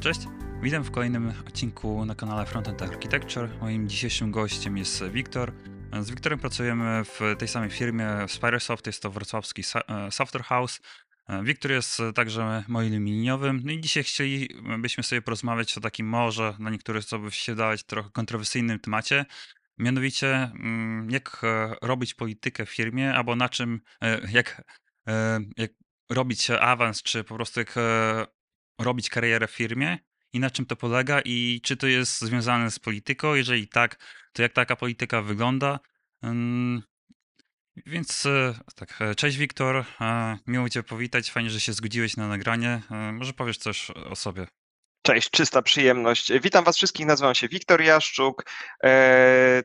Cześć, witam w kolejnym odcinku na kanale Frontend Architecture. Moim dzisiejszym gościem jest Wiktor. Z Wiktorem pracujemy w tej samej firmie Spyrosoft, jest to wrocławski e, software house. E, Wiktor jest także moim liniowym. No i dzisiaj chcielibyśmy sobie porozmawiać o takim może na niektórych co by się dawać trochę kontrowersyjnym temacie. Mianowicie, mm, jak e, robić politykę w firmie, albo na czym, jak, jak robić awans, czy po prostu jak robić karierę w firmie i na czym to polega i czy to jest związane z polityką? Jeżeli tak, to jak taka polityka wygląda? Więc e, tak, e, cześć Wiktor, e, miło Cię powitać, fajnie, że się zgodziłeś na nagranie. Może powiesz coś o sobie? Cześć, czysta przyjemność. Witam Was wszystkich, nazywam się Wiktor Jaszczuk.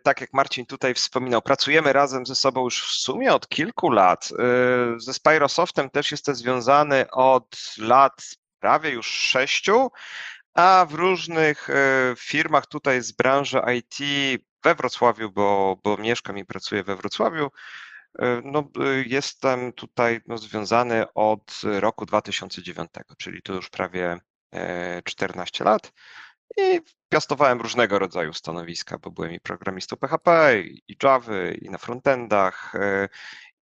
Tak jak Marcin tutaj wspominał, pracujemy razem ze sobą już w sumie od kilku lat. Ze Spirosoftem też jestem związany od lat prawie już sześciu, a w różnych e, firmach tutaj z branży IT we Wrocławiu, bo, bo mieszkam i pracuję we Wrocławiu, e, no, e, jestem tutaj no, związany od roku 2009, czyli to już prawie 14 lat. I piastowałem różnego rodzaju stanowiska, bo byłem i programistą PHP, i Java, i na frontendach,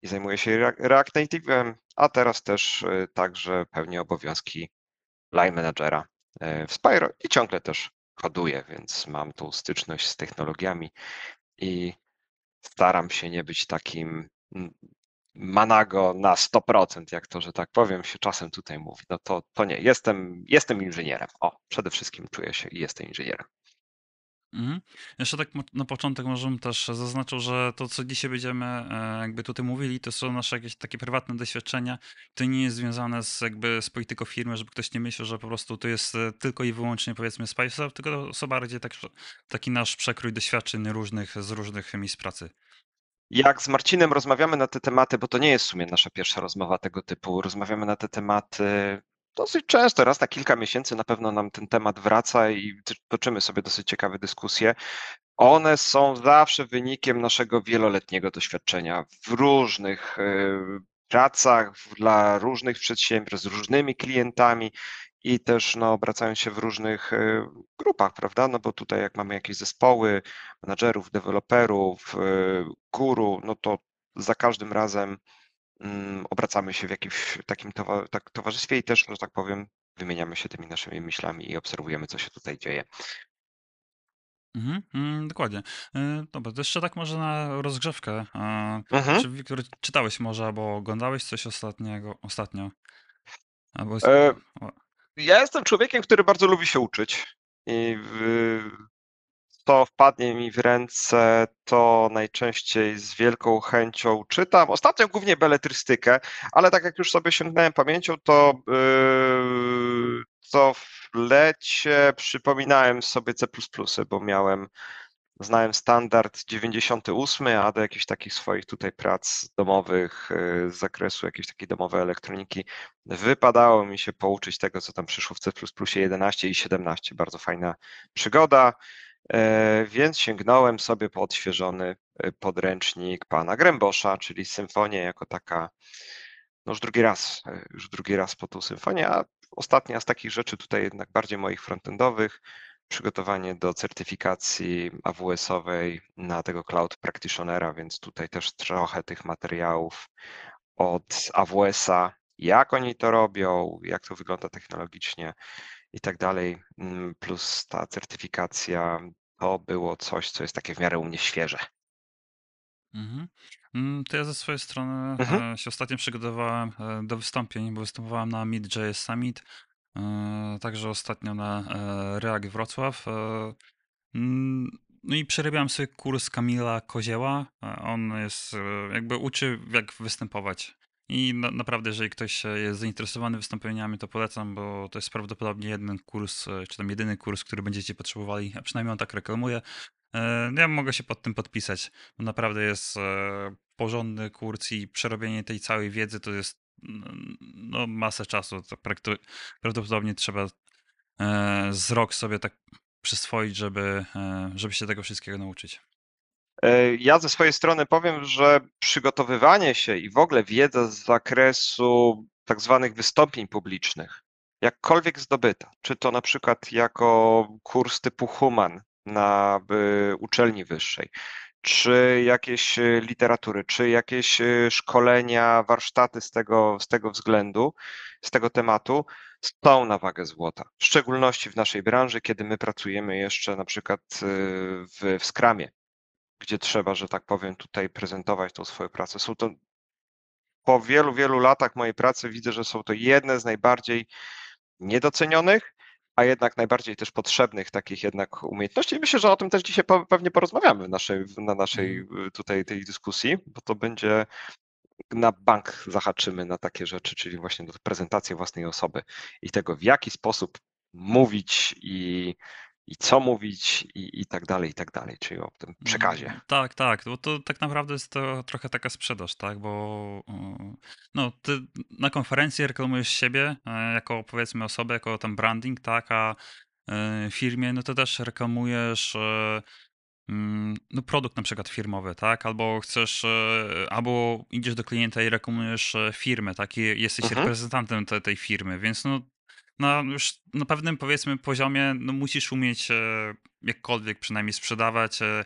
i zajmuję się React Native'em, a teraz też także pełnię obowiązki line managera e, w Spyro i ciągle też koduję, więc mam tą styczność z technologiami i staram się nie być takim manago na 100%, jak to, że tak powiem, się czasem tutaj mówi. No to, to nie, jestem, jestem inżynierem. O, przede wszystkim czuję się i jestem inżynierem. Mhm. Jeszcze tak na początek może też zaznaczył, że to, co dzisiaj będziemy e, jakby tutaj mówili, to są nasze jakieś takie prywatne doświadczenia. To nie jest związane z jakby z polityką firmy, żeby ktoś nie myślał, że po prostu to jest e, tylko i wyłącznie powiedzmy Spice tylko to są bardziej tak, taki nasz przekrój doświadczeń różnych z różnych miejsc pracy. Jak z Marcinem rozmawiamy na te tematy, bo to nie jest w sumie nasza pierwsza rozmowa tego typu, rozmawiamy na te tematy dosyć często, raz na kilka miesięcy na pewno nam ten temat wraca i toczymy sobie dosyć ciekawe dyskusje. One są zawsze wynikiem naszego wieloletniego doświadczenia w różnych e, pracach, dla różnych przedsiębiorstw, z różnymi klientami i też no, obracają się w różnych e, grupach, prawda? No bo tutaj jak mamy jakieś zespoły menadżerów, deweloperów, e, guru, no to za każdym razem obracamy się w jakimś takim tak, towarzystwie i też, że tak powiem, wymieniamy się tymi naszymi myślami i obserwujemy, co się tutaj dzieje. Mhm, mm, dokładnie. E, dobra, to jeszcze tak może na rozgrzewkę. Mhm. Czy Wiktor, czytałeś może albo oglądałeś coś ostatniego, ostatnio? Albo... E, ja jestem człowiekiem, który bardzo lubi się uczyć i to wpadnie mi w ręce, to najczęściej z wielką chęcią czytam. Ostatnio głównie beletrystykę, ale tak jak już sobie sięgnąłem pamięcią, to, yy, to w lecie przypominałem sobie C, bo miałem, znałem standard 98, a do jakichś takich swoich tutaj prac domowych yy, z zakresu jakiejś takiej domowej elektroniki wypadało mi się pouczyć tego, co tam przyszło w C 11 i 17. Bardzo fajna przygoda. E, więc sięgnąłem sobie po odświeżony e, podręcznik pana Grębosza, czyli symfonię jako taka, no już drugi raz, e, już drugi raz po tą symfonię, a ostatnia z takich rzeczy tutaj jednak bardziej moich frontendowych, przygotowanie do certyfikacji AWS-owej na tego Cloud Practitionera, więc tutaj też trochę tych materiałów od AWS-a, jak oni to robią, jak to wygląda technologicznie, i tak dalej, mm, plus ta certyfikacja, to było coś, co jest takie w miarę u mnie świeże. Mhm. Mm, to ja ze swojej strony Mhm. E, się ostatnio przygotowałem e, do wystąpień, bo występowałem na Mid.js Summit, e, także ostatnio na React Wrocław. Mm, no i przerabiałem sobie kurs Kamila Kozieła. On jest, jakby uczy, jak występować. I na, naprawdę, jeżeli ktoś jest zainteresowany wystąpieniami, to polecam, bo to jest prawdopodobnie jeden kurs, e, czy tam jedyny kurs, który będziecie potrzebowali, a przynajmniej on tak reklamuje. E, ja mogę się pod tym podpisać, bo naprawdę jest e, porządny kurs i przerobienie tej całej wiedzy to jest no, masę czasu. To prawdopodobnie trzeba z rok sobie tak przyswoić, żeby, żeby się tego wszystkiego nauczyć. E, ja ze swojej strony powiem, że przygotowywanie się i w ogóle wiedza z zakresu tak zwanych wystąpień publicznych jakkolwiek zdobyta, czy to na przykład jako kurs typu human na uczelni wyższej, czy jakieś e, literatury, czy jakieś e, szkolenia, warsztaty z tego, z tego względu, z tego tematu, są na wagę złota. W szczególności w naszej branży, kiedy my pracujemy jeszcze na przykład w, w Skramie, gdzie trzeba, że tak powiem, tutaj prezentować tą swoją pracę. Są to po wielu, wielu latach mojej pracy widzę, że są to jedne z najbardziej niedocenionych, a jednak najbardziej też potrzebnych takich jednak umiejętności. I myślę, że o tym też dzisiaj pewnie porozmawiamy naszej, na naszej mhm. tutaj tej dyskusji, bo to będzie na bank zahaczymy na takie rzeczy, czyli właśnie do prezentacji własnej osoby i tego, w jaki sposób mówić i i co mówić i, i tak dalej, i tak dalej, czyli o tym przekazie. Mm, tak, tak, bo to tak naprawdę jest to trochę taka sprzedaż, tak, bo no, ty na konferencji reklamujesz siebie e, jako powiedzmy osobę, jako tam branding, tak, a e, firmie, no to też reklamujesz e, mm, no, produkt na przykład firmowy, tak? Albo chcesz, albo idziesz do klienta i reklamujesz firmę, tak? I jesteś mhm. reprezentantem te, tej firmy, więc no na już na pewnym powiedzmy poziomie no musisz umieć e, jakkolwiek przynajmniej sprzedawać. E,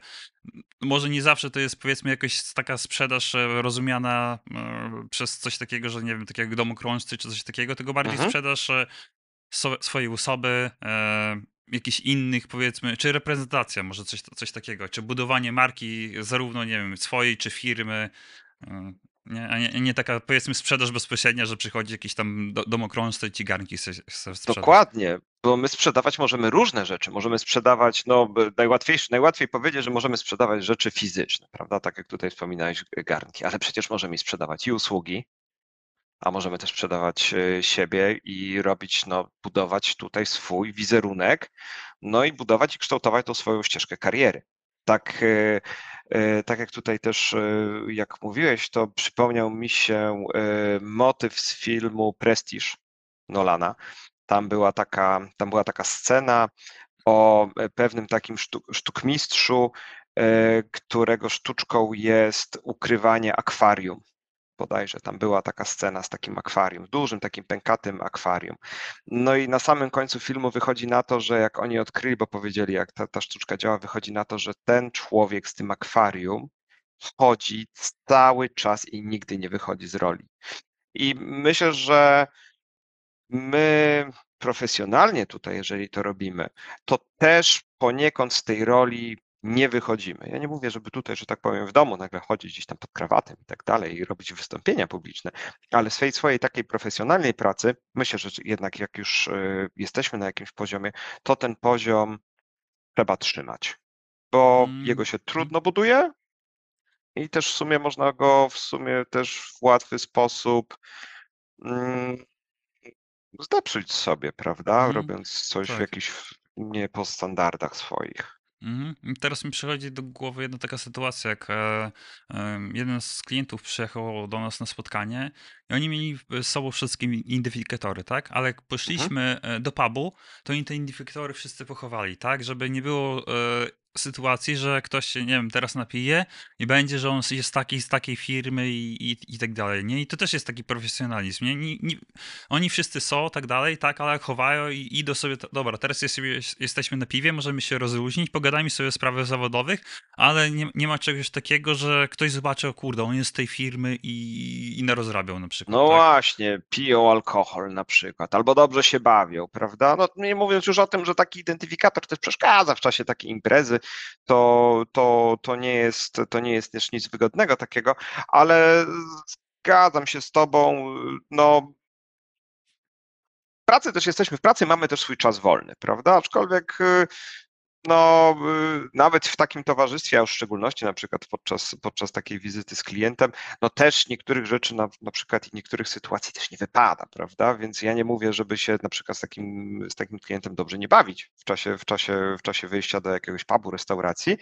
może nie zawsze to jest powiedzmy jakaś taka sprzedaż e, rozumiana e, przez coś takiego, że nie wiem, takiego jak domokrążcy czy coś takiego, tylko bardziej mhm. sprzedaż e, so, swojej osoby, e, jakichś innych powiedzmy, czy reprezentacja może coś, coś takiego, czy budowanie marki zarówno, nie wiem, swojej czy firmy. A nie, nie, taka, powiedzmy, sprzedaż bezpośrednia, że przychodzi jakiś tam do, domokrążcy i ci garnki. Dokładnie, bo my sprzedawać możemy różne rzeczy. Możemy sprzedawać, no najłatwiejsze, najłatwiej powiedzieć, że możemy sprzedawać rzeczy fizyczne, prawda? Tak jak tutaj wspominałeś, garnki, ale przecież możemy sprzedawać i usługi, a możemy też sprzedawać e, siebie i robić, no, budować tutaj swój wizerunek, no i budować i kształtować tą swoją ścieżkę kariery. Tak e, E, tak jak tutaj też, e, jak mówiłeś, to przypomniał mi się motyw z filmu Prestige Nolana. Tam była taka, tam była taka scena o pewnym takim sztuk, sztukmistrzu, którego sztuczką jest ukrywanie akwarium bodajże tam była taka scena z takim akwarium, dużym takim pękatym akwarium. No i na samym końcu filmu wychodzi na to, że jak oni odkryli, bo powiedzieli, jak ta, ta sztuczka działa, wychodzi na to, że ten człowiek z tym akwarium wchodzi cały czas i nigdy nie wychodzi z roli. I myślę, że my profesjonalnie tutaj, jeżeli to robimy, to też poniekąd z tej roli nie wychodzimy. Ja nie mówię, żeby tutaj, że tak powiem, w domu nagle chodzić gdzieś tam pod krawatem i tak dalej i robić wystąpienia publiczne, ale swojej, swojej takiej profesjonalnej pracy, myślę, że jednak jak już e, jesteśmy na jakimś poziomie, to ten poziom trzeba trzymać, bo mm. jego się trudno buduje i też w sumie można go w sumie też w łatwy sposób mm, sobie, prawda? Mm. Robiąc coś tak. w jakichś nie po standardach swoich. Mhm. Teraz mi przychodzi do głowy jedna taka sytuacja, jak e, jeden z klientów przyjechał do nas na spotkanie i oni mieli z sobą wszystkie identyfikatory, tak? Ale jak poszliśmy mhm. do pubu, to oni te identyfikatory wszyscy pochowali, tak? Żeby nie było e, sytuacji, że ktoś się, nie wiem, teraz napije i będzie, że on jest z takiej, z takiej firmy i, i, i tak dalej, nie? I to też jest taki profesjonalizm, nie? nie, nie oni wszyscy są, tak dalej, tak, ale chowają i idą sobie, dobra, teraz jest, jesteśmy na piwie, możemy się rozluźnić, pogadajmy sobie o sprawach zawodowych, ale nie, nie ma czegoś takiego, że ktoś zobaczy, o kurde, on jest z tej firmy i, i narozrabiał na przykład. No tak? właśnie, piją alkohol na przykład, albo dobrze się bawią, prawda? No nie mówiąc już o tym, że taki identyfikator też przeszkadza w czasie takiej imprezy, to, to, to, nie jest, to nie jest też nic wygodnego takiego, ale zgadzam się z Tobą. No, pracy też jesteśmy w pracy, mamy też swój czas wolny, prawda? Aczkolwiek y, no, y, nawet w takim towarzystwie, a w szczególności na przykład podczas, podczas takiej wizyty z klientem, no też niektórych rzeczy na, na przykład i niektórych sytuacji też nie wypada, prawda? Więc ja nie mówię, żeby się na przykład z takim, z takim klientem dobrze nie bawić w czasie, w, czasie, w czasie wyjścia do jakiegoś pubu, restauracji,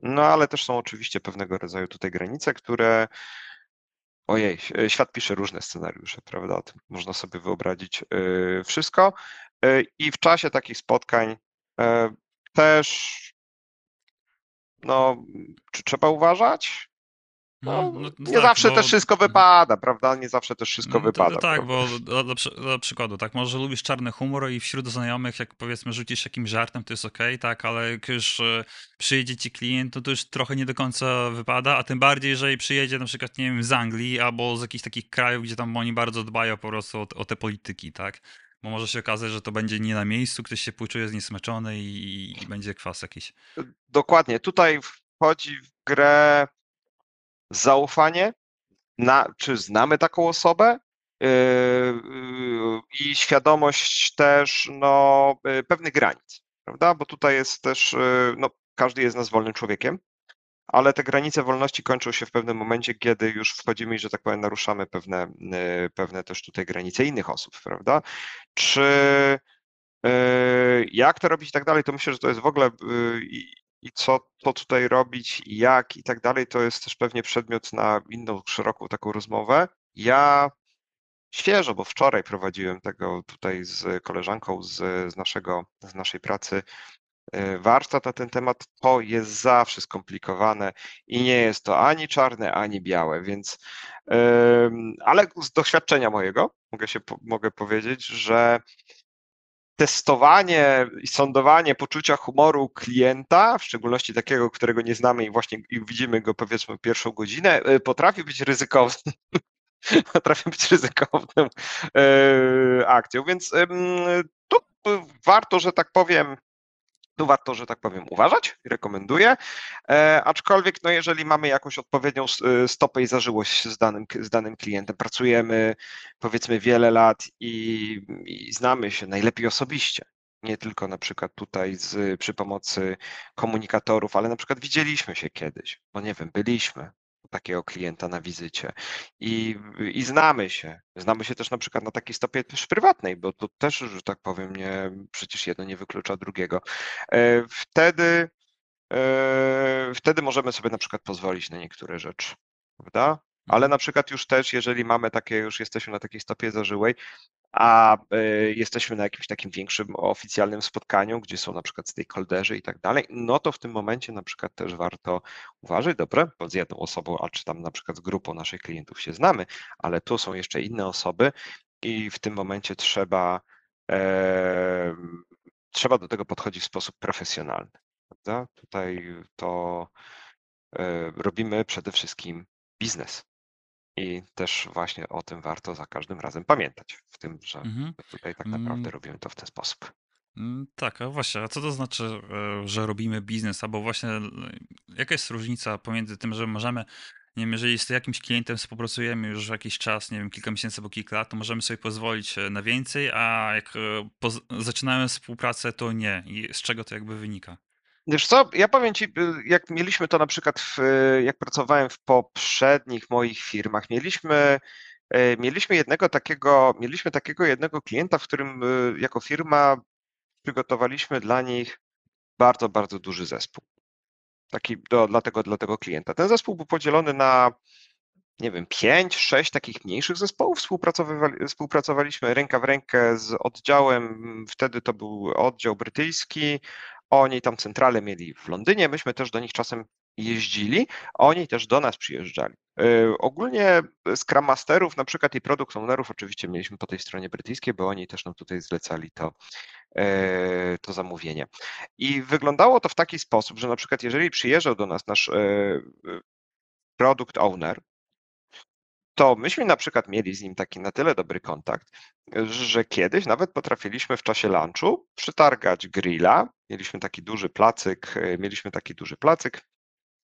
no ale też są oczywiście pewnego rodzaju tutaj granice, które Ojej, świat pisze różne scenariusze, prawda? Można sobie wyobrazić y, wszystko. Y, I w czasie takich spotkań y, też, no, czy trzeba uważać? No, Mhm, no, no nie tak, zawsze bo też wszystko wypada, prawda? Nie zawsze też wszystko No, wypada. to tak, bo dla, dla przykładu, tak, może lubisz czarny humor i wśród znajomych, jak powiedzmy rzucisz jakimś żartem, to jest okej, tak, ale jak już e, przyjedzie ci klient, to to już trochę nie do końca wypada, a tym bardziej, jeżeli przyjedzie na przykład, nie wiem, z Anglii albo z jakichś takich krajów, gdzie tam oni bardzo dbają po prostu o, o te polityki, tak, bo może się okazać, że to będzie nie na miejscu, ktoś się poczuje zniesmaczony i, i będzie kwas jakiś. Dokładnie. Tutaj wchodzi w grę zaufanie, na, czy znamy taką osobę yy, yy, i świadomość też no, yy, pewnych granic, prawda? Bo tutaj jest też, no, każdy jest nas wolnym człowiekiem, ale te granice wolności kończą się w pewnym momencie, kiedy już wchodzimy i, że tak powiem, naruszamy pewne, yy, pewne też tutaj granice innych osób, prawda? Czy yy, jak to robić i tak dalej, to myślę, że to jest w ogóle yy, i, co to tutaj robić, i jak i tak dalej, to jest też pewnie przedmiot na inną szeroką taką rozmowę. Ja świeżo, bo wczoraj prowadziłem tego tutaj z koleżanką z, z, naszego, z naszej pracy warsztat na ten temat. To jest zawsze skomplikowane i nie jest to ani czarne, ani białe, więc ale z doświadczenia mojego mogę się mogę powiedzieć, że testowanie i sądowanie poczucia humoru klienta, w szczególności takiego, którego nie znamy i właśnie i widzimy go powiedzmy pierwszą godzinę, y, potrafi być ryzykowny. potrafi być ryzykowną y, akcją, więc tu warto, że tak powiem, tu warto, że tak powiem, uważać rekomenduję. E, aczkolwiek, no jeżeli mamy jakąś odpowiednią y, stopę i zażyłość z danym, z danym klientem, pracujemy powiedzmy wiele lat i, i znamy się najlepiej osobiście, nie tylko na przykład tutaj z, przy pomocy komunikatorów, ale na przykład widzieliśmy się kiedyś, bo nie wiem, byliśmy takiego klienta na wizycie i, i znamy się. Znamy się też na przykład na takiej stopie też prywatnej, bo to też, że tak powiem, nie, przecież jedno nie wyklucza drugiego. E, Wtedy, e, wtedy możemy sobie na przykład pozwolić na niektóre rzeczy, prawda? Ale Mhm. na przykład już też, jeżeli mamy takie, już jesteśmy na takiej stopie zażyłej, a e, jesteśmy na jakimś takim większym oficjalnym spotkaniu, gdzie są na przykład stakeholderzy i tak dalej, no to w tym momencie na przykład też warto uważać, dobre, bo z jedną osobą, a czy tam na przykład z grupą naszych klientów się znamy, ale tu są jeszcze inne osoby i w tym momencie trzeba, e, trzeba do tego podchodzić w sposób profesjonalny. Prawda? Tutaj to e, robimy przede wszystkim biznes. I też właśnie o tym warto za każdym razem pamiętać, w tym, że Mhm. tutaj tak Mm, naprawdę robimy to w ten sposób. Mm, Tak, a właśnie, a co to znaczy, e, że robimy biznes? Albo właśnie, jaka jest różnica pomiędzy tym, że możemy, nie wiem, jeżeli z jakimś klientem współpracujemy już jakiś czas, nie wiem, kilka miesięcy albo kilka lat, to możemy sobie pozwolić e, na więcej, a jak e, zaczynamy współpracę, to nie. I z czego to jakby wynika? Wiesz co, ja powiem Ci, y, jak mieliśmy to na przykład, w, jak pracowałem w poprzednich moich firmach, mieliśmy, e, mieliśmy jednego takiego, mieliśmy takiego jednego klienta, w którym y, jako firma przygotowaliśmy dla nich bardzo, bardzo duży zespół. Taki do, dla, tego, dla tego klienta. Ten zespół był podzielony na nie wiem, pięć, sześć takich mniejszych zespołów. Współpracowaliśmy ręka w rękę z oddziałem, wtedy to był oddział brytyjski. Oni tam centralę mieli w Londynie, myśmy też do nich czasem jeździli, oni też do nas przyjeżdżali. Yy, ogólnie Scrum Masterów, na przykład i Product Ownerów oczywiście mieliśmy po tej stronie brytyjskiej, bo oni też nam tutaj zlecali to, yy, to zamówienie. I wyglądało to w taki sposób, że na przykład jeżeli przyjeżdżał do nas nasz yy, Product Owner, to myśmy na przykład mieli z nim taki na tyle dobry kontakt, że kiedyś nawet potrafiliśmy w czasie lunchu przytargać grilla. Mieliśmy taki duży placyk, e, mieliśmy taki duży placyk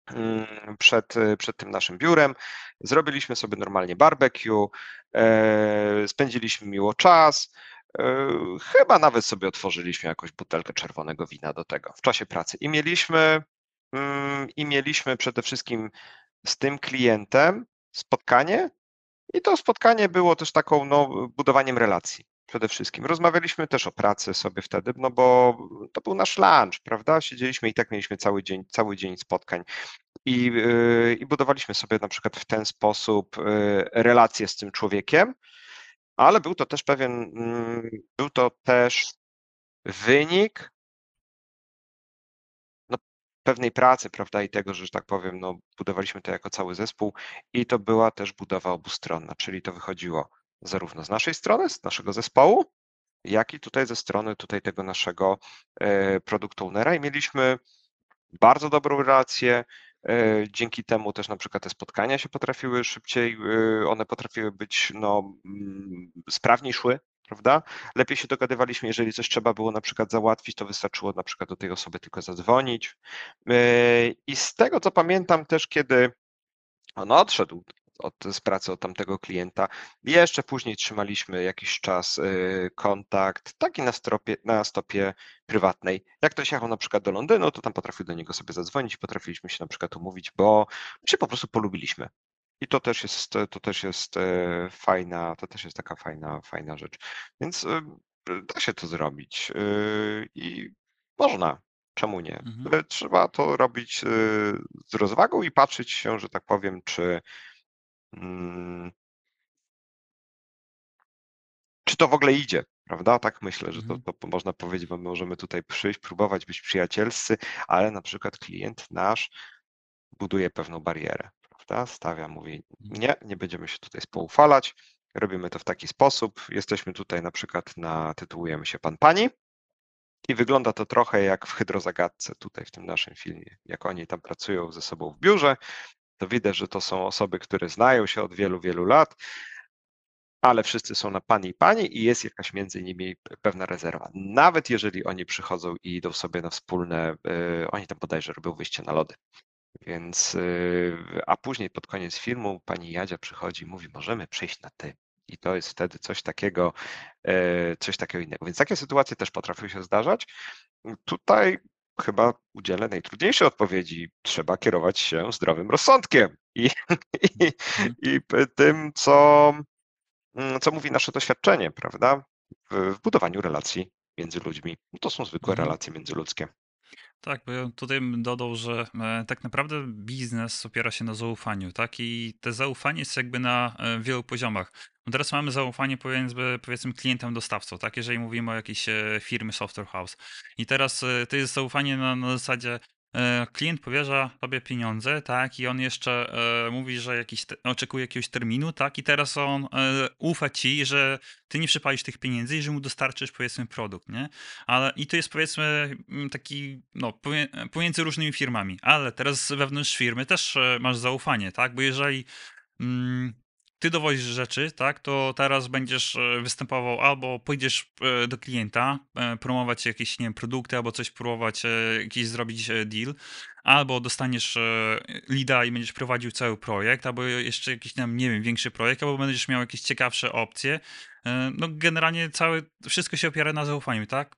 mm, przed, e, przed tym naszym biurem. Zrobiliśmy sobie normalnie barbecue, e, spędziliśmy miło czas. Chyba nawet sobie otworzyliśmy jakąś butelkę czerwonego wina do tego w czasie pracy. I mieliśmy, mm, i mieliśmy przede wszystkim z tym klientem spotkanie, i to spotkanie było też taką no, budowaniem relacji przede wszystkim. Rozmawialiśmy też o pracy sobie wtedy, no bo to był nasz lunch, prawda? Siedzieliśmy i tak mieliśmy cały dzień, cały dzień spotkań. I, yy, I budowaliśmy sobie na przykład w ten sposób yy, relacje z tym człowiekiem, ale był to też pewien, yy, był to też wynik pewnej pracy, prawda, i tego, że, że tak powiem, no, budowaliśmy to jako cały zespół i to była też budowa obustronna, czyli to wychodziło zarówno z naszej strony, z naszego zespołu, jak i tutaj ze strony tutaj tego naszego e, product ownera i mieliśmy bardzo dobrą relację. E, dzięki temu też na przykład te spotkania się potrafiły szybciej, e, one potrafiły być no, mm, sprawniej szły, prawda? Lepiej się dogadywaliśmy, jeżeli coś trzeba było na przykład załatwić, to wystarczyło na przykład do tej osoby tylko zadzwonić. I z tego co pamiętam też, kiedy on odszedł od, z pracy od tamtego klienta. Jeszcze później trzymaliśmy jakiś czas y, kontakt, taki na, stropie, na stopie prywatnej. Jak ktoś jechał na przykład do Londynu, to tam potrafił do niego sobie zadzwonić, potrafiliśmy się na przykład umówić, bo się po prostu polubiliśmy. I to też jest, to też jest e, fajna, to też jest taka fajna, fajna rzecz. Więc y, da się to zrobić y, i można. Czemu nie? Mhm. Trzeba to robić z rozwagą i patrzeć się, że tak powiem, czy Mm. Czy to w ogóle idzie, prawda? Tak myślę, że to, Mhm. to można powiedzieć, bo my możemy tutaj przyjść, próbować być przyjacielscy, ale na przykład klient nasz buduje pewną barierę, prawda? Stawia, mówi Mhm. nie, nie będziemy się tutaj spoufalać, robimy to w taki sposób, jesteśmy tutaj na przykład na, tytułujemy się Pan Pani i wygląda to trochę jak w Hydrozagadce tutaj w tym naszym filmie, jak oni tam pracują ze sobą w biurze, to widać, że to są osoby, które znają się od wielu, wielu lat, ale wszyscy są na pani i pani i jest jakaś między nimi pewna rezerwa. Nawet jeżeli oni przychodzą i idą sobie na wspólne, yy, oni tam bodajże robią wyjście na lody. Więc, yy, a później pod koniec filmu pani Jadzia przychodzi i mówi, możemy przejść na ty. I to jest wtedy coś takiego, yy, coś takiego innego. Więc takie sytuacje też potrafią się zdarzać. Tutaj chyba udzielę najtrudniejszej odpowiedzi. Trzeba kierować się zdrowym rozsądkiem i, i, i tym, co, mm, co mówi nasze doświadczenie, prawda? W, w budowaniu relacji między ludźmi. To są zwykłe Mhm. relacje międzyludzkie. Tak, bo ja tutaj bym dodał, że e, tak naprawdę biznes opiera się na zaufaniu, tak? I te zaufanie jest jakby na e, wielu poziomach. No teraz mamy zaufanie pomiędzy, powiedzmy, klientem, dostawcą, tak? Jeżeli mówimy o jakiejś e, firmy software house. I teraz to jest zaufanie na, na zasadzie klient powierza tobie pieniądze, tak? I on jeszcze e, mówi, że jakiś oczekuje jakiegoś terminu, tak? I teraz on e, ufa ci, że ty nie przepalisz tych pieniędzy i że mu dostarczysz, powiedzmy, produkt, nie? Ale i to jest powiedzmy mm, taki, no, pomiędzy różnymi firmami, ale teraz wewnątrz firmy też e, masz zaufanie, tak? Bo jeżeli mm, ty dowozisz rzeczy, tak, to teraz będziesz e, występował albo pójdziesz e, do klienta, promować jakieś, nie wiem, produkty, albo coś próbować, jakiś zrobić deal, albo dostaniesz lida i będziesz prowadził cały projekt, albo jeszcze jakiś nie wiem, większy projekt, albo będziesz miał jakieś ciekawsze opcje. No generalnie całe, wszystko się opiera na zaufaniu, tak?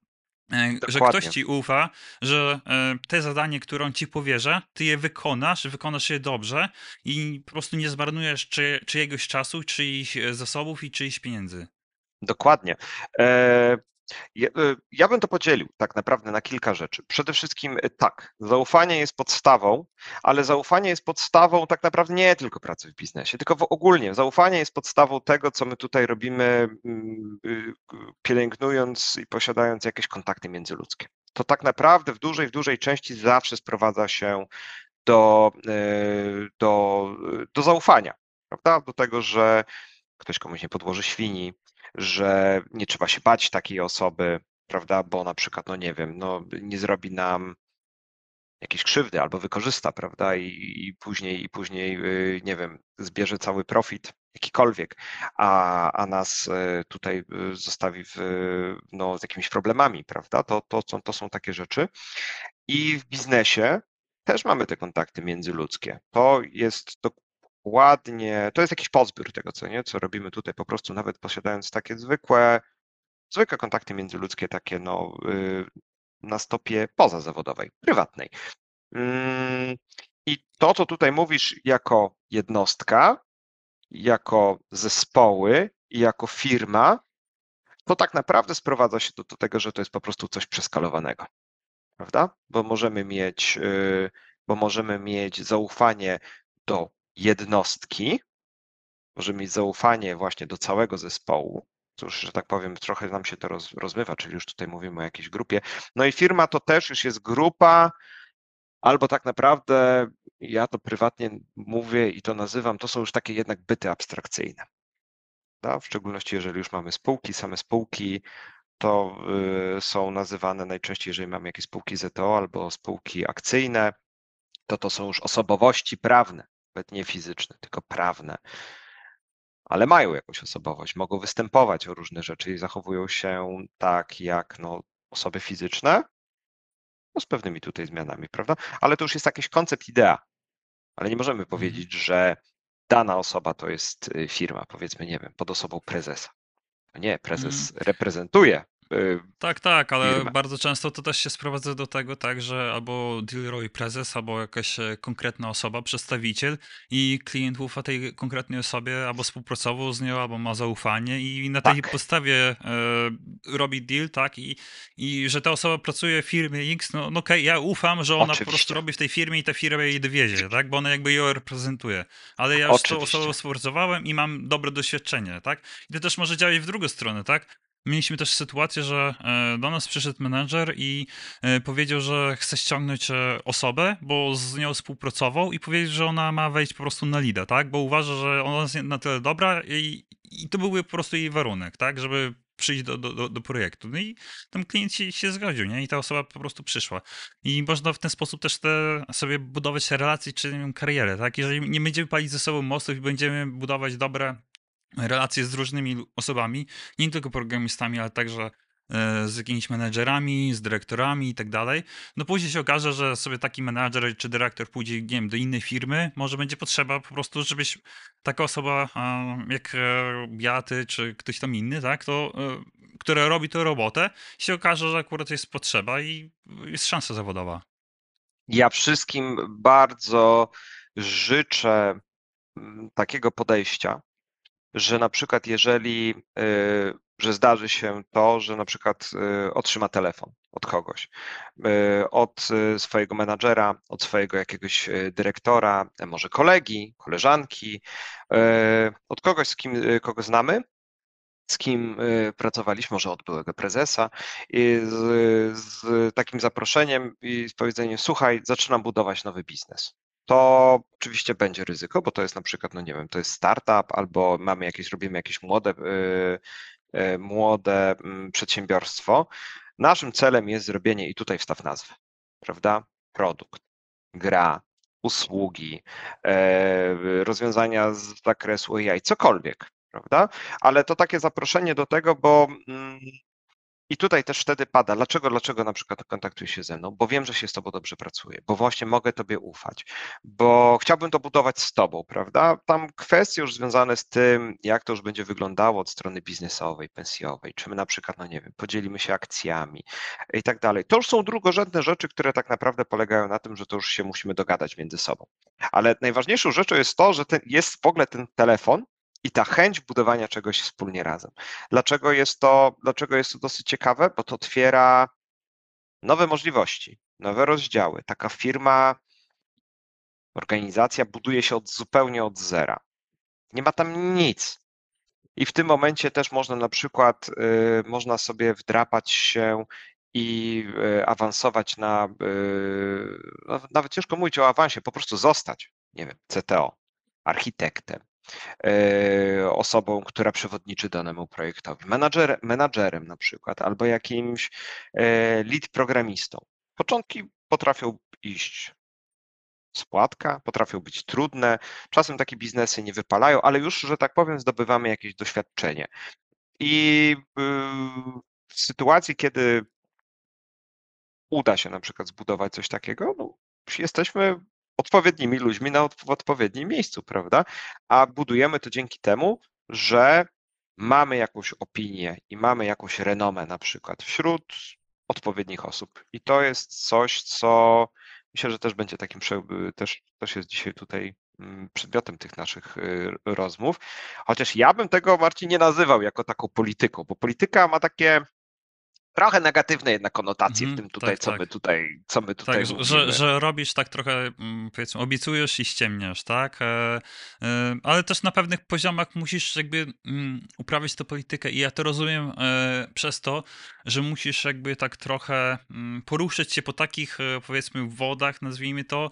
E, że ktoś Dokładnie. ci ufa, że e, te zadanie, które on ci powierza, ty je wykonasz, wykonasz je dobrze i po prostu nie zmarnujesz czy, czyjegoś czasu, czyichś e, zasobów i czyichś pieniędzy. Dokładnie. E, ja, bym to podzielił tak naprawdę na kilka rzeczy. Przede wszystkim e, tak, zaufanie jest podstawą, ale zaufanie jest podstawą tak naprawdę nie tylko pracy w biznesie, tylko w ogólnie. Zaufanie jest podstawą tego, co my tutaj robimy, mm, y, pielęgnując i posiadając jakieś kontakty międzyludzkie. To tak naprawdę w dużej, w dużej części zawsze sprowadza się do, do, do zaufania, prawda? Do tego, że ktoś komuś nie podłoży świni, że nie trzeba się bać takiej osoby, prawda, bo na przykład, no nie wiem, no nie zrobi nam jakiejś krzywdy albo wykorzysta, prawda, i, i później, i później, y, nie wiem, zbierze cały profit, jakikolwiek, a, a nas y, tutaj y, zostawi w, no, z jakimiś problemami, prawda, to, to, to, to są takie rzeczy. I w biznesie też mamy te kontakty międzyludzkie. To jest dokładnie, to jest jakiś pozbiór tego, co nie, co robimy tutaj, po prostu nawet posiadając takie zwykłe, zwykłe kontakty międzyludzkie, takie no, y, na stopie pozazawodowej, prywatnej. Mm, I to, co tutaj mówisz jako jednostka, jako zespoły i jako firma, to tak naprawdę sprowadza się do, do tego, że to jest po prostu coś przeskalowanego, prawda? Bo możemy mieć, y, bo możemy mieć zaufanie do jednostki, możemy mieć zaufanie właśnie do całego zespołu. Cóż, że tak powiem, trochę nam się to roz, rozmywa, czyli już tutaj mówimy o jakiejś grupie. No i firma to też już jest grupa albo tak naprawdę ja to prywatnie mówię i to nazywam, to są już takie jednak byty abstrakcyjne. W szczególności jeżeli już mamy spółki, same spółki, to y, są nazywane najczęściej, jeżeli mamy jakieś spółki ZTO albo spółki akcyjne, to to są już osobowości prawne, nawet nie fizyczne, tylko prawne, ale mają jakąś osobowość, mogą występować o różne rzeczy i zachowują się tak jak no, osoby fizyczne, no z pewnymi tutaj zmianami, prawda? Ale to już jest jakiś koncept, idea, ale nie możemy Mhm. powiedzieć, że dana osoba to jest y, firma, powiedzmy, nie wiem, pod osobą prezesa. Nie, prezes Mhm. reprezentuje Tak, tak, ale firmę. bardzo często to też się sprowadza do tego, tak, że albo deal robi prezes, albo jakaś e, konkretna osoba, przedstawiciel i klient ufa tej konkretnej osobie, albo współpracował z nią, albo ma zaufanie i na tej Tak. podstawie e, robi deal, tak, i, i że ta osoba pracuje w firmie X, no, no okej, ja ufam, że ona po prostu Oczywiście. robi w tej firmie i ta firma jej dowiezie, tak, bo ona jakby ją reprezentuje, ale ja już z tą Oczywiście. osobą współpracowałem i mam dobre doświadczenie, tak, i to też może działać w drugą stronę, tak, Mieliśmy też sytuację, że e, do nas przyszedł menedżer i e, powiedział, że chce ściągnąć e, osobę, bo z nią współpracował i powiedział, że ona ma wejść po prostu na lida, tak? Bo uważa, że ona jest na tyle dobra i, i to byłby po prostu jej warunek, tak? Żeby przyjść do, do, do projektu. No i tam klient się, się zgodził, nie? I ta osoba po prostu przyszła. I można w ten sposób też te, sobie budować relacje czy wiem, karierę, tak? Jeżeli nie będziemy palić ze sobą mostów i będziemy budować dobre relacje z różnymi osobami, nie tylko programistami, ale także e, z jakimiś menedżerami, z dyrektorami i tak dalej. No później się okaże, że sobie taki menedżer czy dyrektor pójdzie, nie wiem, do innej firmy, może będzie potrzeba po prostu, żebyś taka osoba jak e, ja, ty, czy ktoś tam inny, tak, to, e, która robi tę robotę, się okaże, że akurat jest potrzeba i jest szansa zawodowa. Ja wszystkim bardzo życzę mm, takiego podejścia, że na przykład jeżeli, y, że zdarzy się to, że na przykład y, otrzyma telefon od kogoś, y, od swojego menadżera, od swojego jakiegoś dyrektora, może kolegi, koleżanki, od kogoś, z kim, kogo znamy, z kim pracowaliśmy, może od byłego prezesa, z, z takim zaproszeniem i z powiedzeniem: Słuchaj, zaczynam budować nowy biznes to oczywiście będzie ryzyko, bo to jest na przykład, no nie wiem, to jest startup albo mamy jakieś, robimy jakieś młode, y, y, młode mm, przedsiębiorstwo. Naszym celem jest zrobienie, i tutaj wstaw nazwę, prawda? Produkt, gra, usługi, e, rozwiązania z zakresu AI, cokolwiek, prawda? Ale to takie zaproszenie do tego, bo mm, i tutaj też wtedy pada, dlaczego, dlaczego na przykład kontaktujesz się ze mną? Bo wiem, że się z tobą dobrze pracuje, bo właśnie mogę tobie ufać, bo chciałbym to budować z tobą, prawda? Tam kwestie już związane z tym, jak to już będzie wyglądało od strony biznesowej, pensjowej, czy my na przykład, no nie wiem, podzielimy się akcjami i tak dalej. To już są drugorzędne rzeczy, które tak naprawdę polegają na tym, że to już się musimy dogadać między sobą. Ale najważniejszą rzeczą jest to, że ten, jest w ogóle ten telefon, i ta chęć budowania czegoś wspólnie razem. Dlaczego jest to, dlaczego jest to dosyć ciekawe? Bo to otwiera nowe możliwości, nowe rozdziały. Taka firma, organizacja buduje się od, zupełnie od zera. Nie ma tam nic. I w tym momencie też można na przykład, y, można sobie wdrapać się i y, awansować na, y, nawet ciężko mówić o awansie, po prostu zostać, nie wiem, CTO, architektem, osobą, która przewodniczy danemu projektowi, menadżer, menadżerem na przykład, albo jakimś e, lead programistą. Początki potrafią iść spłatka, potrafią być trudne, czasem takie biznesy nie wypalają, ale już, że tak powiem, zdobywamy jakieś doświadczenie. I y, w sytuacji, kiedy uda się na przykład zbudować coś takiego, no, jesteśmy odpowiednimi ludźmi na, w odpowiednim miejscu, prawda? A budujemy to dzięki temu, że mamy jakąś opinię i mamy jakąś renomę na przykład wśród odpowiednich osób. I to jest coś, co myślę, że też będzie takim, też, też jest dzisiaj tutaj mm, przedmiotem tych naszych y, rozmów. Chociaż ja bym tego, Marcin, nie nazywał jako taką polityką, bo polityka ma takie trochę negatywne jednak konotacje w Mhm, tym tutaj, tak, co tak. my tutaj, co my tutaj Tak, że, że, robisz tak trochę, mm, powiedzmy, obiecujesz i ściemniasz, tak? E, e, ale też na pewnych poziomach musisz jakby mm, uprawiać tę politykę i ja to rozumiem e, przez to, że musisz jakby tak trochę mm, poruszyć się po takich, powiedzmy, wodach, nazwijmy to,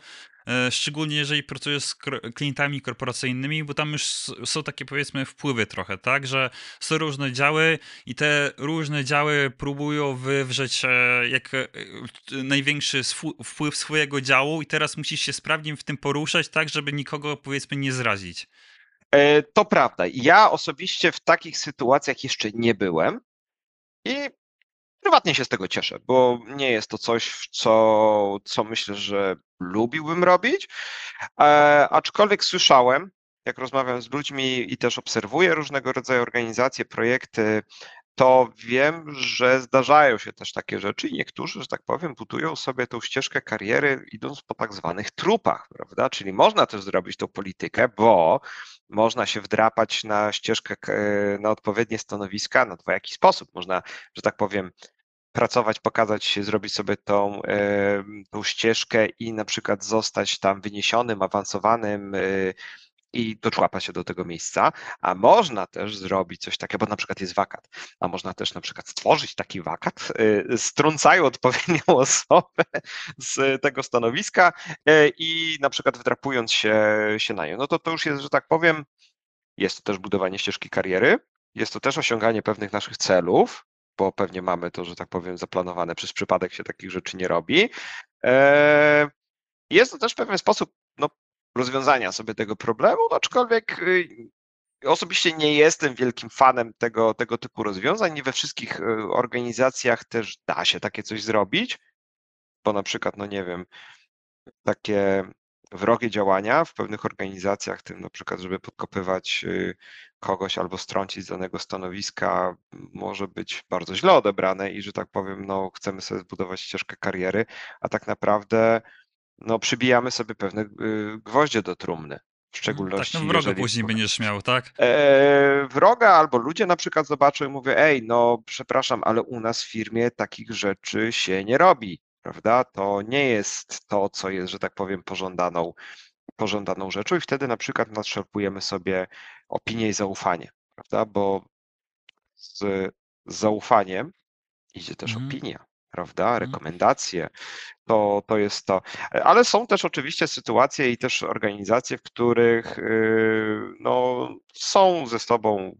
szczególnie jeżeli pracujesz z klientami korporacyjnymi, bo tam już są takie, powiedzmy, wpływy trochę, tak? Że są różne działy i te różne działy próbują wywrzeć e, jak e, największy wpływ swojego działu i teraz musisz się sprawnie w tym poruszać, tak, żeby nikogo powiedzmy nie zrazić. E, To prawda. Ja osobiście w takich sytuacjach jeszcze nie byłem i prywatnie się z tego cieszę, bo nie jest to coś, co, co myślę, że lubiłbym robić. E, aczkolwiek słyszałem, jak rozmawiam z ludźmi i też obserwuję różnego rodzaju organizacje, projekty, to wiem, że zdarzają się też takie rzeczy i niektórzy, że tak powiem, budują sobie tą ścieżkę kariery idąc po tak zwanych trupach, prawda? Czyli można też zrobić tą politykę, bo można się wdrapać na ścieżkę, na odpowiednie stanowiska na dwojaki sposób. Można, że tak powiem, pracować, pokazać się, zrobić sobie tą, tą ścieżkę i na przykład zostać tam wyniesionym, awansowanym i doczłapa się do tego miejsca, a można też zrobić coś takiego, bo na przykład jest wakat, a można też na przykład stworzyć taki wakat, strącają odpowiednią osobę z tego stanowiska i na przykład wdrapując się, się na nią. No to to już jest, że tak powiem, jest to też budowanie ścieżki kariery, jest to też osiąganie pewnych naszych celów, bo pewnie mamy to, że tak powiem, zaplanowane, przez przypadek się takich rzeczy nie robi. Jest to też pewien sposób no, rozwiązania sobie tego problemu, no, aczkolwiek osobiście nie jestem wielkim fanem tego, tego typu rozwiązań. Nie we wszystkich organizacjach też da się takie coś zrobić, bo na przykład, no nie wiem, takie wrogie działania w pewnych organizacjach, tym na przykład, żeby podkopywać kogoś albo strącić z danego stanowiska, może być bardzo źle odebrane i że tak powiem, no chcemy sobie zbudować ścieżkę kariery, a tak naprawdę no przybijamy sobie pewne gwoździe do trumny. W szczególności. Tak, no wroga jeżeli... później będziesz miał, tak? E, wroga albo ludzie na przykład zobaczą i mówią, ej, no przepraszam, ale u nas w firmie takich rzeczy się nie robi prawda? To nie jest to, co jest, że tak powiem, pożądaną, pożądaną rzeczą i wtedy na przykład nadszarpujemy sobie opinię i zaufanie, prawda? Bo z, zaufaniem idzie też Mhm. opinia, prawda? Rekomendacje, to, to jest to. Ale są też oczywiście sytuacje i też organizacje, w których yy, no, są ze sobą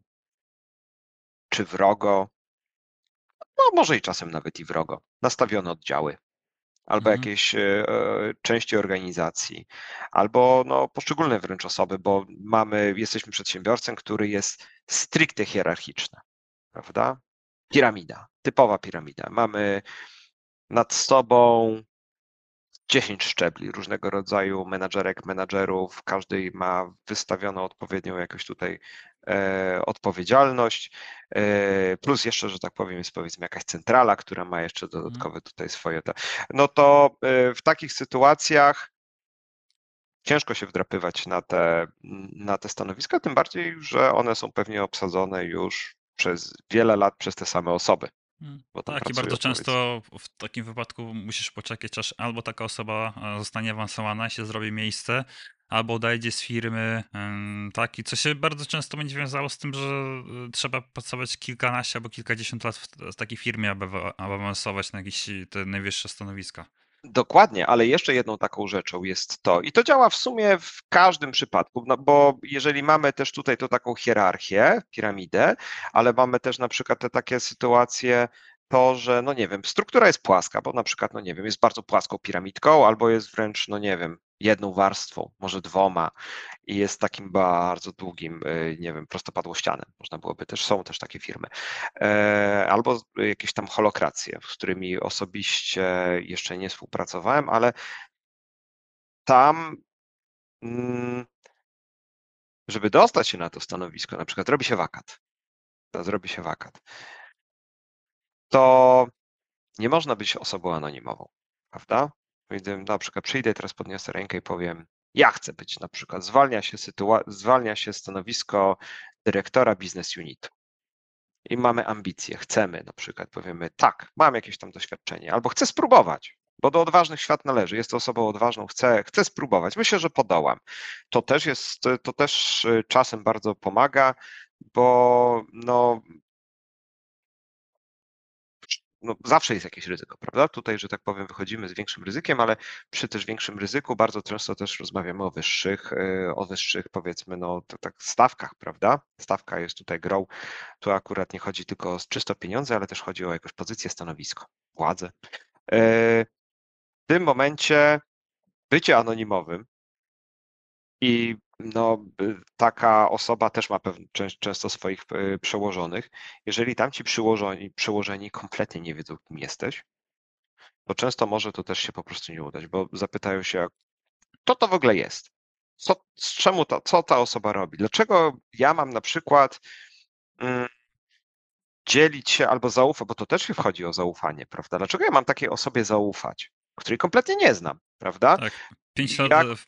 czy wrogo, no może i czasem nawet i wrogo, nastawione oddziały, albo Mhm. jakieś e, części organizacji, albo no, poszczególne wręcz osoby, bo mamy, jesteśmy przedsiębiorcą, który jest stricte hierarchiczny, prawda? Piramida, typowa piramida. Mamy nad sobą 10 szczebli różnego rodzaju menadżerek, menadżerów, każdy ma wystawioną odpowiednią jakoś tutaj e, odpowiedzialność, e, plus jeszcze, że tak powiem, jest powiedzmy jakaś centrala, która ma jeszcze Mhm. dodatkowe tutaj swoje, te, no to e, w takich sytuacjach ciężko się wdrapywać na te, na te stanowiska, tym bardziej, że one są pewnie obsadzone już przez wiele lat przez te same osoby. Bo tam Tak, i bardzo często w takim wypadku musisz poczekać, aż albo taka osoba e, zostanie awansowana, się zrobi miejsce, albo odejdzie z firmy, tak, i co się bardzo często będzie wiązało z tym, że e, trzeba pracować kilkanaście albo kilkadziesiąt lat w takiej firmie, aby awansować na jakieś te najwyższe stanowiska. Dokładnie, ale jeszcze jedną taką rzeczą jest to, i to działa w sumie w każdym przypadku, no bo jeżeli mamy też tutaj to taką hierarchię, piramidę, ale mamy też na przykład te takie sytuacje, to, że no nie wiem, struktura jest płaska, bo na przykład, no nie wiem, jest bardzo płaską piramidką, albo jest wręcz, no nie wiem, jedną warstwą, może dwoma i jest takim bardzo długim, y, nie wiem, prostopadłościanem. Można byłoby też, są też takie firmy. E, albo jakieś tam holokracje, z którymi osobiście jeszcze nie współpracowałem, ale tam, mm, żeby dostać się na to stanowisko, na przykład robi się wakat, to zrobi się wakat, to nie można być osobą anonimową, prawda? Na przykład przyjdę, teraz podniosę rękę i powiem, ja chcę być na przykład, zwalnia się, sytua- zwalnia się stanowisko dyrektora biznes unitu. i mamy ambicje, chcemy na przykład, powiemy tak, mam jakieś tam doświadczenie, albo chcę spróbować, bo do odważnych świat należy, jest to osobą odważną, chcę, chcę spróbować, myślę, że podołam. To też jest, to też y, czasem bardzo pomaga, bo no, no, zawsze jest jakieś ryzyko, prawda? Tutaj, że tak powiem, wychodzimy z większym ryzykiem, ale przy też większym ryzyku bardzo często też rozmawiamy o wyższych, y, o wyższych powiedzmy, no tak stawkach, prawda? Stawka jest tutaj grą. Tu akurat nie chodzi tylko o czysto pieniądze, ale też chodzi o jakąś pozycję, stanowisko, władzę. Y, w tym momencie bycie anonimowym i no, taka osoba też ma pewnie, często swoich e, przełożonych. Jeżeli tam ci przełożeni, przełożeni kompletnie nie wiedzą, kim jesteś, to często może to też się po prostu nie udać, bo zapytają się, kto to w ogóle jest? Co, z czemu to, co ta osoba robi? Dlaczego ja mam na przykład mm, dzielić się albo zaufać, bo to też wchodzi o zaufanie, prawda? Dlaczego ja mam takiej osobie zaufać, której kompletnie nie znam, prawda? Tak. Pięć lat jak...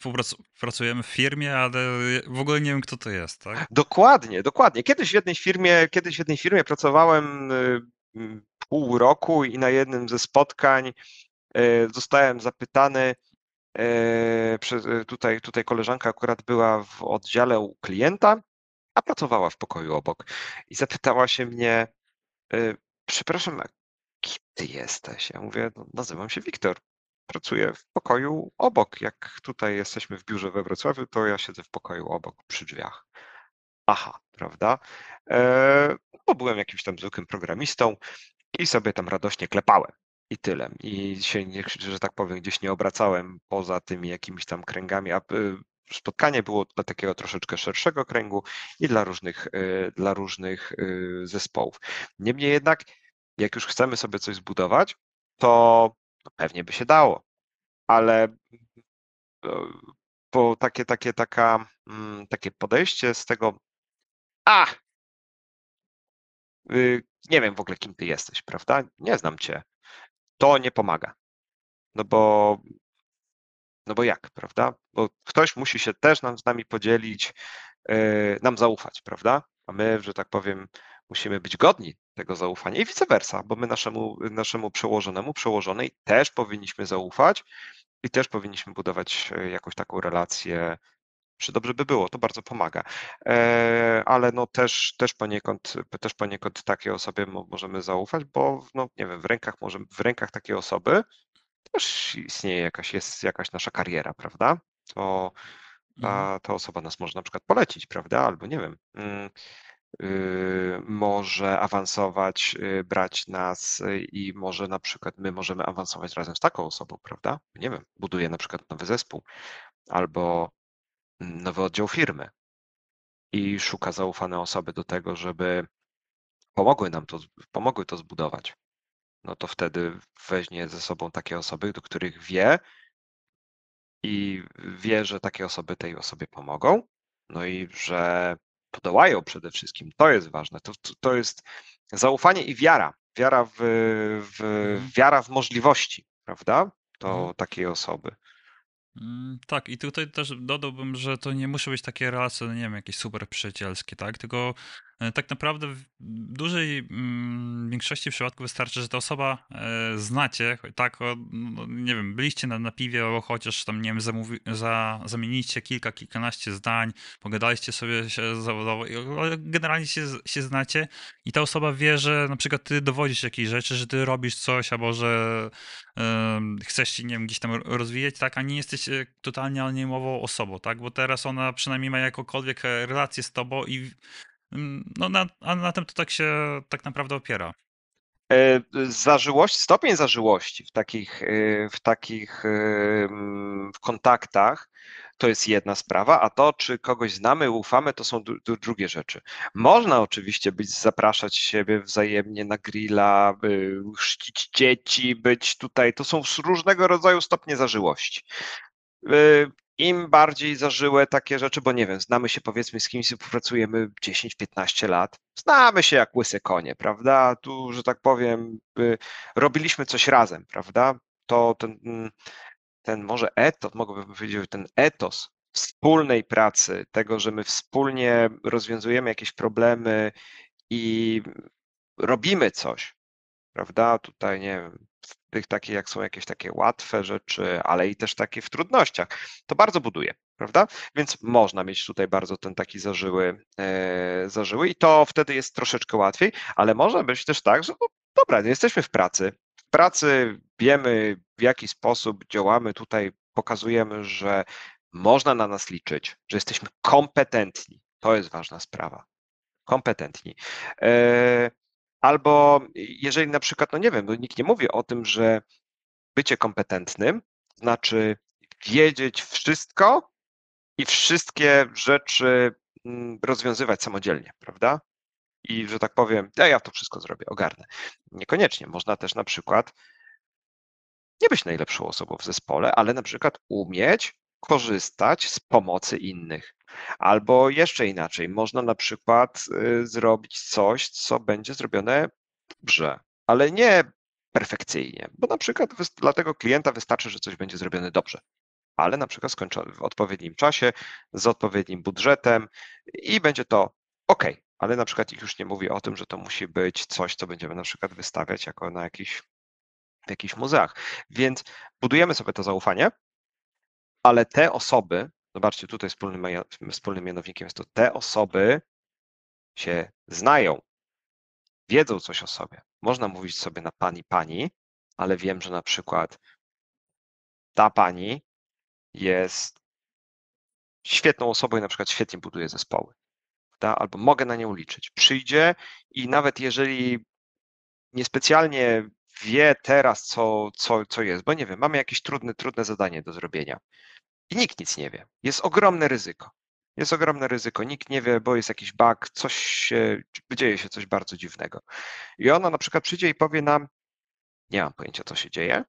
pracujemy w firmie, ale w ogóle nie wiem, kto to jest, tak? Dokładnie, dokładnie. Kiedyś w jednej firmie, kiedyś w jednej firmie pracowałem y, pół roku i na jednym ze spotkań y, zostałem zapytany, y, tutaj, tutaj koleżanka akurat była w oddziale u klienta, a pracowała w pokoju obok i zapytała się mnie, przepraszam, kim ty jesteś? Ja mówię, no, nazywam się Wiktor pracuję w pokoju obok. Jak tutaj jesteśmy w biurze we Wrocławiu, to ja siedzę w pokoju obok przy drzwiach. Aha, prawda? E, bo byłem jakimś tam zwykłym programistą i sobie tam radośnie klepałem. I tyle. I się, nie, że tak powiem, gdzieś nie obracałem poza tymi jakimiś tam kręgami, a e, spotkanie było dla takiego troszeczkę szerszego kręgu i dla różnych, e, dla różnych zespołów. Niemniej jednak, jak już chcemy sobie coś zbudować, to no pewnie by się dało, ale po takie, takie, taka, mm, takie podejście z tego, a y, nie wiem w ogóle kim ty jesteś, prawda? Nie znam cię. To nie pomaga. No bo, no bo jak, prawda? Bo ktoś musi się też nam z nami podzielić, y, nam zaufać, prawda? A my, że tak powiem, musimy być godni tego zaufania i vice versa, bo my naszemu, naszemu przełożonemu, przełożonej też powinniśmy zaufać i też powinniśmy budować e, jakąś taką relację, czy dobrze by było, to bardzo pomaga. E, ale no też, też, poniekąd, też poniekąd takiej osobie możemy zaufać, bo no nie wiem, w rękach, może, w rękach takiej osoby też istnieje jakaś, jest jakaś nasza kariera, prawda? To ta, mhm. ta osoba nas może na przykład polecić, prawda? Albo nie wiem, mm, może awansować, y, brać nas y, i może na przykład my możemy awansować razem z taką osobą, prawda? Nie wiem, buduje na przykład nowy zespół albo nowy oddział firmy i szuka zaufane osoby do tego, żeby pomogły nam to, pomogły to zbudować. No to wtedy weźmie ze sobą takie osoby, do których wie i wie, że takie osoby tej osobie pomogą, no i że podołają przede wszystkim. To jest ważne. To, to jest zaufanie i wiara. Wiara w, w, mhm. wiara w możliwości, prawda? To mhm. takiej osoby. Mm, tak, i tutaj też dodałbym, że to nie muszą być takie relacje, no nie wiem, jakieś super przyjacielskie, tak? Tylko tak naprawdę w dużej mm, większości przypadków wystarczy, że ta osoba e, znacie, tak, no, nie wiem, byliście na, na piwie, albo chociaż tam, nie wiem, zamówi, za, zamieniliście kilka, kilkanaście zdań, pogadaliście sobie się zawodowo, generalnie się, się znacie i ta osoba wie, że na przykład ty dowodzisz jakiejś rzeczy, że ty robisz coś, albo że chcesz się, nie wiem, gdzieś tam rozwijać, tak, a nie jesteś e, totalnie anonimową osobą, tak, bo teraz ona przynajmniej ma jakąkolwiek e, relację z tobą i no na, a na tym to tak się tak naprawdę opiera. E, zażyłość, stopień zażyłości w takich, w takich w kontaktach to jest jedna sprawa, a to, czy kogoś znamy, ufamy, to są drugie rzeczy. Można oczywiście być, zapraszać siebie wzajemnie na grilla, chrzcić dzieci, być tutaj, to są różnego rodzaju stopnie zażyłości. Im bardziej zażyłe takie rzeczy, bo nie wiem, znamy się powiedzmy z kimś, współpracujemy 10-15 lat, znamy się jak łyse konie, prawda? Tu, że tak powiem, robiliśmy coś razem, prawda? To ten ten może etos, mogłabym powiedzieć, ten etos wspólnej pracy, tego, że my wspólnie rozwiązujemy jakieś problemy i robimy coś, prawda? Tutaj nie wiem, tych takie, jak są jakieś takie łatwe rzeczy, ale i też takie w trudnościach, to bardzo buduje, prawda? Więc można mieć tutaj bardzo ten taki zażyły, e, zażyły i to wtedy jest troszeczkę łatwiej, ale może być też tak, że no, dobra, jesteśmy w pracy, w pracy wiemy w jaki sposób działamy, tutaj pokazujemy, że można na nas liczyć, że jesteśmy kompetentni. To jest ważna sprawa. Kompetentni. E, albo jeżeli na przykład, no nie wiem, bo nikt nie mówi o tym, że bycie kompetentnym znaczy wiedzieć wszystko i wszystkie rzeczy mm, rozwiązywać samodzielnie, prawda? I że tak powiem, ja, ja to wszystko zrobię, ogarnę. Niekoniecznie. Można też na przykład nie być najlepszą osobą w zespole, ale na przykład umieć korzystać z pomocy innych. Albo jeszcze inaczej, można na przykład y, zrobić coś, co będzie zrobione dobrze, ale nie perfekcyjnie, bo na przykład dla tego klienta wystarczy, że coś będzie zrobione dobrze, ale na przykład skończone w odpowiednim czasie, z odpowiednim budżetem i będzie to ok, ale na przykład ich już nie mówi o tym, że to musi być coś, co będziemy na przykład wystawiać jako na jakiś, w jakichś muzeach. Więc budujemy sobie to zaufanie, ale te osoby, zobaczcie, tutaj wspólnym, wspólnym mianownikiem jest to, te osoby się znają, wiedzą coś o sobie. Można mówić sobie na pani, pani, ale wiem, że na przykład ta pani jest świetną osobą i na przykład świetnie buduje zespoły. Albo mogę na nią liczyć. Przyjdzie i nawet jeżeli niespecjalnie wie teraz, co, co, co jest, bo nie wiem, mamy jakieś trudne, trudne zadanie do zrobienia i nikt nic nie wie. Jest ogromne ryzyko. Jest ogromne ryzyko. Nikt nie wie, bo jest jakiś bug, coś się, dzieje się coś bardzo dziwnego. I ona na przykład przyjdzie i powie nam, nie mam pojęcia, co się dzieje,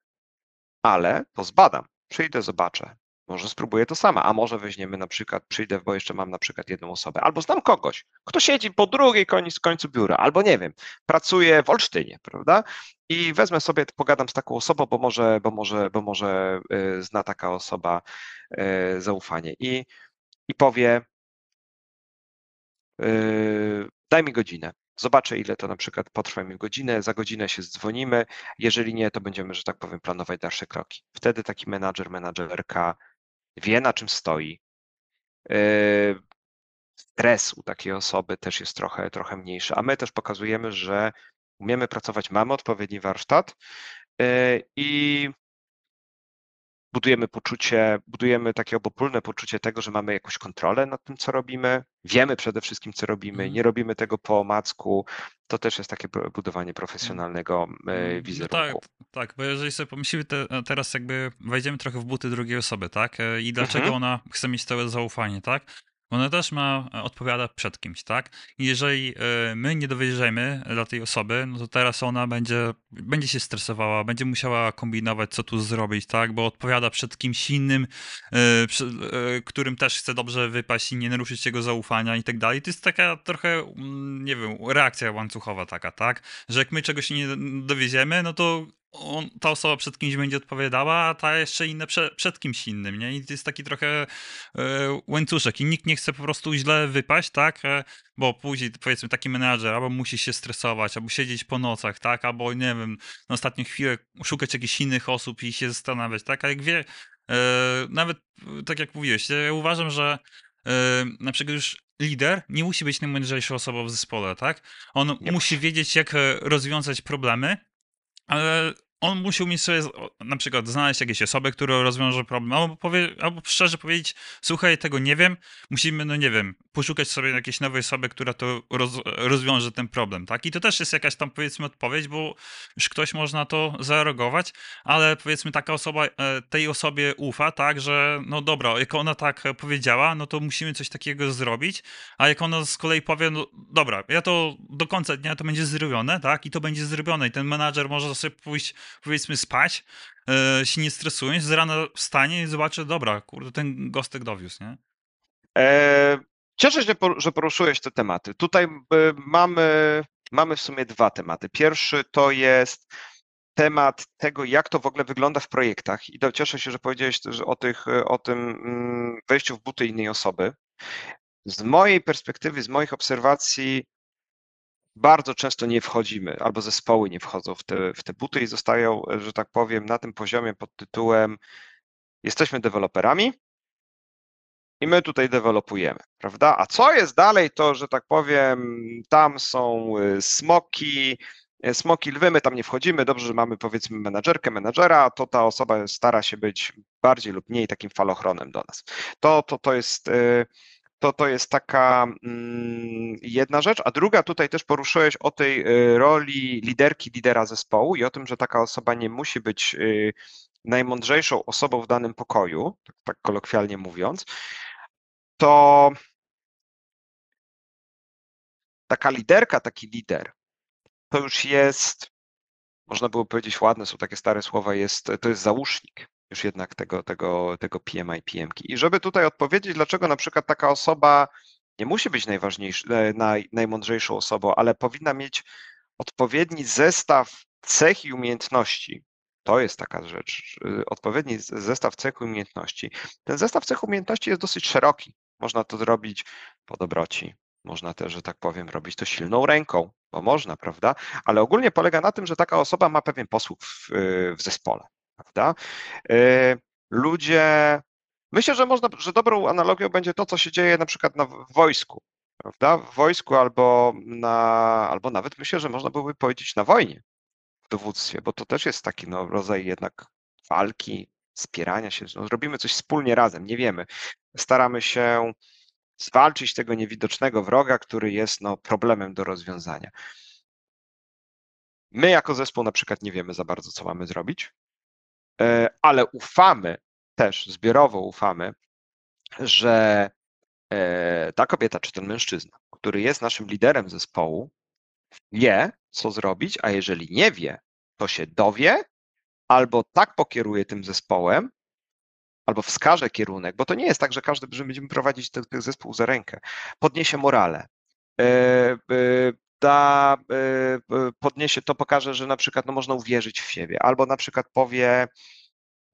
ale to zbadam. Przyjdę, zobaczę. Może spróbuję to sama, a może weźmiemy na przykład, przyjdę, bo jeszcze mam na przykład jedną osobę, albo znam kogoś, kto siedzi po drugiej końcu, końcu biura, albo nie wiem, pracuje w Olsztynie, prawda? I wezmę sobie, pogadam z taką osobą, bo może, bo może, bo może y, zna taka osoba y, zaufanie i, i powie, y, daj mi godzinę. Zobaczę, ile to na przykład potrwa mi godzinę, za godzinę się dzwonimy. Jeżeli nie, to będziemy, że tak powiem, planować dalsze kroki. Wtedy taki menadżer, menadżerka wie na czym stoi. Yy, stres u takiej osoby też jest trochę, trochę mniejszy, a my też pokazujemy, że umiemy pracować, mamy odpowiedni warsztat yy, i budujemy poczucie, budujemy takie obopólne poczucie tego, że mamy jakąś kontrolę nad tym, co robimy, wiemy przede wszystkim, co robimy, mm. nie robimy tego po omacku, to też jest takie budowanie profesjonalnego mm. wizerunku. No tak, tak, bo jeżeli sobie pomyślimy te, teraz jakby wejdziemy trochę w buty drugiej osoby, tak? E, I dlaczego mhm. ona chce mieć całe zaufanie, tak? Ona też ma e, odpowiada przed kimś, tak? Jeżeli e, my nie dowierzemy dla tej osoby, no to teraz ona będzie, będzie się stresowała, będzie musiała kombinować, co tu zrobić, tak? Bo odpowiada przed kimś innym, e, którym też chce dobrze wypaść i nie naruszyć jego zaufania i tak dalej. To jest taka trochę, mm, nie wiem, reakcja łańcuchowa taka, tak? Że jak my czegoś nie dowieziemy, no to on, ta osoba przed kimś będzie odpowiadała, a ta jeszcze inne prze, przed kimś innym, nie? I to jest taki trochę e, łańcuszek i nikt nie chce po prostu źle wypaść, tak? E, bo później, powiedzmy, taki menadżer albo musi się stresować, albo siedzieć po nocach, tak? Albo, nie wiem, na ostatnią chwilę szukać jakichś innych osób i się zastanawiać, tak? A jak wie, e, nawet tak jak mówiłeś, ja uważam, że e, na przykład już lider nie musi być najmądrzejszą osobą w zespole, tak? On nie musi wiedzieć, jak e, rozwiązać problemy, ale on musiał mieć sobie na przykład znaleźć jakieś osoby, które rozwiążą problem, albo, powie, albo szczerze powiedzieć, słuchaj, tego nie wiem, musimy, no nie wiem, poszukać sobie jakiejś nowej osoby, która to roz, rozwiąże ten problem, tak? I to też jest jakaś tam, powiedzmy, odpowiedź, bo już ktoś można to zareagować, ale powiedzmy taka osoba e, tej osobie ufa, tak, że no dobra, jak ona tak powiedziała, no to musimy coś takiego zrobić, a jak ona z kolei powie, no dobra, ja to do końca dnia to będzie zrobione, tak? I to będzie zrobione i ten menadżer może sobie pójść powiedzmy spać, e, się nie stresując, z rana wstanie i zobaczy, dobra, kurde, ten gostek dowiózł, nie? E, cieszę się, że poruszyłeś te tematy. Tutaj e, mamy, mamy w sumie dwa tematy. Pierwszy to jest temat tego, jak to w ogóle wygląda w projektach i cieszę się, że powiedziałeś że o, tych, o tym mm, wejściu w buty innej osoby. Z mojej perspektywy, z moich obserwacji bardzo często nie wchodzimy, albo zespoły nie wchodzą w te, w te buty i zostają, że tak powiem, na tym poziomie pod tytułem jesteśmy deweloperami i my tutaj dewelopujemy, prawda? A co jest dalej, to, że tak powiem, tam są y, smoki, y, smoki lwy, my tam nie wchodzimy, dobrze, że mamy powiedzmy menadżerkę, menadżera, to ta osoba stara się być bardziej lub mniej takim falochronem do nas. To, to, to jest y, to, to jest taka mm, jedna rzecz, a druga tutaj też poruszyłeś o tej roli liderki, lidera zespołu i o tym, że taka osoba nie musi być najmądrzejszą osobą w danym pokoju, tak, tak kolokwialnie mówiąc, to taka liderka, taki lider, to już jest, można było powiedzieć ładne, są takie stare słowa, jest, to jest załóżnik już jednak tego, tego, tego PMI, PMki. I żeby tutaj odpowiedzieć, dlaczego na przykład taka osoba nie musi być najważniejsza, e, naj, najmądrzejszą osobą, ale powinna mieć odpowiedni zestaw cech i umiejętności, to jest taka rzecz, odpowiedni zestaw cech i umiejętności. Ten zestaw cech umiejętności jest dosyć szeroki. Można to zrobić po dobroci, można też, że tak powiem, robić to silną ręką, bo można, prawda? Ale ogólnie polega na tym, że taka osoba ma pewien posłuch w, w zespole, prawda? Y, ludzie, myślę, że można, że dobrą analogią będzie to, co się dzieje na przykład na, w wojsku, prawda? W wojsku albo na, albo nawet myślę, że można byłoby powiedzieć na wojnie, dowództwie, bo to też jest taki no, rodzaj jednak walki, wspierania się. No, robimy coś wspólnie razem, nie wiemy. Staramy się zwalczyć tego niewidocznego wroga, który jest no, problemem do rozwiązania. My jako zespół na przykład nie wiemy za bardzo, co mamy zrobić, ale ufamy też, zbiorowo ufamy, że e, ta kobieta czy ten mężczyzna, który jest naszym liderem zespołu, wie, co zrobić, a jeżeli nie wie, to się dowie albo tak pokieruje tym zespołem, albo wskaże kierunek, bo to nie jest tak, że każdy, że będziemy prowadzić tych zespół za rękę, podniesie morale, e, e, da, e, podniesie, to pokaże, że na przykład no, można uwierzyć w siebie, albo na przykład powie,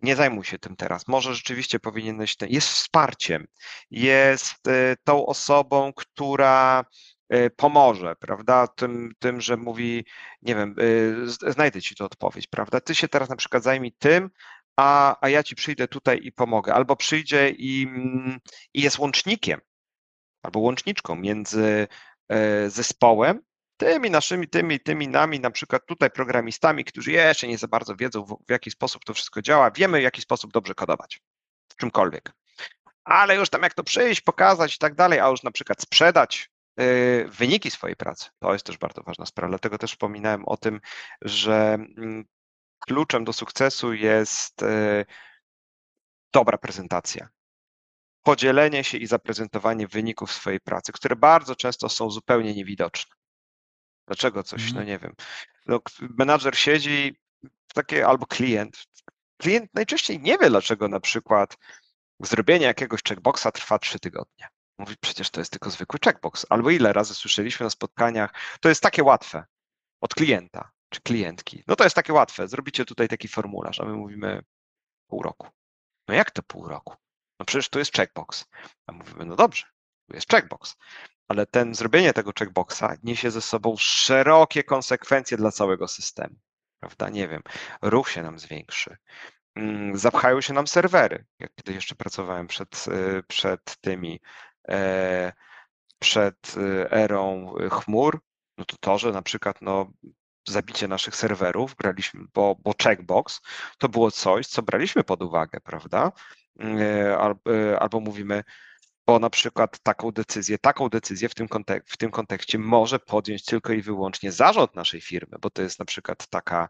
nie zajmuj się tym teraz, może rzeczywiście powinieneś, ten, jest wsparciem, jest tą osobą, która Y, pomoże, prawda? Tym, tym, że mówi, nie wiem, y, znajdę ci tu odpowiedź, prawda? Ty się teraz na przykład zajmij tym, a, a ja ci przyjdę tutaj i pomogę. Albo przyjdzie i, i jest łącznikiem, albo łączniczką między zespołem, tymi naszymi, tymi, tymi nami, na przykład tutaj programistami, którzy jeszcze nie za bardzo wiedzą, w, w jaki sposób to wszystko działa, wiemy, w jaki sposób dobrze kodować, czymkolwiek. Ale już tam jak to przyjść, pokazać i tak dalej, a już na przykład sprzedać, Y, wyniki swojej pracy. To jest też bardzo ważna sprawa. Dlatego też wspominałem o tym, że mm, kluczem do sukcesu jest y, dobra prezentacja. Podzielenie się i zaprezentowanie wyników swojej pracy, które bardzo często są zupełnie niewidoczne. Dlaczego coś, no mhm. nie wiem. No, menadżer siedzi, takie albo klient. Klient najczęściej nie wie, dlaczego na przykład zrobienie jakiegoś checkboxa trwa trzy tygodnie. Mówi, przecież to jest tylko zwykły checkbox. Albo ile razy słyszeliśmy na spotkaniach, to jest takie łatwe od klienta czy klientki. No to jest takie łatwe, zrobicie tutaj taki formularz, a my mówimy pół roku. No jak to pół roku? No przecież to jest checkbox. A mówimy, no dobrze, tu jest checkbox. Ale ten zrobienie tego checkboxa niesie ze sobą szerokie konsekwencje dla całego systemu. Prawda? Nie wiem, ruch się nam zwiększy, mm, zapchają się nam serwery. Jak kiedy jeszcze pracowałem przed, y, przed tymi E, przed e, erą chmur, no to to, że na przykład no, zabicie naszych serwerów braliśmy, bo, bo checkbox to było coś, co braliśmy pod uwagę, prawda? E, albo, albo mówimy, bo na przykład taką decyzję, taką decyzję w tym, kontek w tym kontekście może podjąć tylko i wyłącznie zarząd naszej firmy, bo to jest na przykład taka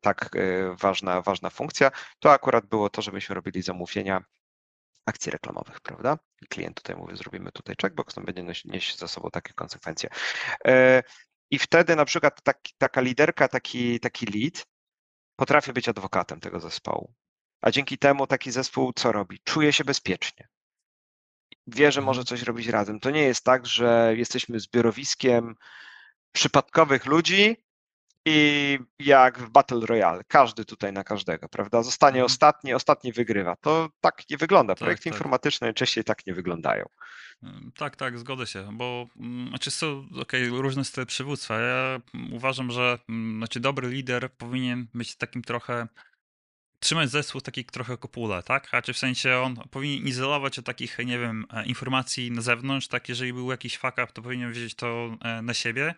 tak ważna, ważna funkcja. To akurat było to, że myśmy robili zamówienia akcji reklamowych, prawda? Klient tutaj mówi, zrobimy tutaj checkbox, to będzie nieść za sobą takie konsekwencje. E, I wtedy na przykład taki, taka liderka, taki, taki lead potrafi być adwokatem tego zespołu. A dzięki temu taki zespół co robi? Czuje się bezpiecznie. Wie, że może mhm. coś robić razem. To nie jest tak, że jesteśmy zbiorowiskiem przypadkowych ludzi i jak w Battle Royale, każdy tutaj na każdego, prawda? Zostanie mhm. ostatni, ostatni wygrywa. To tak nie wygląda. Tak, Projekty tak, informatyczne najczęściej tak nie wyglądają. Tak, tak, zgodzę się, bo mm, znaczy są okay, różne style przywództwa. Ja uważam, że mm, znaczy dobry lider powinien być takim trochę trzymać zespół takich trochę kopule, tak? A czy w sensie on powinien izolować od takich, nie wiem, e, informacji na zewnątrz, tak? Jeżeli był jakiś fuck up, to powinien wiedzieć to e, na siebie,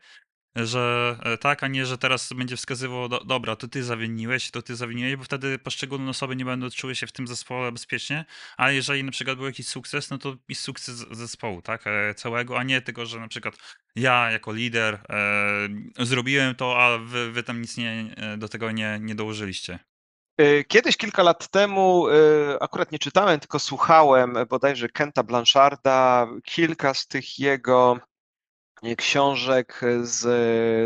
że e, tak, a nie, że teraz będzie wskazywał, do, dobra, to ty zawiniłeś, to ty zawiniłeś, bo wtedy poszczególne osoby nie będą czuły się w tym zespole bezpiecznie, a jeżeli na przykład był jakiś sukces, no to i sukces zespołu, tak, całego, a nie tylko, że na przykład ja jako lider e, zrobiłem to, a wy, wy tam nic nie, do tego nie, nie dołożyliście. Y, kiedyś, kilka lat temu, y, akurat nie czytałem, tylko słuchałem bodajże Kenta Blancharda, kilka z tych jego y, książek z,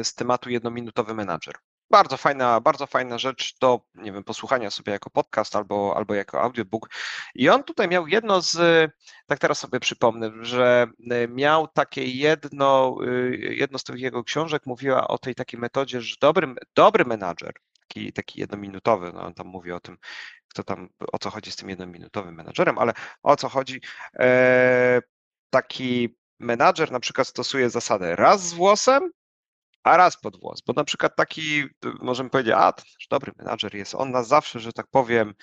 z tematu jednominutowy menadżer. Bardzo fajna, bardzo fajna rzecz do, nie wiem, posłuchania sobie jako podcast albo, albo jako audiobook. I on tutaj miał jedno z, tak teraz sobie przypomnę, że miał takie jedno, jedno z tych jego książek mówiła o tej takiej metodzie, że dobry, dobry menadżer taki, taki jednominutowy. No, on tam mówi o tym, kto tam, o co chodzi z tym jednominutowym menadżerem, ale o co chodzi. E, taki menadżer na przykład stosuje zasadę raz z włosem, a raz pod włos, bo na przykład taki, możemy powiedzieć, a, to dobry menadżer jest, on nas zawsze, że tak powiem,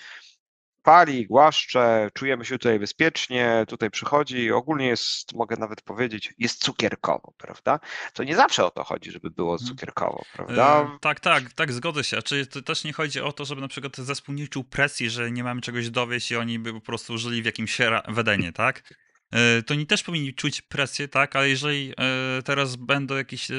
pali, głaszcze, czujemy się tutaj bezpiecznie, tutaj przychodzi, ogólnie jest, mogę nawet powiedzieć, jest cukierkowo, prawda? To nie zawsze o to chodzi, żeby było mhm. cukierkowo, prawda? E, tak, tak, tak, zgodzę się. Czy to też nie chodzi o to, żeby na przykład zespół nie czuł presji, że nie mamy czegoś dowieść i oni by po prostu żyli w jakimś wedenie, tak? E, to oni też powinni czuć presję, tak? Ale jeżeli e, teraz będą jakieś e,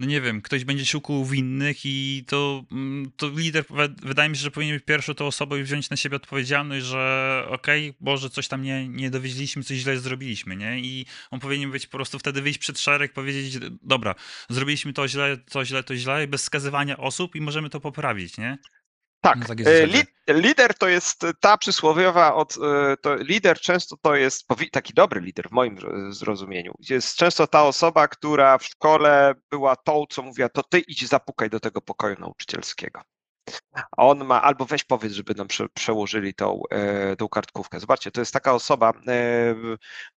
no nie wiem, ktoś będzie szukał winnych i to, mm, to lider, wydaje mi się, że powinien być pierwszą tą osobą i wziąć na siebie odpowiedzialność, że okej, okay, Boże, coś tam nie, nie dowieźliśmy, coś źle zrobiliśmy, nie? I on powinien być po prostu wtedy wyjść przed szereg, powiedzieć, dobra, zrobiliśmy to źle, to źle, to źle, bez wskazywania osób i możemy to poprawić, nie? Tak, e, li, lider to jest ta przysłowiowa, od, e, to lider często to jest, taki dobry lider w moim zrozumieniu, jest często ta osoba, która w szkole była tą, co mówiła, to ty idź zapukaj do tego pokoju nauczycielskiego. A on ma, albo weź powiedz, żeby nam prze, przełożyli tą, e, tą kartkówkę. Zobaczcie, to jest taka osoba, e,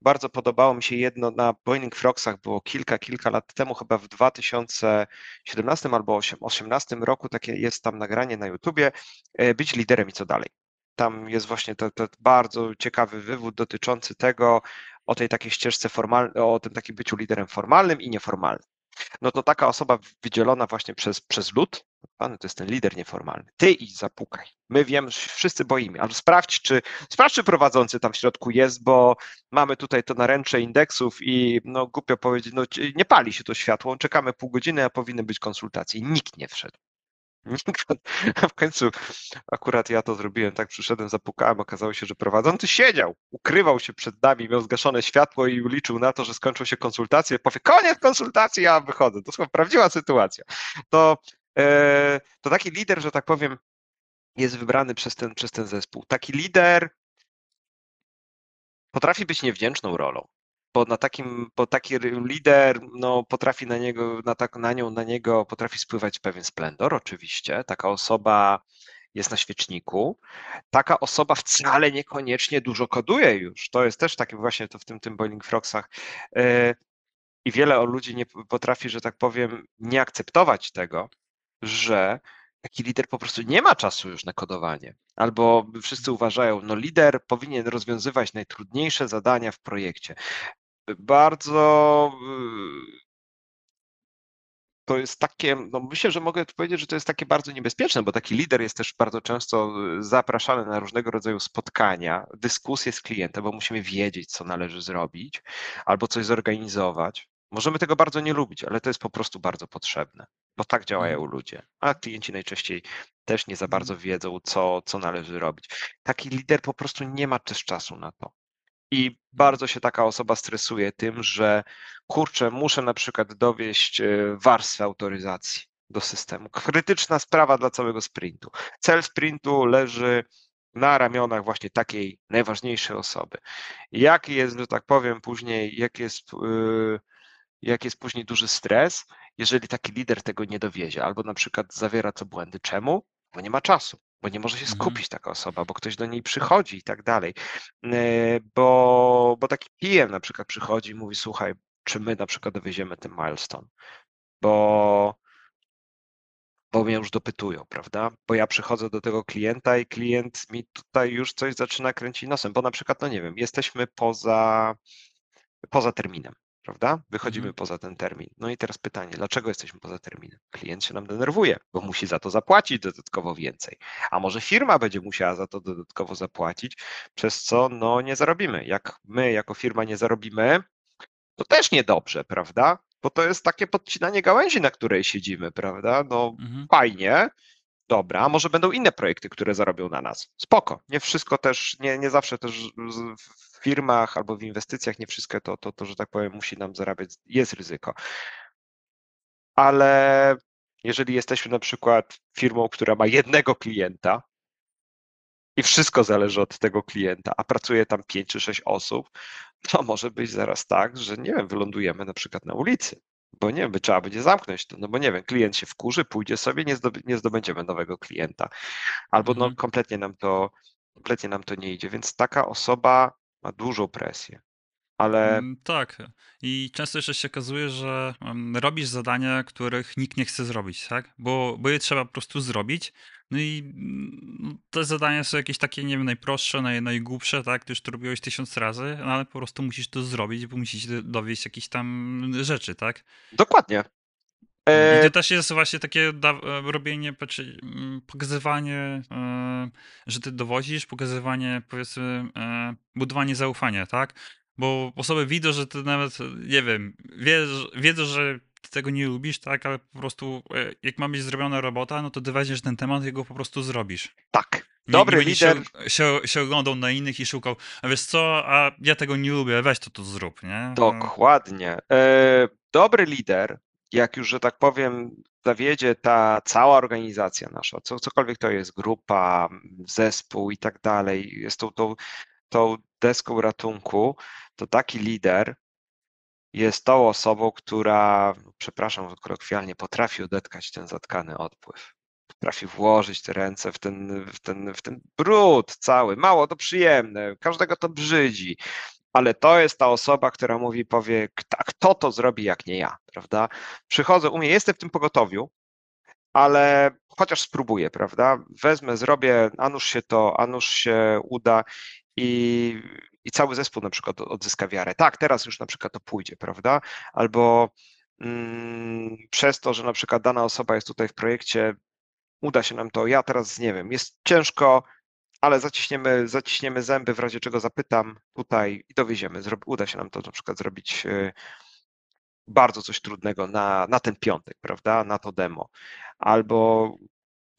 bardzo podobało mi się jedno na Boiling Frogsach, było kilka, kilka lat temu, chyba w 2017 albo 2018 roku, takie jest tam nagranie na YouTubie, e, być liderem i co dalej. Tam jest właśnie to bardzo ciekawy wywód dotyczący tego, o tej takiej ścieżce formalnej, o tym takim byciu liderem formalnym i nieformalnym no to taka osoba wydzielona właśnie przez, przez lud, Pan to jest ten lider nieformalny. Ty idź zapukaj. My wiemy, wszyscy boimy, ale sprawdź czy, sprawdź, czy prowadzący tam w środku jest, bo mamy tutaj to naręcze indeksów i no głupio powiedzieć, no nie pali się to światło, czekamy pół godziny, a powinny być konsultacje. Nikt nie wszedł. A w końcu akurat ja to zrobiłem, tak przyszedłem, zapukałem, okazało się, że prowadzący siedział, ukrywał się przed nami, miał zgaszone światło i liczył na to, że skończą się konsultacje, powie koniec konsultacji, ja wychodzę. To jest prawdziwa sytuacja. To, e, to taki lider, że tak powiem, jest wybrany przez ten, przez ten zespół. Taki lider potrafi być niewdzięczną rolą bo na takim, bo taki lider no, potrafi na niego, na, tak, na nią, na niego potrafi spływać pewien splendor, oczywiście. Taka osoba jest na świeczniku. Taka osoba wcale niekoniecznie dużo koduje już. To jest też takie właśnie to w tym, tym Boiling Frogsach. E, I wiele ludzi nie potrafi, że tak powiem, nie akceptować tego, że taki lider po prostu nie ma czasu już na kodowanie. Albo wszyscy uważają, no lider powinien rozwiązywać najtrudniejsze zadania w projekcie bardzo y, to jest takie, no myślę, że mogę powiedzieć, że to jest takie bardzo niebezpieczne, bo taki lider jest też bardzo często y, zapraszany na różnego rodzaju spotkania, dyskusje z klientem, bo musimy wiedzieć, co należy zrobić albo coś zorganizować. Możemy tego bardzo nie lubić, ale to jest po prostu bardzo potrzebne, bo tak działają mhm. ludzie. A klienci najczęściej też nie za bardzo mhm. wiedzą, co, co należy robić. Taki lider po prostu nie ma też czasu na to. I bardzo się taka osoba stresuje tym, że kurczę, muszę na przykład dowieść e, warstwę autoryzacji do systemu. Krytyczna sprawa dla całego sprintu. Cel sprintu leży na ramionach właśnie takiej najważniejszej osoby. Jak jest, że tak powiem, później, jak jest yy, jak jest później duży stres, jeżeli taki lider tego nie dowiezie, albo na przykład zawiera co błędy. Czemu? Bo nie ma czasu, bo nie może się Mhm. skupić taka osoba, bo ktoś do niej przychodzi i tak dalej. Yy, Bo, bo taki PM na przykład przychodzi i mówi, słuchaj, czy my na przykład dowieziemy ten milestone? Bo, bo mnie już dopytują, prawda? Bo ja przychodzę do tego klienta i klient mi tutaj już coś zaczyna kręcić nosem, bo na przykład, no nie wiem, jesteśmy poza, poza terminem, prawda? Wychodzimy Mhm. poza ten termin. No i teraz pytanie, dlaczego jesteśmy poza terminem? Klient się nam denerwuje, bo musi za to zapłacić dodatkowo więcej. A może firma będzie musiała za to dodatkowo zapłacić, przez co no nie zarobimy. Jak my jako firma nie zarobimy, to też niedobrze, prawda? Bo to jest takie podcinanie gałęzi, na której siedzimy, prawda? No Mhm. fajnie, dobra, może będą inne projekty, które zarobią na nas. Spoko. Nie wszystko też, nie, nie zawsze też w firmach albo w inwestycjach, nie wszystko to, to, to, że tak powiem, musi nam zarabiać, jest ryzyko. Ale jeżeli jesteśmy na przykład firmą, która ma jednego klienta i wszystko zależy od tego klienta, a pracuje tam pięć czy sześć osób, to może być zaraz tak, że nie wiem, wylądujemy na przykład na ulicy. Bo nie wiem, by trzeba będzie zamknąć to, no bo nie wiem, klient się wkurzy, pójdzie sobie, nie, zdoby, nie zdobędziemy nowego klienta. Albo no Mhm. kompletnie nam to, kompletnie nam to nie idzie, więc taka osoba ma dużą presję. Ale Mm, Tak. I często jeszcze się okazuje, że em, robisz zadania, których nikt nie chce zrobić, tak? Bo, bo je trzeba po prostu zrobić. No i mm, te zadania są jakieś takie, nie wiem, najprostsze, naj, najgłupsze, tak? Ty już to robiłeś tysiąc razy, no ale po prostu musisz to zrobić, bo musisz do- dowieść jakichś tam rzeczy, tak? dokładnie. I E, to też jest właśnie takie e, robienie, mm, pokazywanie, e, że ty dowozisz, pokazywanie, powiedzmy, budowanie zaufania, tak? Bo osoby widzą, że ty nawet, nie wiem, wiedzą, że ty tego nie lubisz, tak? Ale po prostu, e, jak ma być zrobiona robota, no to ty weźmiesz ten temat i go po prostu zrobisz. tak, Nie, dobry nie lider, się, się, się oglądał na innych i szukał, a wiesz co, a ja tego nie lubię, weź to, to zrób, nie? E, dokładnie. E, dobry lider, jak już, że tak powiem, zawiedzie ta cała organizacja nasza, co, cokolwiek to jest, grupa, zespół i tak dalej, jest tą, tą, tą deską ratunku, to taki lider jest tą osobą, która, przepraszam kolokwialnie, potrafi odetkać ten zatkany odpływ. Potrafi włożyć te ręce w ten, w ten, w ten brud cały. Mało to przyjemne, każdego to brzydzi, ale to jest ta osoba, która mówi, powie, "Kto- to zrobi, jak nie ja, prawda? Przychodzę, umie, jestem w tym pogotowiu, ale chociaż spróbuję, prawda? Wezmę, zrobię, a nuż się to, a nuż się uda i, i cały zespół na przykład odzyska wiarę. Tak, teraz już na przykład to pójdzie, prawda? Albo mm, przez to, że na przykład dana osoba jest tutaj w projekcie, uda się nam to, ja teraz nie wiem, jest ciężko, ale zaciśniemy, zaciśniemy zęby, w razie czego zapytam tutaj i dowieziemy. Zrob, uda się nam to na przykład zrobić y, bardzo coś trudnego na, na ten piątek, prawda? Na to demo. Albo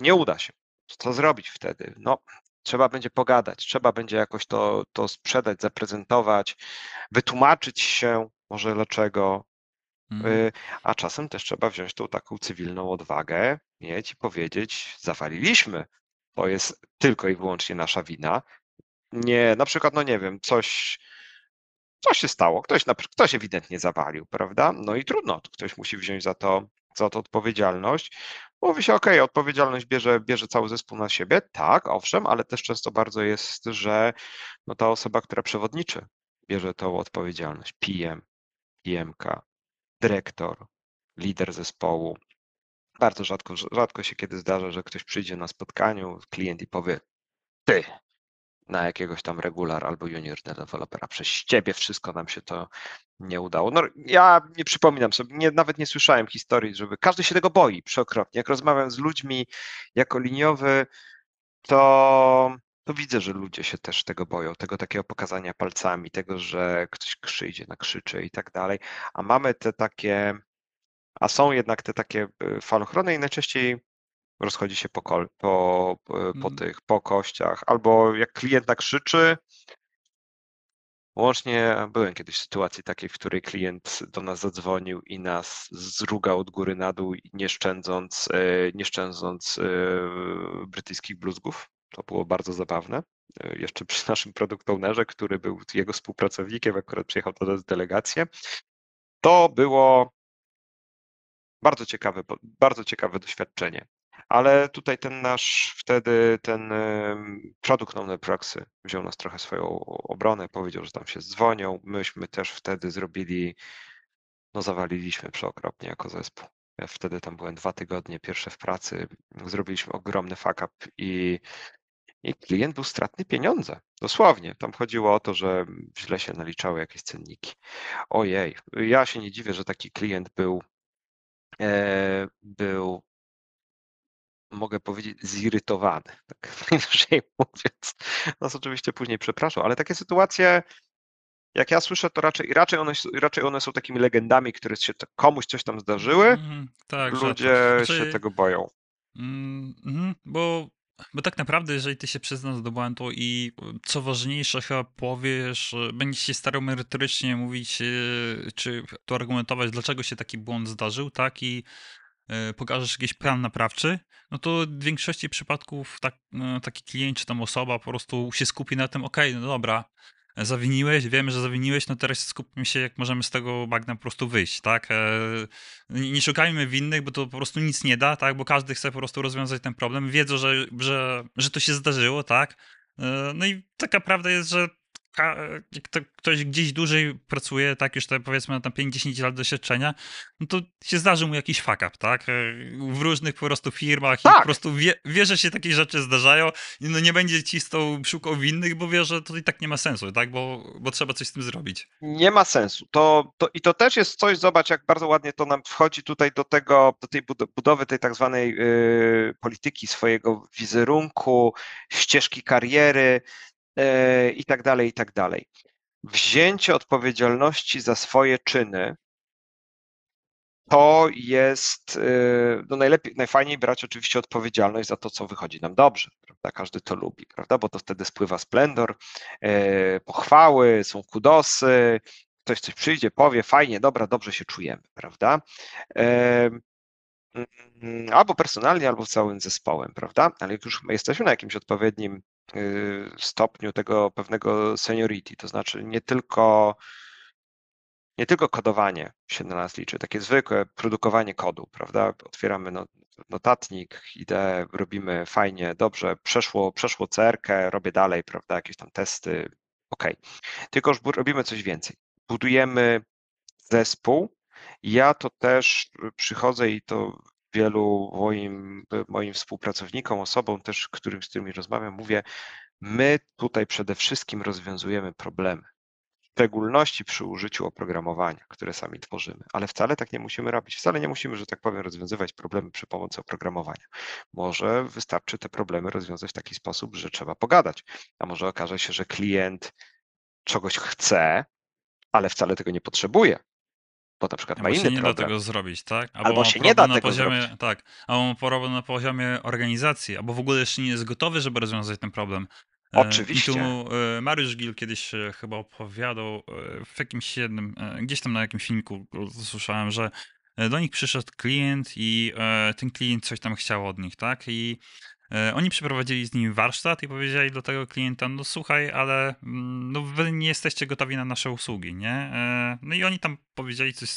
nie uda się. Co zrobić wtedy? No, trzeba będzie pogadać, trzeba będzie jakoś to, to sprzedać, zaprezentować, wytłumaczyć się może dlaczego, mhm. y, a czasem też trzeba wziąć tą taką cywilną odwagę, mieć i powiedzieć, zawaliliśmy, to jest tylko i wyłącznie nasza wina. Nie, na przykład, no nie wiem, coś, coś się stało, ktoś, ktoś ewidentnie zawalił, prawda? No i trudno, ktoś musi wziąć za to, za to odpowiedzialność. Mówi się, okej, odpowiedzialność bierze, bierze cały zespół na siebie, tak, owszem, ale też często bardzo jest, że no ta osoba, która przewodniczy, bierze tą odpowiedzialność. PM, PM-ka, dyrektor, lider zespołu. Bardzo rzadko, rzadko się kiedy zdarza, że ktoś przyjdzie na spotkaniu, klient i powie, ty, na jakiegoś tam regular albo junior dewelopera, przez ciebie wszystko nam się to nie udało. No, ja nie przypominam sobie, nie, nawet nie słyszałem historii, żeby każdy się tego boi przeokropnie. Jak rozmawiam z ludźmi jako liniowy, to, to widzę, że ludzie się też tego boją, tego takiego pokazania palcami, tego, że ktoś przyjdzie, nakrzyczy i tak dalej. A mamy te takie, a są jednak te takie y, falochrony i najczęściej rozchodzi się po, kol, po, po, po Mm. tych, po kościach, albo jak klient nakrzyczy, Łącznie byłem kiedyś w sytuacji takiej, w której klient do nas zadzwonił i nas zrugał od góry na dół, nie szczędząc, e, nie szczędząc e, brytyjskich bluzgów. To było bardzo zabawne. E, Jeszcze przy naszym product ownerze, który był jego współpracownikiem, akurat przyjechał do nas delegację. To było bardzo ciekawe, bardzo ciekawe doświadczenie. Ale tutaj ten nasz wtedy, ten produkt owner Proxy wziął nas trochę swoją obronę, powiedział, że tam się dzwonią. Myśmy też wtedy zrobili, no zawaliliśmy przeokropnie jako zespół. Ja wtedy tam byłem dwa tygodnie, pierwsze w pracy, zrobiliśmy ogromny fuck up i, i klient był stratny pieniądze. Dosłownie. Tam chodziło o to, że źle się naliczały jakieś cenniki. Ojej, ja się nie dziwię, że taki klient był, e, był mogę powiedzieć, zirytowany, tak najwyżej mówiąc. Nas oczywiście później przepraszał, ale takie sytuacje, jak ja słyszę, to raczej, raczej, one, raczej one są takimi legendami, które się komuś coś tam zdarzyły. Mm, tak, Ludzie znaczy, się tego boją. Mm, mm, bo, bo tak naprawdę, jeżeli ty się przyznasz do błędu i co ważniejsze, chyba powiesz, będziesz się starał merytorycznie mówić, e, czy to argumentować, dlaczego się taki błąd zdarzył, tak? I E, pokażesz jakiś plan naprawczy, no to w większości przypadków tak, no, taki klient czy tam osoba po prostu się skupi na tym, ok, no dobra, zawiniłeś, wiemy, że zawiniłeś, no teraz skupmy się, jak możemy z tego bagna po prostu wyjść, tak? E, nie szukajmy winnych, bo to po prostu nic nie da, tak? Bo każdy chce po prostu rozwiązać ten problem, wiedzą, że, że, że to się zdarzyło, tak? E, no i taka prawda jest, że ktoś gdzieś dłużej pracuje, tak już te, powiedzmy na tam 5-10 lat doświadczenia, no to się zdarzy mu jakiś fuck up, tak? W różnych po prostu firmach tak. i po prostu wie, wie, że się takie rzeczy zdarzają i no nie będzie ci z tą szukał winnych, bo wie, że to i tak nie ma sensu, tak? Bo, bo trzeba coś z tym zrobić. Nie ma sensu. To, to, I to też jest coś, zobacz jak bardzo ładnie to nam wchodzi tutaj do tego, do tej budowy tej tak zwanej yy, polityki swojego wizerunku, ścieżki kariery, E, i tak dalej, i tak dalej. Wzięcie odpowiedzialności za swoje czyny to jest e, no najlepiej, najfajniej brać oczywiście odpowiedzialność za to, co wychodzi nam dobrze, prawda? Każdy to lubi, prawda? Bo to wtedy spływa splendor, e, pochwały, są kudosy, ktoś coś przyjdzie, powie, fajnie, dobra, dobrze się czujemy, prawda? Mm, albo personalnie, albo całym zespołem, prawda? Ale jak już jesteśmy na jakimś odpowiednim stopniu tego pewnego seniority, to znaczy nie tylko nie tylko kodowanie się na nas liczy, takie zwykłe produkowanie kodu, prawda? Otwieramy notatnik, ideę, robimy fajnie, dobrze, przeszło, przeszło CR-kę, robię dalej, prawda? Jakieś tam testy, ok. Tylko już robimy coś więcej. Budujemy zespół, ja to też przychodzę i to wielu moim, moim współpracownikom, osobom też, którym, z którymi rozmawiam, mówię, my tutaj przede wszystkim rozwiązujemy problemy. W szczególności przy użyciu oprogramowania, które sami tworzymy, ale wcale tak nie musimy robić. Wcale nie musimy, że tak powiem, rozwiązywać problemy przy pomocy oprogramowania. Może wystarczy te problemy rozwiązać w taki sposób, że trzeba pogadać, a może okaże się, że klient czegoś chce, ale wcale tego nie potrzebuje bo na przykład albo ma inny nie problem. da tego zrobić, tak? Albo, albo się nie da tego poziomie, zrobić. Tak, albo ma problem na poziomie organizacji, albo w ogóle jeszcze nie jest gotowy, żeby rozwiązać ten problem. Oczywiście. I tu e, Mariusz Gil kiedyś chyba opowiadał e, w jakimś jednym, e, gdzieś tam na jakimś filmiku słyszałem, że do nich przyszedł klient i ten klient coś tam chciał od nich, tak? I E, oni przeprowadzili z nimi warsztat i powiedzieli do tego klienta, no słuchaj, ale mm, no wy nie jesteście gotowi na nasze usługi, nie? E, no i oni tam powiedzieli coś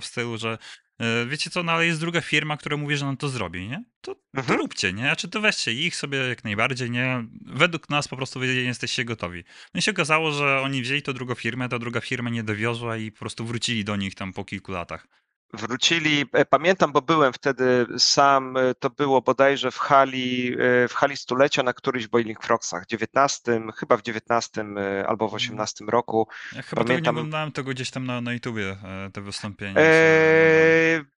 w stylu, że e, wiecie co, no ale jest druga firma, która mówi, że nam to zrobi, nie? To, mhm. to róbcie, nie? Znaczy to weźcie ich sobie jak najbardziej, nie? Według nas po prostu wy jesteście gotowi. No i się okazało, że oni wzięli to drugą firmę, ta druga firma nie dowiozła i po prostu wrócili do nich tam po kilku latach wrócili. E, pamiętam, bo byłem wtedy sam, e, to było bodajże w hali, e, w hali stulecia na któryś Boiling Frogsach, 19, chyba w 19 albo w 18 mm. roku. Ja chyba Pamiętam, tego nie oglądałem tego gdzieś tam na, na YouTubie, te wystąpienie.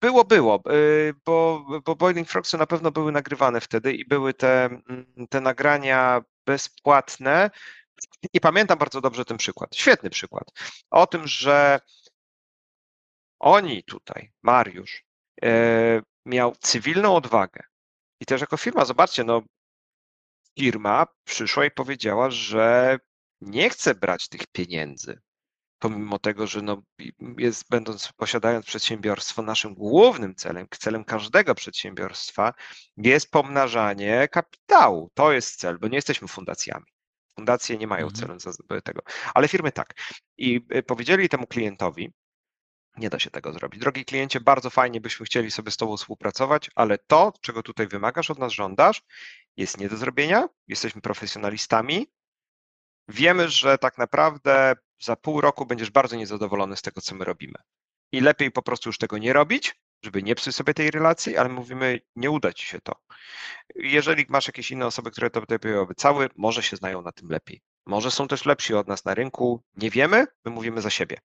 było, było, bo, bo Boiling Frogsy na pewno były nagrywane wtedy i były te, mm, te nagrania bezpłatne. I pamiętam bardzo dobrze ten przykład, świetny przykład, o tym, że oni tutaj, Mariusz, e, miał cywilną odwagę. I też jako firma, zobaczcie, no, firma przyszła i powiedziała, że nie chce brać tych pieniędzy, pomimo tego, że no, jest, będąc, posiadając przedsiębiorstwo, naszym głównym celem, celem każdego przedsiębiorstwa jest pomnażanie kapitału. To jest cel, bo nie jesteśmy fundacjami. Fundacje nie mają mhm. celu tego, ale firmy tak. I e, powiedzieli temu klientowi, Nie da się tego zrobić. Drogi kliencie, bardzo fajnie byśmy chcieli sobie z Tobą współpracować, ale to, czego tutaj wymagasz od nas, żądasz, jest nie do zrobienia. Jesteśmy profesjonalistami. Wiemy, że tak naprawdę za pół roku będziesz bardzo niezadowolony z tego, co my robimy. I lepiej po prostu już tego nie robić, żeby nie psuć sobie tej relacji, ale mówimy, nie uda ci się to. Jeżeli masz jakieś inne osoby, które to tutaj obiecały, może się znają na tym lepiej. Może są też lepsi od nas na rynku, nie wiemy, my mówimy za siebie.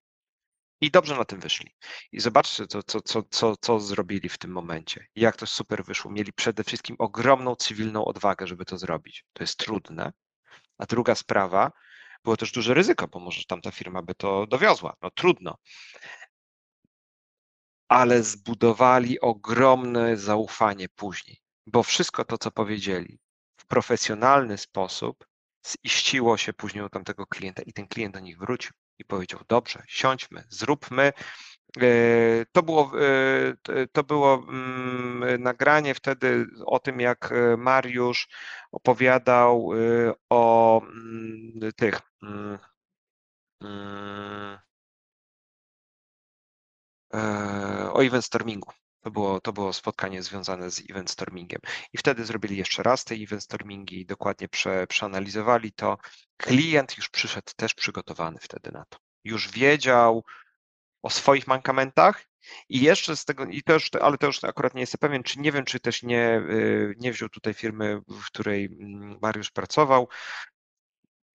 I dobrze na tym wyszli. I zobaczcie, co, co, co, co, co zrobili w tym momencie. Jak to super wyszło. Mieli przede wszystkim ogromną cywilną odwagę, żeby to zrobić. To jest trudne. A druga sprawa, było też duże ryzyko, bo może tamta firma by to dowiozła. No trudno. Ale zbudowali ogromne zaufanie później, bo wszystko to, co powiedzieli w profesjonalny sposób, ziściło się później u tamtego klienta i ten klient do nich wrócił i powiedział: Dobrze, siądźmy, zróbmy. E, to było, e, to było mm, nagranie wtedy o tym, jak e, Mariusz opowiadał o mm, tych. Mm, o event stormingu. To było, to było spotkanie związane z event stormingiem. I wtedy zrobili jeszcze raz te event stormingi dokładnie prze, przeanalizowali to. Klient już przyszedł też przygotowany wtedy na to już wiedział o swoich mankamentach i jeszcze z tego, i to już, ale to już akurat nie jestem pewien, czy nie wiem, czy też nie, y, nie wziął tutaj firmy, w której mm, Mariusz pracował,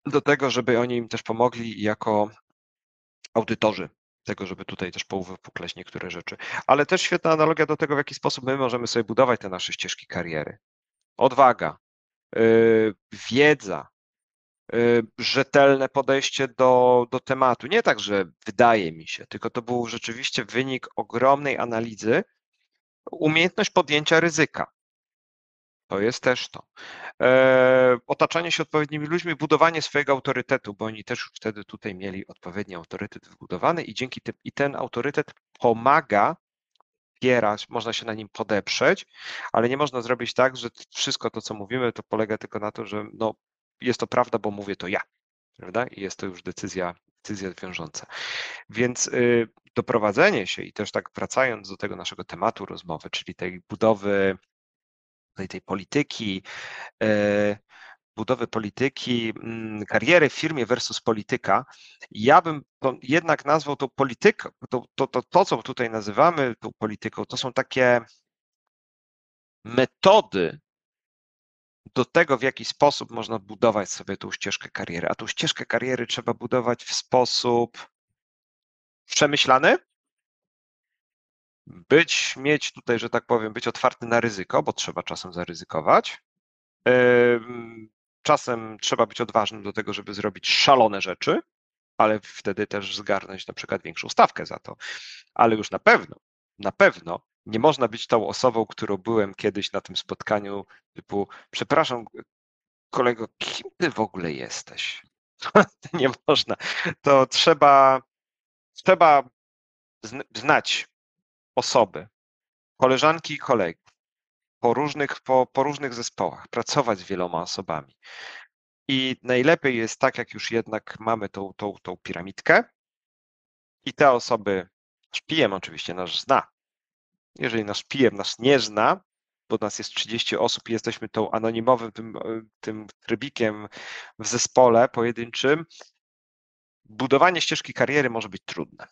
do tego, żeby oni im też pomogli jako audytorzy tego, żeby tutaj też pouwypukleć niektóre rzeczy. Ale też świetna analogia do tego, w jaki sposób my możemy sobie budować te nasze ścieżki kariery. Odwaga, yy, wiedza, Y, rzetelne podejście do, do tematu. Nie tak, że wydaje mi się, tylko to był rzeczywiście wynik ogromnej analizy, umiejętność podjęcia ryzyka. To jest też to. E, otaczanie się odpowiednimi ludźmi, budowanie swojego autorytetu, bo oni też już wtedy tutaj mieli odpowiedni autorytet wbudowany i dzięki tym, i ten autorytet pomaga wspierać, można się na nim podeprzeć, ale nie można zrobić tak, że wszystko to, co mówimy, to polega tylko na to, że no, jest to prawda, bo mówię to ja, prawda? I jest to już decyzja, decyzja wiążąca. Więc y, doprowadzenie się i też tak wracając do tego naszego tematu rozmowy, czyli tej budowy tej, tej polityki, y, budowy polityki, mm, kariery w firmie versus polityka, ja bym jednak nazwał to polityką, to, to, to, to, co tutaj nazywamy tą polityką, to są takie metody do tego, w jaki sposób można budować sobie tą ścieżkę kariery. A tą ścieżkę kariery trzeba budować w sposób przemyślany, być, mieć tutaj, że tak powiem, być otwarty na ryzyko, bo trzeba czasem zaryzykować. Czasem trzeba być odważnym do tego, żeby zrobić szalone rzeczy, ale wtedy też zgarnąć na przykład większą stawkę za to. Ale już na pewno, na pewno nie można być tą osobą, którą byłem kiedyś na tym spotkaniu, typu, przepraszam, kolego, kim ty w ogóle jesteś? nie można. To trzeba, trzeba znać osoby, koleżanki i kolegów po różnych, po, po różnych zespołach, pracować z wieloma osobami. I najlepiej jest tak, jak już jednak mamy tą, tą, tą piramidkę i te osoby, szpijem oczywiście nasz zna, jeżeli nasz PM nas nie zna, bo nas jest 30 osób i jesteśmy tą anonimowym tym, tym trybikiem w zespole pojedynczym, budowanie ścieżki kariery może być trudne.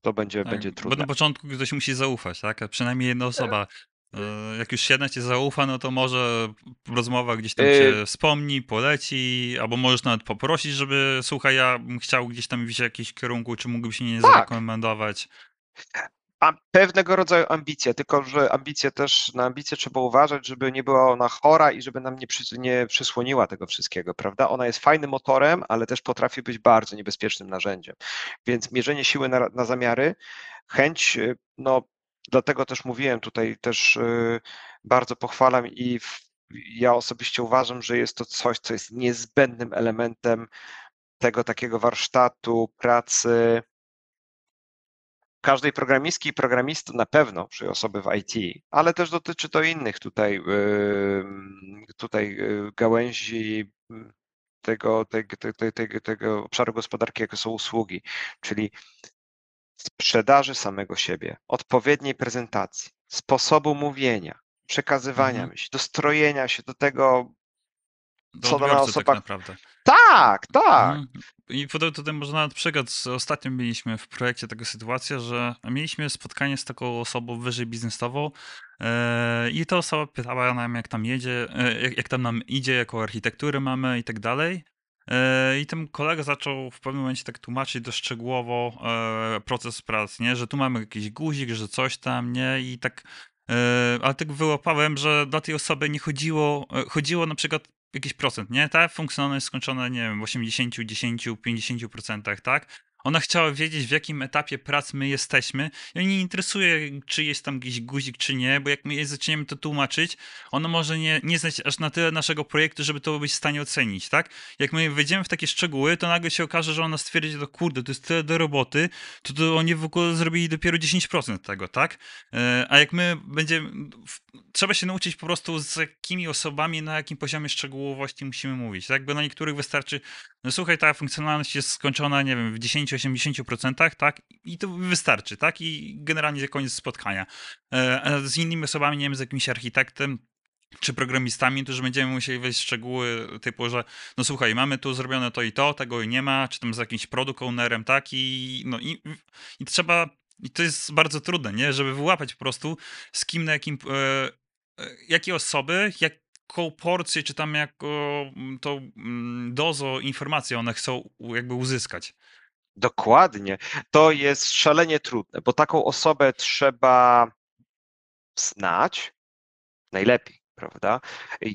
To będzie, tak, będzie trudne. Bo na początku ktoś musi zaufać, tak? A przynajmniej jedna osoba. E, jak już jedna ci zaufa, no to może rozmowa gdzieś tam cię yy... wspomni, poleci, albo możesz nawet poprosić, żeby słuchaj, ja bym chciał gdzieś tam w jakimś kierunku, czy mógłbyś mnie nie tak. zarekomendować pewnego rodzaju ambicja, tylko że ambicje też, na ambicje trzeba uważać, żeby nie była ona chora i żeby nam nie, przy, nie przysłoniła tego wszystkiego, prawda? Ona jest fajnym motorem, ale też potrafi być bardzo niebezpiecznym narzędziem. Więc mierzenie siły na, na zamiary, chęć, y, no dlatego też mówiłem tutaj też yy, bardzo pochwalam i w, ja osobiście uważam, że jest to coś, co jest niezbędnym elementem tego takiego warsztatu, pracy, każdej programistki i programisty na pewno, przy osoby w IT, ale też dotyczy to innych tutaj, tutaj y, gałęzi tego, tego, tego, tego, tego obszaru gospodarki, jakie są usługi, czyli sprzedaży samego siebie, odpowiedniej prezentacji, sposobu mówienia, przekazywania Mhm. myśli, dostrojenia się do tego, Do co dana tak osoba. naprawdę. Tak, tak. Mhm. I tutaj może nawet przykład, ostatnio mieliśmy w projekcie taką sytuację, że mieliśmy spotkanie z taką osobą wyżej biznesową e, i ta osoba pytała nam, jak tam jedzie, e, jak, jak tam nam idzie, jaką architekturę mamy i tak dalej. E, I ten kolega zaczął w pewnym momencie tak tłumaczyć dość szczegółowo e, proces pracy, nie? że tu mamy jakiś guzik, że coś tam, nie? I tak, ale tak wyłapałem, że dla tej osoby nie chodziło, chodziło na przykład jakiś procent, nie? Ta funkcjonalność skończona, nie wiem, w 80, 10, 50%, tak? Ona chciała wiedzieć, w jakim etapie prac my jesteśmy. I nie interesuje, czy jest tam jakiś guzik, czy nie, bo jak my jej zaczniemy to tłumaczyć, ona może nie, nie znać aż na tyle naszego projektu, żeby to być w stanie ocenić, tak? Jak my wejdziemy w takie szczegóły, to nagle się okaże, że ona stwierdzi, że kurde, to jest tyle do roboty, to, to oni w ogóle zrobili dopiero 10% tego, tak? E, A jak my będziemy. Trzeba się nauczyć po prostu z jakimi osobami, na jakim poziomie szczegółowości musimy mówić. Tak? Bo na niektórych wystarczy, no słuchaj, ta funkcjonalność jest skończona, nie wiem, w 10-80%, tak? I to wystarczy, tak? I generalnie koniec spotkania. E, z innymi osobami, nie wiem, z jakimś architektem, czy programistami, już będziemy musieli wejść w szczegóły typu, że no słuchaj, mamy tu zrobione to i to, tego i nie ma, czy tam z jakimś product ownerem, tak? I, no, i, i trzeba, i to jest bardzo trudne, nie? Żeby wyłapać po prostu z kim, na jakim, e, e, jakie osoby, jaką porcję, czy tam jako mm, dozo informacji one chcą jakby uzyskać. Dokładnie. To jest szalenie trudne, bo taką osobę trzeba znać najlepiej, prawda?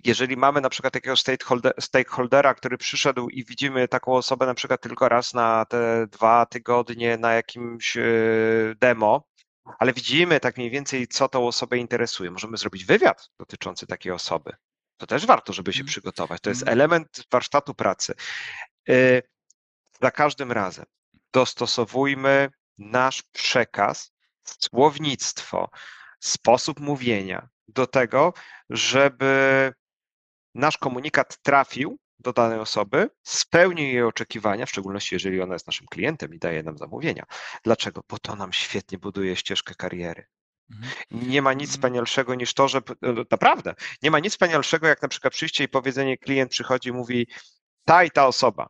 Jeżeli mamy na przykład stakeholder, stakeholdera, który przyszedł i widzimy taką osobę na przykład tylko raz na te dwa tygodnie na jakimś e, demo, ale widzimy tak mniej więcej, co tą osobę interesuje. Możemy zrobić wywiad dotyczący takiej osoby. To też warto, żeby się Mhm. przygotować. To jest Mhm. element warsztatu pracy. Y, Za każdym razem dostosowujmy nasz przekaz, słownictwo, sposób mówienia do tego, żeby nasz komunikat trafił do danej osoby, spełnił jej oczekiwania, w szczególności jeżeli ona jest naszym klientem i daje nam zamówienia. Dlaczego? Bo to nam świetnie buduje ścieżkę kariery. Mhm. Nie ma nic wspanialszego niż to, że no, naprawdę, nie ma nic wspanialszego jak na przykład przyjście i powiedzenie, klient przychodzi i mówi, ta i ta osoba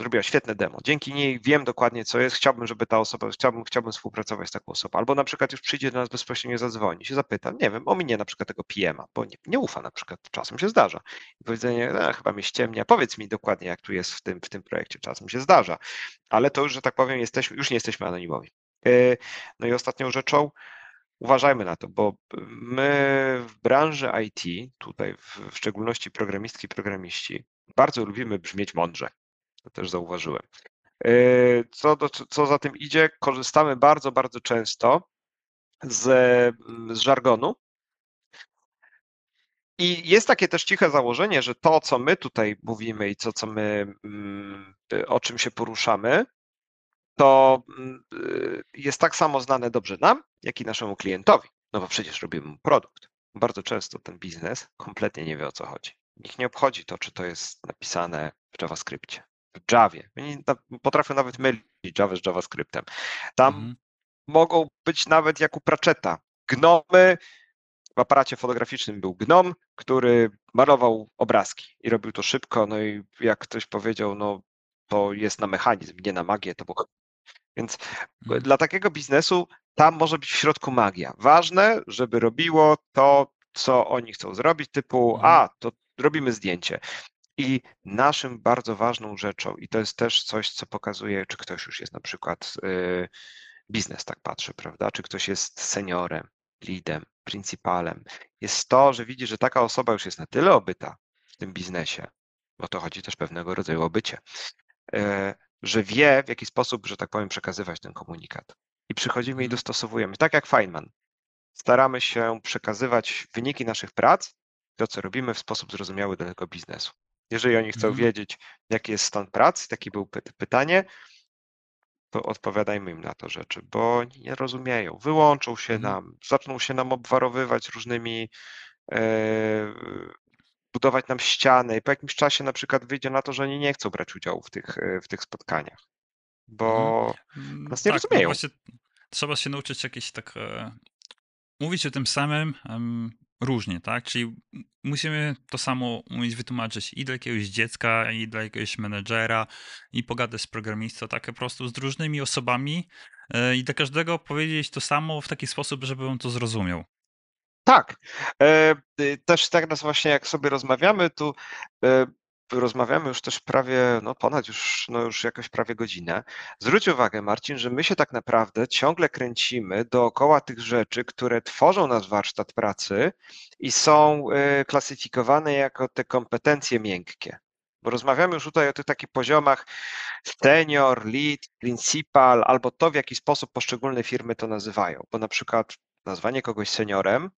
zrobiła świetne demo. Dzięki niej wiem dokładnie, co jest. Chciałbym, żeby ta osoba, chciałbym, chciałbym współpracować z taką osobą. Albo na przykład już przyjdzie do nas bezpośrednio zadzwoni, się zapyta, nie wiem, ominie na przykład tego PM-a, bo nie, nie ufa na przykład, czasem się zdarza. I powiedzenie, a, chyba mnie ściemnia, powiedz mi dokładnie, jak tu jest w tym, w tym projekcie, czasem się zdarza. Ale to już, że tak powiem, jesteśmy, już nie jesteśmy anonimowi. Yy, No i ostatnią rzeczą, uważajmy na to, bo my w branży IT, tutaj w, szczególności programistki, programiści, bardzo lubimy brzmieć mądrze. To też zauważyłem. Yy, Co, do, co za tym idzie, korzystamy bardzo, bardzo często z, z żargonu. I jest takie też ciche założenie, że to, co my tutaj mówimy i to, co my, mm, o czym się poruszamy, to mm, y, jest tak samo znane dobrze nam, jak i naszemu klientowi. No bo przecież robimy mu produkt. Bardzo często ten biznes kompletnie nie wie o co chodzi. Nikt nie obchodzi to, czy to jest napisane w JavaScriptie, w Javie. Potrafią nawet mylić Java z JavaScriptem. Tam Mhm. mogą być nawet jak u Pratchetta. Gnomy, w aparacie fotograficznym był gnom, który malował obrazki i robił to szybko, no i jak ktoś powiedział, no to jest na mechanizm, nie na magię, to było... Więc Mhm. dla takiego biznesu tam może być w środku magia. Ważne, żeby robiło to, co oni chcą zrobić, typu, Mhm. a, to robimy zdjęcie. I naszym bardzo ważną rzeczą, i to jest też coś, co pokazuje, czy ktoś już jest na przykład y, biznes, tak patrzy, prawda? Czy ktoś jest seniorem, leadem, principalem, jest to, że widzi, że taka osoba już jest na tyle obyta w tym biznesie, bo to chodzi też pewnego rodzaju obycie, e, że wie, w jaki sposób, że tak powiem, przekazywać ten komunikat. I przychodzimy i Mhm. dostosowujemy. Tak jak Feynman. Staramy się przekazywać wyniki naszych prac, to co robimy w sposób zrozumiały dla tego biznesu. Jeżeli oni chcą Mhm. wiedzieć, jaki jest stan prac, takie było py- pytanie, to odpowiadajmy im na to rzeczy, bo oni nie rozumieją. Wyłączą się Mhm. nam, zaczną się nam obwarowywać różnymi, e, budować nam ściany i po jakimś czasie na przykład wyjdzie na to, że oni nie chcą brać udziału w tych, e, w tych spotkaniach. bo Mhm. nas nie Tak, no rozumieją. właśnie trzeba się nauczyć jakieś tak e, mówić o tym samym różnie, tak? Czyli musimy to samo umieć wytłumaczyć i dla jakiegoś dziecka, i dla jakiegoś menedżera, i pogadać z programistą, tak po prostu z różnymi osobami e, i dla każdego powiedzieć to samo w taki sposób, żeby on to zrozumiał. Tak. E, y, Też teraz właśnie jak sobie rozmawiamy, tu e, rozmawiamy już też prawie, no ponad już, no już jakoś prawie godzinę. Zwróć uwagę, Marcin, że my się tak naprawdę ciągle kręcimy dookoła tych rzeczy, które tworzą nasz warsztat pracy i są e, klasyfikowane jako te kompetencje miękkie. Bo rozmawiamy już tutaj o tych takich poziomach senior, lead, principal, albo to, w jaki sposób poszczególne firmy to nazywają. Bo na przykład nazwanie kogoś seniorem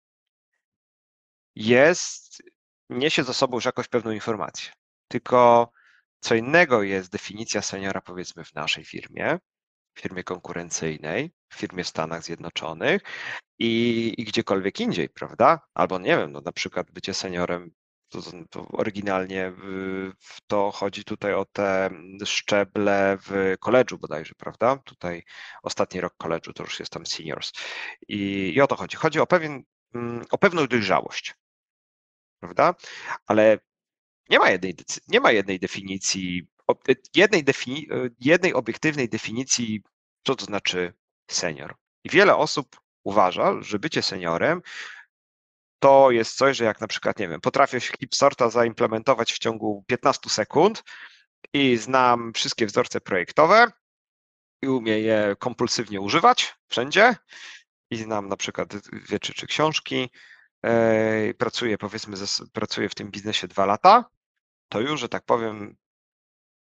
jest, niesie za sobą już jakąś pewną informację. Tylko co innego jest definicja seniora, powiedzmy, w naszej firmie, w firmie konkurencyjnej, w firmie w Stanach Zjednoczonych i, i gdziekolwiek indziej, prawda? Albo nie wiem, no na przykład bycie seniorem, to, to oryginalnie w, to chodzi tutaj o te szczeble w koledżu bodajże, prawda? Tutaj ostatni rok koledżu to już jest tam seniors. I, i o to chodzi. Chodzi o pewien, o pewną dojrzałość prawda? Ale nie ma jednej, nie ma jednej definicji, y, jednej, defini, y, jednej obiektywnej definicji, co to znaczy senior. I wiele osób uważa, że bycie seniorem to jest coś, że jak na przykład, nie wiem, potrafię Hipsorta zaimplementować w ciągu 15 sekund i znam wszystkie wzorce projektowe i umiem je kompulsywnie używać wszędzie i znam na przykład rzeczy czy książki, pracuję, powiedzmy, pracuję w tym biznesie dwa lata, to już, że tak powiem,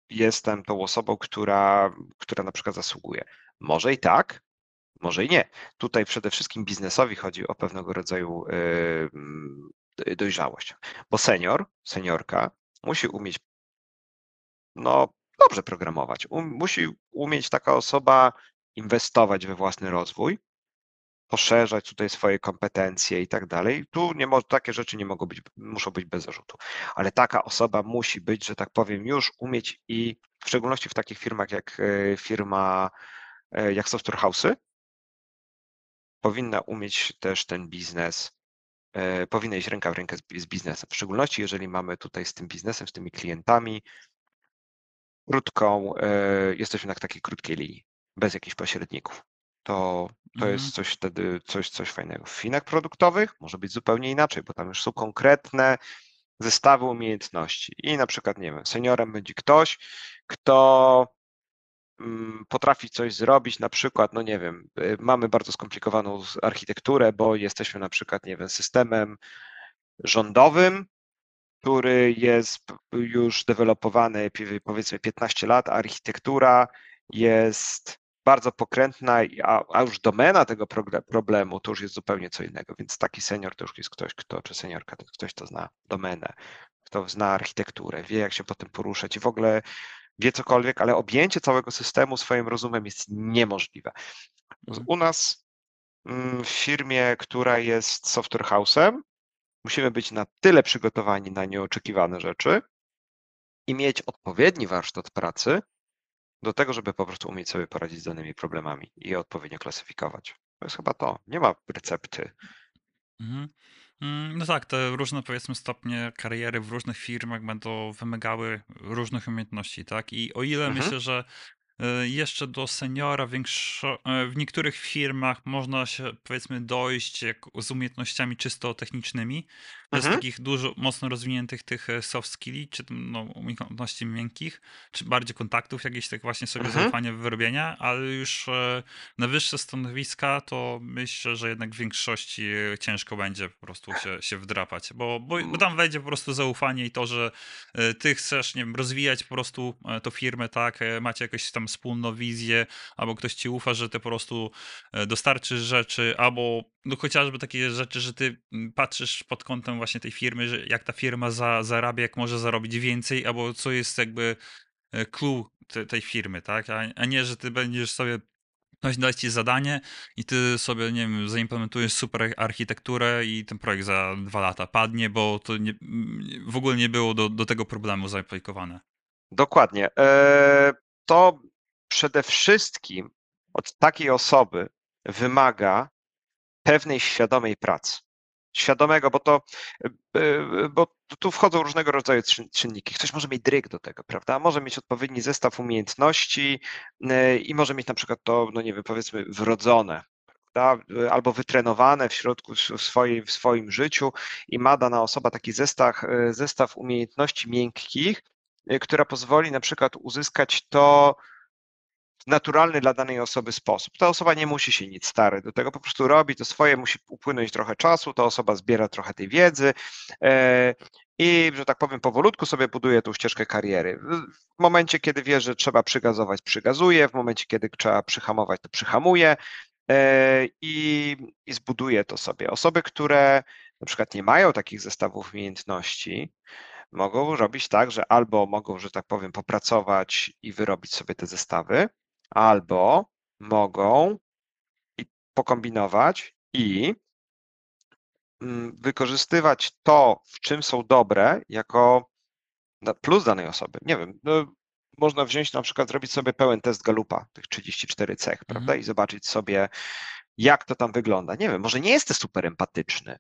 jestem tą osobą, która, która na przykład zasługuje. Może i tak, może i nie. Tutaj przede wszystkim biznesowi chodzi o pewnego rodzaju dojrzałość, bo senior, seniorka musi umieć no, dobrze programować, um, musi umieć taka osoba inwestować we własny rozwój, poszerzać tutaj swoje kompetencje i tak dalej. Tu nie takie rzeczy nie mogą być, muszą być bez zarzutu. Ale taka osoba musi być, że tak powiem, już umieć i w szczególności w takich firmach jak e, firma, e, jak Software House'y, powinna umieć też ten biznes, e, powinna iść ręka w rękę z biznesem. W szczególności jeżeli mamy tutaj z tym biznesem, z tymi klientami krótką, jesteśmy na takiej krótkiej linii, bez jakichś pośredników to, to Mhm. jest coś wtedy coś, coś fajnego. W Chinach produktowych może być zupełnie inaczej, bo tam już są konkretne zestawy umiejętności. I na przykład, nie wiem, seniorem będzie ktoś, kto mm, potrafi coś zrobić, na przykład, no nie wiem, y, mamy bardzo skomplikowaną architekturę, bo jesteśmy na przykład, nie wiem, systemem rządowym, który jest już dewelopowany powiedzmy 15 lat, a architektura jest bardzo pokrętna, a, a już domena tego problemu to już jest zupełnie co innego, więc taki senior to już jest ktoś, kto, czy seniorka to jest ktoś, kto zna domenę, kto zna architekturę, wie jak się potem poruszać i w ogóle wie cokolwiek, ale objęcie całego systemu swoim rozumem jest niemożliwe. Mhm. U nas mm, w firmie, która jest software house'em, musimy być na tyle przygotowani na nieoczekiwane rzeczy i mieć odpowiedni warsztat pracy, do tego, żeby po prostu umieć sobie poradzić z danymi problemami i je odpowiednio klasyfikować. To jest chyba to. Nie ma recepty. Mhm. Mm, No tak, te różne powiedzmy stopnie kariery w różnych firmach będą wymagały różnych umiejętności, tak? I o ile Mhm. myślę, że e, jeszcze do seniora większo, e, w niektórych firmach można się powiedzmy dojść jak z umiejętnościami czysto technicznymi, bez Mhm. takich dużo mocno rozwiniętych tych e, soft skilli, czy no, umiejętności miękkich, czy bardziej kontaktów, jakieś tak właśnie sobie Mhm. zaufanie, wyrobienia, ale już e, na wyższe stanowiska to myślę, że jednak w większości e, ciężko będzie po prostu się, się wdrapać, bo, bo, bo tam wejdzie po prostu zaufanie i to, że ty chcesz, nie wiem, rozwijać po prostu tą firmę, tak, macie jakąś tam wspólną wizję, albo ktoś ci ufa, że ty po prostu dostarczysz rzeczy, albo no chociażby takie rzeczy, że ty patrzysz pod kątem właśnie tej firmy, że jak ta firma za, zarabia, jak może zarobić więcej, albo co jest jakby e, clue te, tej firmy, tak? A, a nie, że ty będziesz sobie ktoś da ci zadanie i ty sobie, nie wiem, zaimplementujesz super architekturę i ten projekt za dwa lata padnie, bo to nie, w ogóle nie było do, do tego problemu zaaplikowane. Dokładnie. E, to przede wszystkim od takiej osoby wymaga pewnej świadomej pracy. Świadomego, bo to, bo tu wchodzą różnego rodzaju czynniki. Ktoś może mieć dryg do tego, prawda? Może mieć odpowiedni zestaw umiejętności i może mieć na przykład to, no nie wiem, powiedzmy wrodzone, albo wytrenowane w środku w swoim, w swoim życiu i ma dana osoba taki zestaw, zestaw umiejętności miękkich, która pozwoli na przykład uzyskać to naturalny dla danej osoby sposób. Ta osoba nie musi się nic starać do tego, po prostu robi to swoje, musi upłynąć trochę czasu, ta osoba zbiera trochę tej wiedzy e, i, że tak powiem, powolutku sobie buduje tą ścieżkę kariery. W momencie, kiedy wie, że trzeba przygazować, przygazuje, w momencie, kiedy trzeba przyhamować, to przyhamuje e, i, i zbuduje to sobie. Osoby, które na przykład nie mają takich zestawów umiejętności, mogą robić tak, że albo mogą, że tak powiem, popracować i wyrobić sobie te zestawy, albo mogą pokombinować i mm, wykorzystywać to, w czym są dobre, jako plus danej osoby. Nie wiem, no, można wziąć na przykład, zrobić sobie pełen test Galupa, tych 34 cech, mhm. prawda, i zobaczyć sobie, jak to tam wygląda. Nie wiem, może nie jesteś super empatyczny,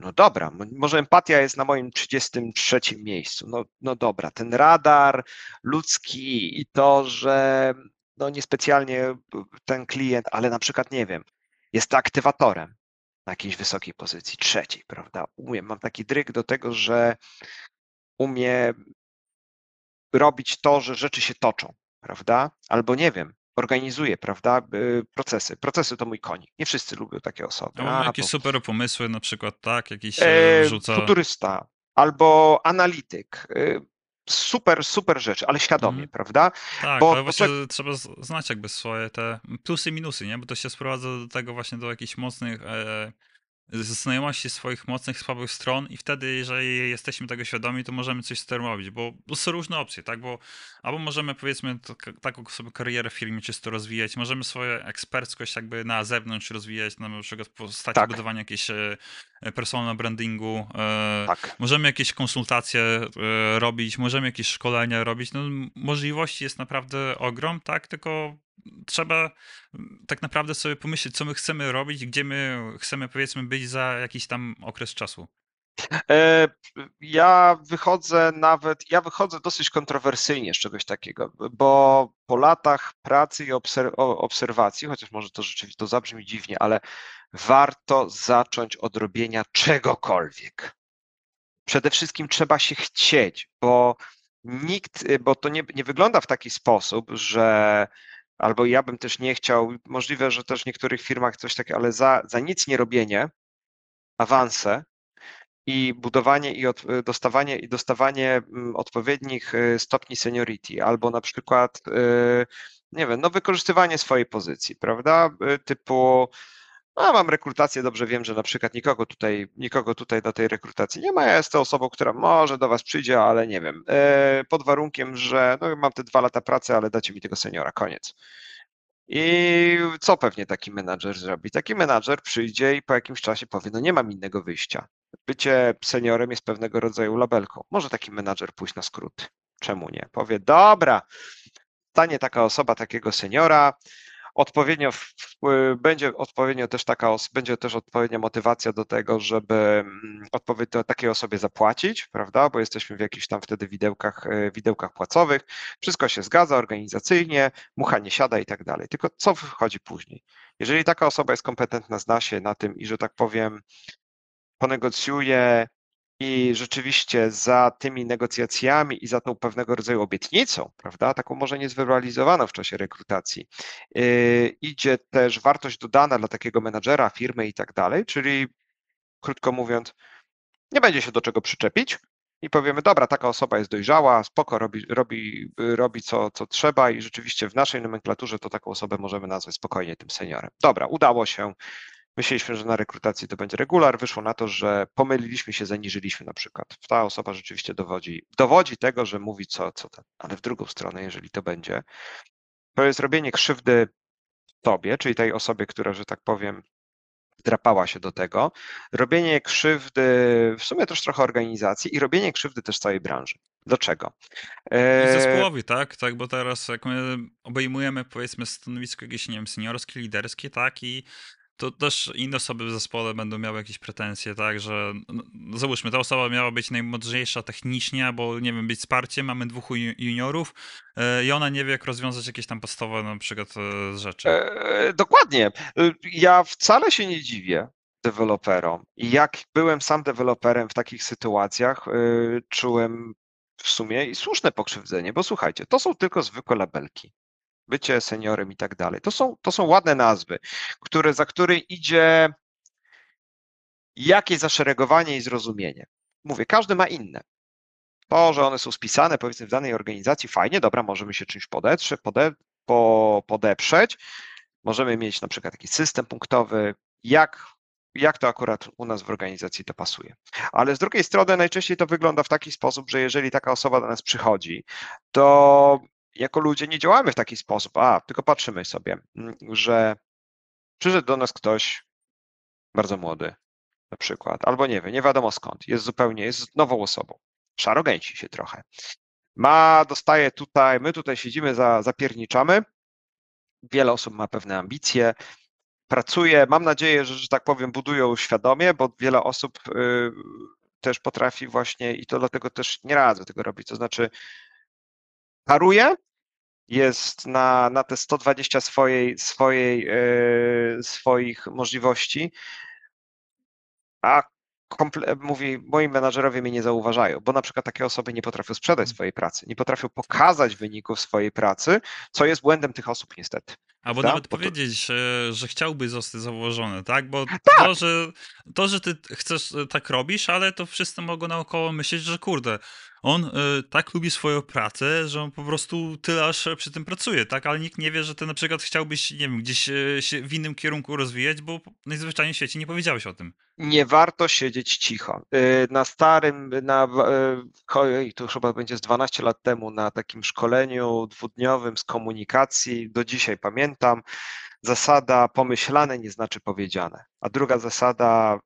no dobra, może empatia jest na moim 33 miejscu. No, no dobra, ten radar ludzki i to, że no niespecjalnie ten klient, ale na przykład, nie wiem, jest aktywatorem na jakiejś wysokiej pozycji, trzeciej, prawda? Umiem, mam taki dryg do tego, że umie robić to, że rzeczy się toczą, prawda? Albo nie wiem, organizuje, prawda, procesy. Procesy to mój konik. Nie wszyscy lubią takie osoby. A, A jakieś bo... super pomysły na przykład, tak? Jakiś e, rzuca... Futurysta albo analityk. Super, super rzeczy, ale świadomie, mm. prawda? Tak, bo, ale właśnie trzeba znać jakby swoje te plusy i minusy, nie? Bo to się sprowadza do tego właśnie do jakichś mocnych e, znajomości swoich mocnych, słabych stron i wtedy, jeżeli jesteśmy tego świadomi, to możemy coś z tym robić, bo, bo są różne opcje, tak, bo albo możemy powiedzmy taką sobie karierę w firmie czysto rozwijać, możemy swoją eksperckość jakby na zewnątrz rozwijać, na przykład w postaci tak. budowania jakiejś e, personal brandingu, e, tak. możemy jakieś konsultacje e, robić, możemy jakieś szkolenia robić, no możliwości jest naprawdę ogrom, tak, tylko trzeba tak naprawdę sobie pomyśleć, co my chcemy robić, gdzie my chcemy, powiedzmy, być za jakiś tam okres czasu. E, ja wychodzę nawet, ja wychodzę dosyć kontrowersyjnie z czegoś takiego, bo po latach pracy i obserwacji, chociaż może to rzeczywiście to zabrzmi dziwnie, ale warto zacząć od robienia czegokolwiek. Przede wszystkim trzeba się chcieć, bo nikt, bo to nie, nie wygląda w taki sposób, że albo ja bym też nie chciał, możliwe, że też w niektórych firmach coś takiego, ale za, za nic nie robienie, awanse i budowanie i od, dostawanie i dostawanie mm, odpowiednich y, stopni seniority, albo na przykład, y, nie wiem, no wykorzystywanie swojej pozycji, prawda? Y, typu, a mam rekrutację, dobrze wiem, że na przykład nikogo tutaj, nikogo tutaj do tej rekrutacji nie ma. Ja jestem osobą, która może do Was przyjdzie, ale nie wiem, pod warunkiem, że no, mam te dwa lata pracy, ale dacie mi tego seniora, koniec. I co pewnie taki menadżer zrobi? Taki menadżer przyjdzie i po jakimś czasie powie, no nie mam innego wyjścia. Bycie seniorem jest pewnego rodzaju labelką. Może taki menadżer pójść na skrót. Czemu nie? Powie, dobra, stanie taka osoba takiego seniora, odpowiednio będzie odpowiednio też taka, będzie też odpowiednia motywacja do tego, żeby mm, odpowiednio takiej osobie zapłacić, prawda, bo jesteśmy w jakichś tam wtedy widełkach, e, widełkach płacowych, wszystko się zgadza organizacyjnie, mucha nie siada i tak dalej, tylko co wychodzi później? Jeżeli taka osoba jest kompetentna, zna się na tym i, że tak powiem, ponegocjuje i rzeczywiście za tymi negocjacjami i za tą pewnego rodzaju obietnicą, prawda, taką może niezweralizowaną w czasie rekrutacji, yy, idzie też wartość dodana dla takiego menadżera, firmy i tak dalej, czyli krótko mówiąc, nie będzie się do czego przyczepić i powiemy, dobra, taka osoba jest dojrzała, spoko, robi, robi, robi co, co trzeba i rzeczywiście w naszej nomenklaturze to taką osobę możemy nazwać spokojnie tym seniorem. Dobra, udało się, Myśleliśmy, że na rekrutacji to będzie regular, wyszło na to, że pomyliliśmy się, zaniżyliśmy na przykład. Ta osoba rzeczywiście dowodzi, dowodzi tego, że mówi co, co ten, ale w drugą stronę, jeżeli to będzie, to jest robienie krzywdy tobie, czyli tej osobie, która, że tak powiem, drapała się do tego, robienie krzywdy w sumie też trochę organizacji i robienie krzywdy też całej branży. Dlaczego? I zespołowi, tak? Tak, bo teraz jak my obejmujemy powiedzmy stanowisko jakieś, nie wiem, seniorskie, liderskie, tak? I to też inne osoby w zespole będą miały jakieś pretensje, tak, że no, no załóżmy, ta osoba miała być najmądrzejsza technicznie, albo nie wiem, być wsparciem, mamy dwóch juniorów yy, i ona nie wie, jak rozwiązać jakieś tam podstawowe na przykład yy, rzeczy. E, dokładnie. Ja wcale się nie dziwię deweloperom. Jak byłem sam deweloperem w takich sytuacjach, yy, czułem w sumie i słuszne pokrzywdzenie, bo słuchajcie, to są tylko zwykłe labelki bycie seniorem i tak dalej. To są, to są ładne nazwy, które, za które idzie jakieś zaszeregowanie i zrozumienie. Mówię, każdy ma inne. To, że one są spisane powiedzmy w danej organizacji, fajnie, dobra, możemy się czymś podetrze, pode, po, podeprzeć. Możemy mieć na przykład taki system punktowy, jak, jak to akurat u nas w organizacji to pasuje. Ale z drugiej strony najczęściej to wygląda w taki sposób, że jeżeli taka osoba do nas przychodzi, to jako ludzie nie działamy w taki sposób, a tylko patrzymy sobie, mm, że przyszedł do nas ktoś bardzo młody, na przykład, albo nie wiem, nie wiadomo skąd, jest zupełnie, jest nową osobą, szarogęci się trochę. Ma, dostaje tutaj, my tutaj siedzimy, za, zapierniczamy, wiele osób ma pewne ambicje, pracuje, mam nadzieję, że, że tak powiem, budują świadomie, bo wiele osób y, też potrafi właśnie i to dlatego też nie radzę tego robić, to znaczy paruje, jest na, na te 120 swojej, swojej, yy, swoich możliwości, a komple- mówi, moi menadżerowie mnie nie zauważają, bo na przykład takie osoby nie potrafią sprzedać swojej pracy, nie potrafią pokazać wyników swojej pracy, co jest błędem tych osób niestety. Albo prawda? nawet powiedzieć, że, że chciałby zostać zauważony, tak? Bo Tak. to, że, to, że ty chcesz, e, tak robisz, ale to wszyscy mogą naokoło myśleć, że kurde, on y, tak lubi swoją pracę, że on po prostu tyle aż przy tym pracuje, tak? Ale nikt nie wie, że ty na przykład chciałbyś, nie wiem, gdzieś y, się w innym kierunku rozwijać, bo najzwyczajniej w świecie nie powiedziałeś o tym. nie warto siedzieć cicho. Y, Na starym, na, to chyba będzie z 12 lat temu, na takim szkoleniu dwudniowym z komunikacji, do dzisiaj pamiętam, zasada pomyślane nie znaczy powiedziane. A druga zasada,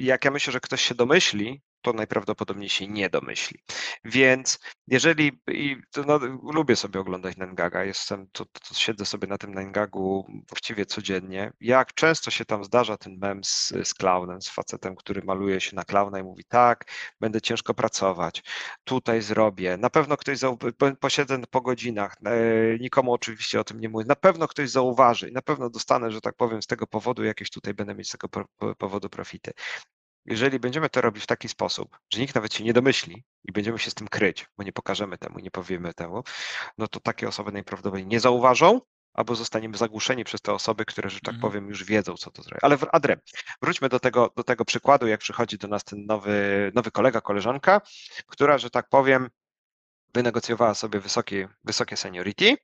jak ja myślę, że ktoś się domyśli, to najprawdopodobniej się nie domyśli. Więc jeżeli, i no, lubię sobie oglądać Nengaga, jestem, to, to siedzę sobie na tym Nengagu właściwie codziennie. Jak często się tam zdarza ten mem z, z klaunem, z facetem, który maluje się na klauna i mówi tak, będę ciężko pracować, tutaj zrobię, na pewno ktoś, zau- po- posiedzę po godzinach, e, nikomu oczywiście o tym nie mówię, na pewno ktoś zauważy i na pewno dostanę, że tak powiem, z tego powodu jakieś tutaj będę mieć z tego po- po- powodu profity jeżeli będziemy to robić w taki sposób, że nikt nawet się nie domyśli i będziemy się z tym kryć, bo nie pokażemy temu, nie powiemy temu, no to takie osoby najprawdopodobniej nie zauważą, albo zostaniemy zagłuszeni przez te osoby, które, że tak Mhm. powiem, już wiedzą, co to zrobić. Ale Adrem, wróćmy do tego, do tego przykładu, jak przychodzi do nas ten nowy, nowy kolega, koleżanka, która, że tak powiem, wynegocjowała sobie wysokie, wysokie seniority.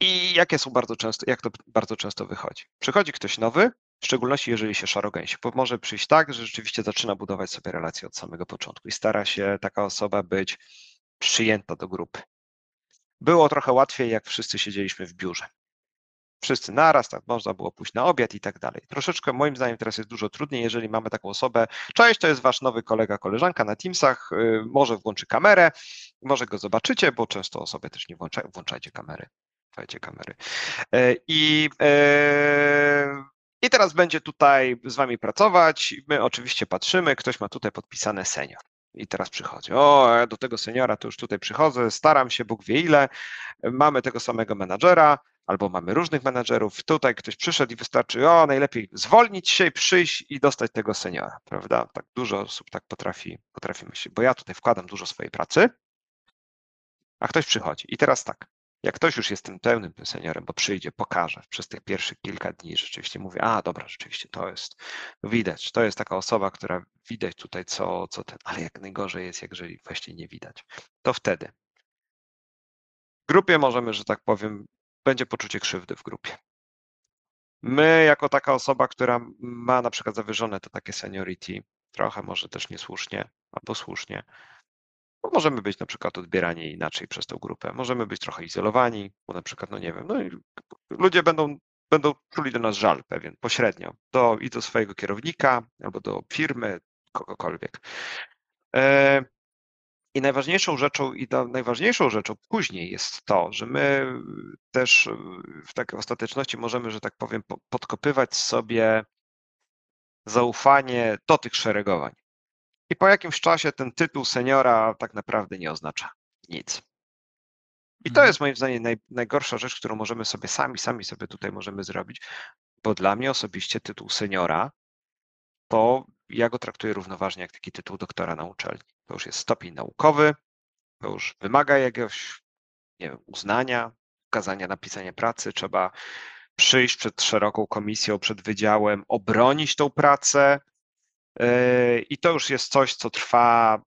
I jakie są bardzo często, jak to bardzo często wychodzi? Przychodzi ktoś nowy, w szczególności jeżeli się szarogęsi, bo może przyjść tak, że rzeczywiście zaczyna budować sobie relacje od samego początku i stara się taka osoba być przyjęta do grupy. Było trochę łatwiej, jak wszyscy siedzieliśmy w biurze. Wszyscy naraz, tak można było pójść na obiad i tak dalej. Troszeczkę moim zdaniem teraz jest dużo trudniej, jeżeli mamy taką osobę, cześć, to jest wasz nowy kolega, koleżanka na Teamsach, yy, może włączy kamerę, może go zobaczycie, bo często osoby też nie włączają, włączajcie kamery, włączajcie kamery. Yy, I yy, i teraz będzie tutaj z wami pracować. My oczywiście patrzymy, ktoś ma tutaj podpisane senior. I teraz przychodzi. O, ja do tego seniora to już tutaj przychodzę, staram się, Bóg wie ile. Mamy tego samego menadżera, albo mamy różnych menadżerów. Tutaj ktoś przyszedł i wystarczy, o, najlepiej zwolnić się przyjść i dostać tego seniora, prawda? Tak dużo osób tak potrafi, potrafi myśleć, bo ja tutaj wkładam dużo swojej pracy, a ktoś przychodzi. I teraz tak, jak ktoś już jest tym pełnym tym seniorem, bo przyjdzie, pokaże przez tych pierwszych kilka dni, rzeczywiście mówi, a dobra, rzeczywiście to jest, widać, to jest taka osoba, która widać tutaj co, co ten, ale jak najgorzej jest, jeżeli właśnie nie widać, to wtedy w grupie możemy, że tak powiem, będzie poczucie krzywdy w grupie. My, jako taka osoba, która ma na przykład zawyżone to takie seniority, trochę może też niesłusznie albo słusznie, możemy być na przykład odbierani inaczej przez tą grupę. Możemy być trochę izolowani, bo na przykład, no nie wiem, no ludzie będą, będą czuli do nas żal pewien, pośrednio, do, i do swojego kierownika, albo do firmy, kogokolwiek. I najważniejszą rzeczą, i najważniejszą rzeczą później jest to, że my też w takiej ostateczności możemy, że tak powiem, podkopywać sobie zaufanie do tych szeregowań. I po jakimś czasie ten tytuł seniora tak naprawdę nie oznacza nic. I to Mhm. jest moim zdaniem naj, najgorsza rzecz, którą możemy sobie sami, sami sobie tutaj możemy zrobić, bo dla mnie osobiście tytuł seniora to ja go traktuję równoważnie jak taki tytuł doktora na uczelni. To już jest stopień naukowy, to już wymaga jakiegoś nie wiem, uznania, ukazania napisania pracy, trzeba przyjść przed szeroką komisją, przed wydziałem, obronić tą pracę i to już jest coś, co trwa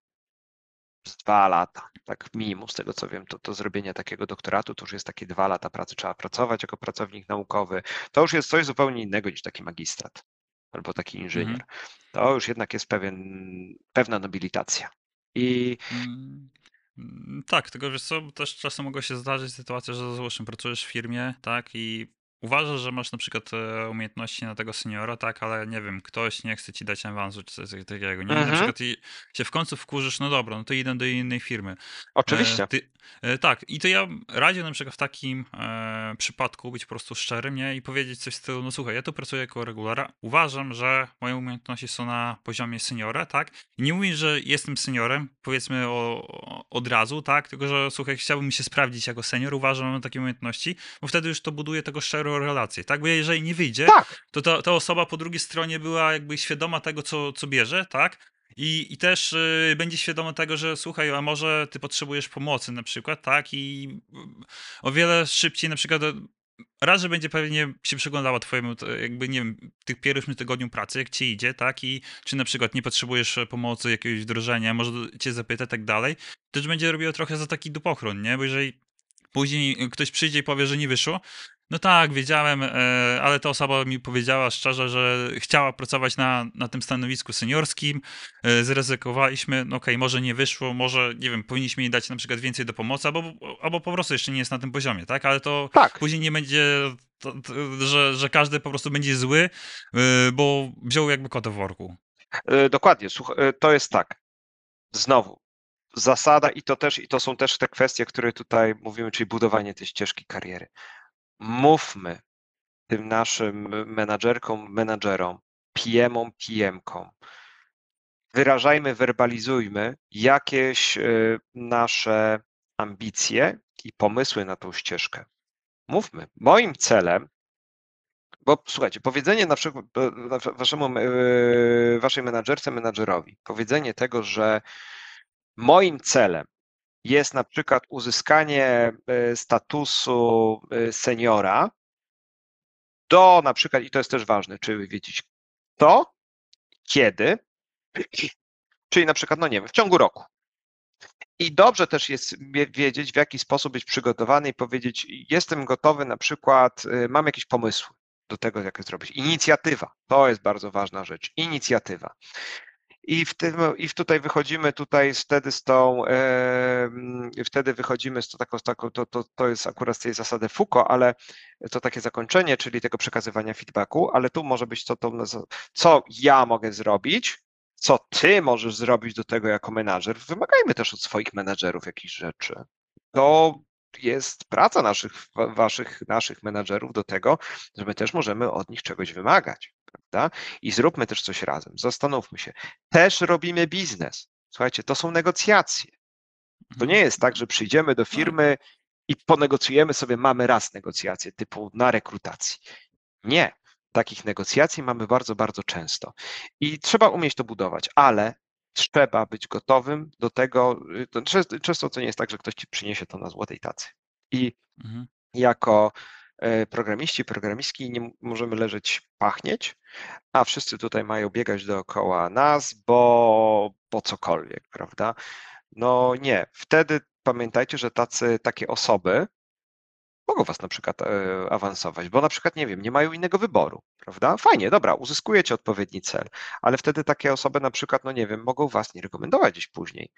z dwa lata, tak minimum z tego co wiem, to, to zrobienie takiego doktoratu to już jest takie dwa lata pracy, trzeba pracować jako pracownik naukowy, to już jest coś zupełnie innego niż taki magistrat albo taki inżynier. Mhm. To już jednak jest pewien, pewna nobilitacja. I Mm, mm, Tak, tylko wiesz co, też czasem mogła się zdarzyć sytuacja, że załóżmy pracujesz w firmie, tak, i uważasz, że masz na przykład e, umiejętności na tego seniora, tak, ale nie wiem, ktoś nie chce ci dać awansu czy coś takiego, nie? I na Mhm. przykład i się w końcu wkurzysz, no dobra, no to idę do innej firmy. E, oczywiście, Ty, e, tak, i to ja radził na przykład w takim e, przypadku być po prostu szczerym, nie? I powiedzieć coś w stylu, no słuchaj, ja tu pracuję jako regulara, uważam, że moje umiejętności są na poziomie seniora, tak? I nie mówię, że jestem seniorem, powiedzmy o, o, od razu, tak? Tylko, że słuchaj, chciałbym się sprawdzić jako senior, uważam, że mam takie umiejętności, bo wtedy już to buduje tego szczerą relację, tak? Bo jeżeli nie wyjdzie, tak, to ta, ta osoba po drugiej stronie była jakby świadoma tego, co, co bierze, tak? I, I też y, będzie świadoma tego, że słuchaj, a może ty potrzebujesz pomocy na przykład, tak? I y, o wiele szybciej na przykład y, raz, że będzie pewnie się przyglądała twojemu, jakby nie wiem, tych pierwszym tygodniu pracy, jak ci idzie, tak? I czy na przykład nie potrzebujesz pomocy, jakiegoś wdrożenia, może cię zapyta, tak dalej. Też będzie robiło trochę za taki dupochron, nie? Bo jeżeli później ktoś przyjdzie i powie, że nie wyszło, no tak, wiedziałem, e, ale ta osoba mi powiedziała szczerze, że chciała pracować na, na tym stanowisku seniorskim, e, zryzykowaliśmy, no okej, okay, może nie wyszło, może, nie wiem, powinniśmy jej dać na przykład więcej do pomocy, albo, albo po prostu jeszcze nie jest na tym poziomie, tak? Ale to tak. później nie będzie, to, to, że, że każdy po prostu będzie zły, e, bo wziął jakby kota w worku. Dokładnie, to jest tak. Znowu, zasada i to też, i to są też te kwestie, które tutaj mówimy, czyli budowanie tej ścieżki kariery mówmy tym naszym menadżerkom, menadżerom, PM-om, PM-kom, wyrażajmy, werbalizujmy jakieś y, nasze ambicje i pomysły na tą ścieżkę. Mówmy. Moim celem, bo słuchajcie, powiedzenie na przykład waszemu, y, waszej menadżerce, menadżerowi, powiedzenie tego, że moim celem jest na przykład uzyskanie y, statusu seniora, do na przykład, i to jest też ważne, czy wiedzieć kto, kiedy, czyli na przykład, no nie wiem, w ciągu roku. I dobrze też jest wiedzieć, w jaki sposób być przygotowany i powiedzieć, jestem gotowy, na przykład, y, mam jakieś pomysły do tego, jak to zrobić. Inicjatywa, to jest bardzo ważna rzecz. Inicjatywa. I, w tym, I tutaj wychodzimy tutaj wtedy z tą, wtedy wychodzimy z taką, taką to, to, to jest akurat z tej zasady Foucault, ale to takie zakończenie, czyli tego przekazywania feedbacku, ale tu może być to, to co ja mogę zrobić, co ty możesz zrobić do tego jako menadżer. Wymagajmy też od swoich menadżerów jakichś rzeczy. To jest praca naszych, waszych, naszych menadżerów do tego, że my też możemy od nich czegoś wymagać prawda? I zróbmy też coś razem. Zastanówmy się. Też robimy biznes. Słuchajcie, to są negocjacje. To nie jest tak, że przyjdziemy do firmy i ponegocjujemy sobie, mamy raz negocjacje typu na rekrutacji. Nie. Takich negocjacji mamy bardzo, bardzo często. I trzeba umieć to budować, ale trzeba być gotowym do tego. To często to nie jest tak, że ktoś ci przyniesie to na złotej tacy. I mhm. jako E, programiści, programistki nie możemy leżeć, pachnieć, a wszyscy tutaj mają biegać dookoła nas, bo, bo cokolwiek, prawda? No nie. Wtedy pamiętajcie, że tacy, takie osoby mogą was na przykład e, awansować, bo na przykład, nie wiem, nie mają innego wyboru, prawda? Fajnie, dobra, uzyskujecie odpowiedni cel, ale wtedy takie osoby na przykład, no nie wiem, mogą was nie rekomendować gdzieś później.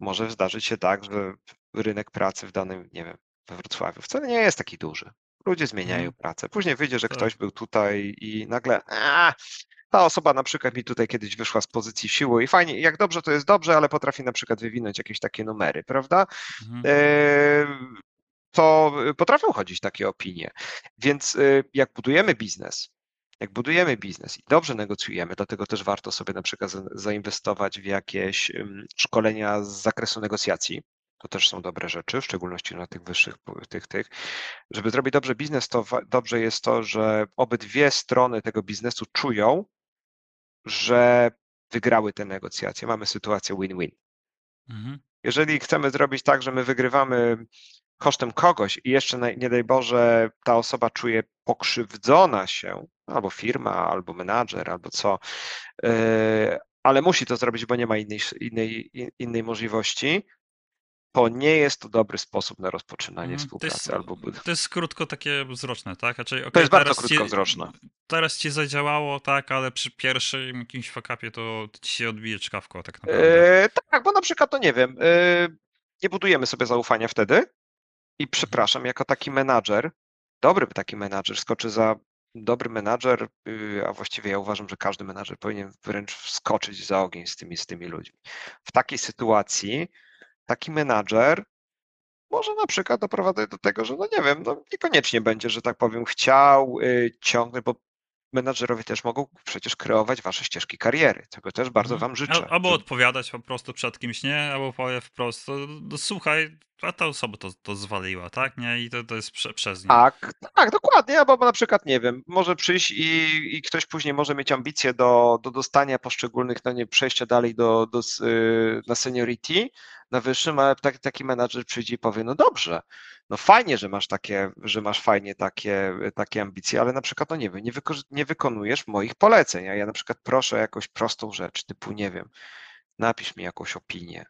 Może zdarzyć się tak, że rynek pracy w danym, nie wiem, we Wrocławiu wcale nie jest taki duży. Ludzie zmieniają Mhm. pracę. Później wyjdzie, że Tak. ktoś był tutaj i nagle, a, ta osoba na przykład mi tutaj kiedyś wyszła z pozycji siły i fajnie, jak dobrze to jest dobrze, ale potrafi na przykład wywinąć jakieś takie numery, prawda? Mhm. E, to potrafią chodzić takie opinie. Więc e, jak budujemy biznes, jak budujemy biznes i dobrze negocjujemy, dlatego też warto sobie na przykład zainwestować w jakieś szkolenia z zakresu negocjacji. To też są dobre rzeczy, w szczególności na tych wyższych, tych, tych. Żeby zrobić dobrze biznes, to dobrze jest to, że obydwie strony tego biznesu czują, że wygrały te negocjacje. Mamy sytuację win-win. Mhm. Jeżeli chcemy zrobić tak, że my wygrywamy kosztem kogoś i jeszcze nie daj Boże ta osoba czuje pokrzywdzona się, albo firma, albo menadżer, albo co, yy, ale musi to zrobić, bo nie ma innej, innej, innej możliwości, to nie jest to dobry sposób na rozpoczynanie mm, współpracy. To jest, albo... to jest krótko takie wzroczne, tak? Znaczy, okay, to jest bardzo krótkowzroczne. Ci, teraz ci zadziałało, tak, ale przy pierwszym jakimś fakapie to ci się odbije czkawko tak naprawdę. Yy, tak, bo na przykład, to nie wiem, yy, nie budujemy sobie zaufania wtedy i przepraszam, jako taki menadżer, dobry taki menadżer skoczy za dobry menadżer, yy, a właściwie ja uważam, że każdy menadżer powinien wręcz wskoczyć za ogień z tymi, z tymi ludźmi. W takiej sytuacji taki menadżer może na przykład doprowadzić do tego, że no nie wiem, no niekoniecznie będzie, że tak powiem, chciał y, ciągnąć, bo menadżerowie też mogą przecież kreować wasze ścieżki kariery. Tego też bardzo mhm. wam życzę. Albo odpowiadać po prostu przed kimś, nie? Albo powie wprost, no, słuchaj, a ta osoba to, to zwaliła, tak? Nie? I to, to jest prze, przez nią. Tak, tak, dokładnie, albo na przykład, nie wiem, może przyjść i, i ktoś później może mieć ambicje do, do dostania poszczególnych, no nie, przejścia dalej do, do, yy, na seniority, na wyższym, ale taki, taki menadżer przyjdzie i powie, no dobrze, no fajnie, że masz takie, że masz fajnie takie, takie ambicje, ale na przykład, no nie wiem, nie, wyko nie wykonujesz moich poleceń, a ja na przykład proszę jakąś prostą rzecz, typu, nie wiem, napisz mi jakąś opinię,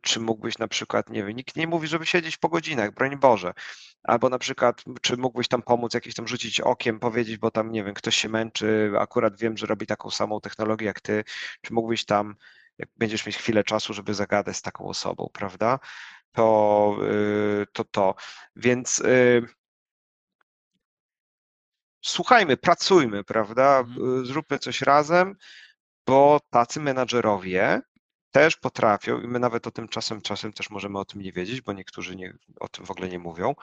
czy mógłbyś na przykład, nie wiem, nikt nie mówi, żeby siedzieć po godzinach, broń Boże, albo na przykład, czy mógłbyś tam pomóc, jakieś tam rzucić okiem, powiedzieć, bo tam, nie wiem, ktoś się męczy, akurat wiem, że robi taką samą technologię jak ty, czy mógłbyś tam, jak będziesz mieć chwilę czasu, żeby zagadać z taką osobą, prawda? To y, to, to. Więc y, słuchajmy, pracujmy, prawda? Mhm. Zróbmy coś razem, bo tacy menadżerowie też potrafią, i my nawet o tym czasem, czasem też możemy o tym nie wiedzieć, bo niektórzy nie, o tym w ogóle nie mówią.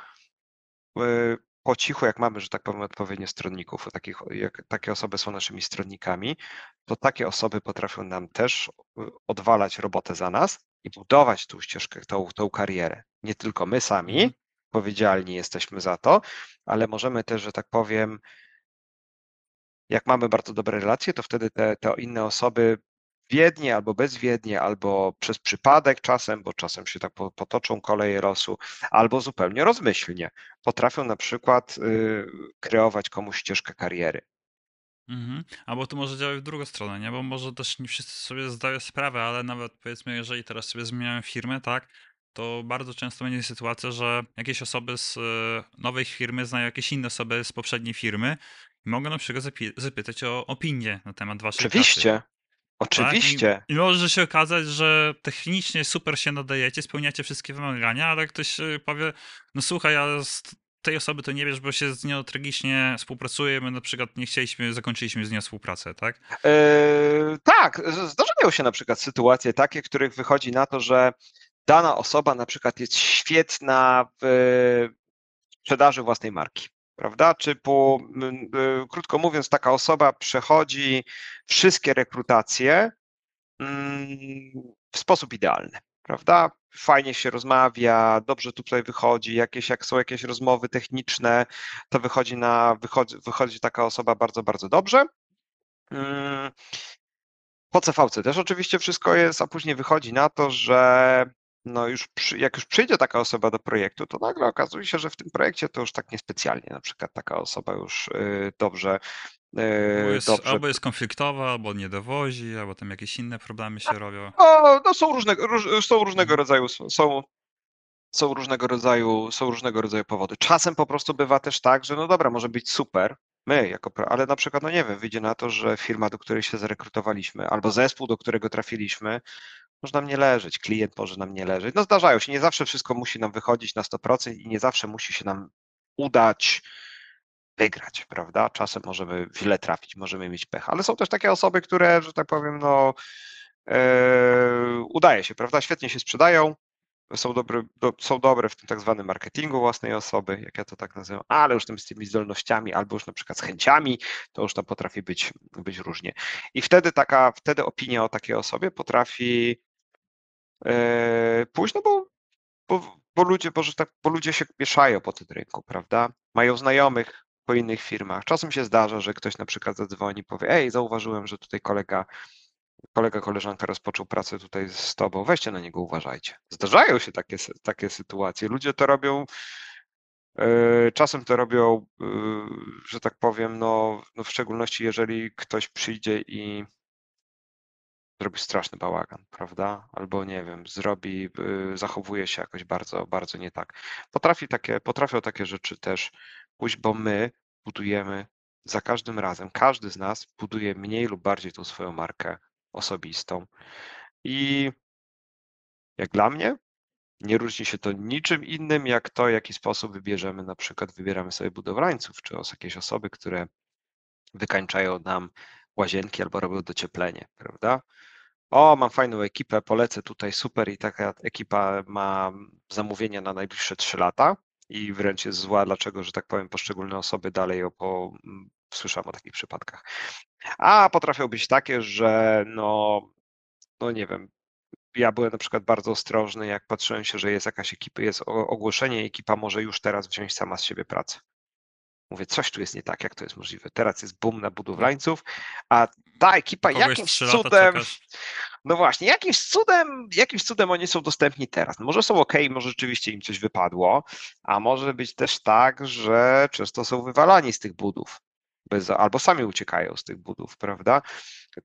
Y, po cichu, jak mamy, że tak powiem, odpowiednio stronników, takich, jak takie osoby są naszymi stronnikami, to takie osoby potrafią nam też y, odwalać robotę za nas i budować tą ścieżkę, tą, tą karierę. Nie tylko my sami, mhm. powiedzialni jesteśmy za to, ale możemy też, że tak powiem, jak mamy bardzo dobre relacje, to wtedy te, te inne osoby wiednie albo bezwiednie, albo przez przypadek czasem, bo czasem się tak potoczą koleje losu, albo zupełnie rozmyślnie. Potrafią na przykład y, kreować komuś ścieżkę kariery. Mhm. Albo to może działać w drugą stronę, nie? Bo może też nie wszyscy sobie zdają sprawę, ale nawet powiedzmy, jeżeli teraz sobie zmieniają firmę, tak, to bardzo często będzie sytuacja, że jakieś osoby z y, nowej firmy znają jakieś inne osoby z poprzedniej firmy i mogą na przykład zapytać o opinię na temat waszej Oczywiście. pracy. Oczywiście. Tak? I, I, może się okazać, że technicznie super się nadajecie, spełniacie wszystkie wymagania, ale ktoś y, powie, no słuchaj, ja z tej osoby to nie wiesz, bo się z nią tragicznie współpracuje, my na przykład nie chcieliśmy, zakończyliśmy z nią współpracę, tak? Yy, tak, zdarzają się na przykład sytuacje takie, w których wychodzi na to, że dana osoba na przykład jest świetna w sprzedaży własnej marki prawda? Czy po, krótko mówiąc, taka osoba przechodzi wszystkie rekrutacje w sposób idealny, prawda? Fajnie się rozmawia, dobrze tutaj wychodzi, jakieś, jak są jakieś rozmowy techniczne, to wychodzi na, wychodzi, wychodzi taka osoba bardzo, bardzo dobrze. Po CVC też oczywiście wszystko jest, a później wychodzi na to, że no już przy, jak już przyjdzie taka osoba do projektu, to nagle okazuje się, że w tym projekcie to już tak niespecjalnie na przykład taka osoba już y, dobrze Albo jest, dobrze. albo jest konfliktowa, albo nie dowozi, albo tam jakieś inne problemy się robią. No, no są, różnego, róż, są różnego mhm. rodzaju, są, są różnego rodzaju, są różnego rodzaju powody. Czasem po prostu bywa też tak, że no dobra, może być super, my jako, ale na przykład, no nie wiem, wyjdzie na to, że firma, do której się zarekrutowaliśmy, albo zespół, do którego trafiliśmy, może nam nie leżeć, klient może nam nie leżeć. No zdarzają się, nie zawsze wszystko musi nam wychodzić na 100% i nie zawsze musi się nam udać wygrać, prawda? Czasem możemy źle trafić, możemy mieć pech, ale są też takie osoby, które, że tak powiem, no yy, udaje się, prawda? Świetnie się sprzedają, są dobre, do, są dobre w tym tak zwanym marketingu własnej osoby, jak ja to tak nazywam, ale już z tymi zdolnościami albo już na przykład z chęciami, to już tam potrafi być, być różnie. I wtedy taka, wtedy opinia o takiej osobie potrafi pójść, no bo, bo, bo ludzie, bo, tak, bo ludzie się mieszają po tym rynku, prawda? Mają znajomych po innych firmach. Czasem się zdarza, że ktoś na przykład zadzwoni i powie, ej, zauważyłem, że tutaj kolega kolega, koleżanka rozpoczął pracę tutaj z tobą, weźcie na niego, uważajcie. Zdarzają się takie, takie sytuacje. Ludzie to robią, e, czasem to robią, e, że tak powiem, no, no w szczególności jeżeli ktoś przyjdzie i zrobi straszny bałagan, prawda? Albo nie wiem, zrobi, e, zachowuje się jakoś bardzo, bardzo nie tak. Potrafi takie, potrafią takie rzeczy też pójść, bo my budujemy za każdym razem, każdy z nas buduje mniej lub bardziej tą swoją markę osobistą. I jak dla mnie, nie różni się to niczym innym, jak to, w jaki sposób wybierzemy, na przykład wybieramy sobie budowlańców, czy jakieś osoby, które wykańczają nam łazienki albo robią docieplenie, prawda? O, mam fajną ekipę, polecę tutaj super i taka ekipa ma zamówienia na najbliższe 3 lata i wręcz jest zła, dlaczego, że tak powiem, poszczególne osoby dalej ją po, słyszałem o takich przypadkach. A potrafią być takie, że no, no nie wiem, ja byłem na przykład bardzo ostrożny, jak patrzyłem się, że jest jakaś ekipa, jest ogłoszenie, ekipa może już teraz wziąć sama z siebie pracę. Mówię, coś tu jest nie tak, jak to jest możliwe. Teraz jest boom na budowlańców, a ta ekipa Kogoś jakimś cudem. No właśnie, jakimś cudem, jakimś cudem oni są dostępni teraz. No może są ok, może rzeczywiście im coś wypadło, a może być też tak, że często są wywalani z tych budów bez, albo sami uciekają z tych budów, prawda?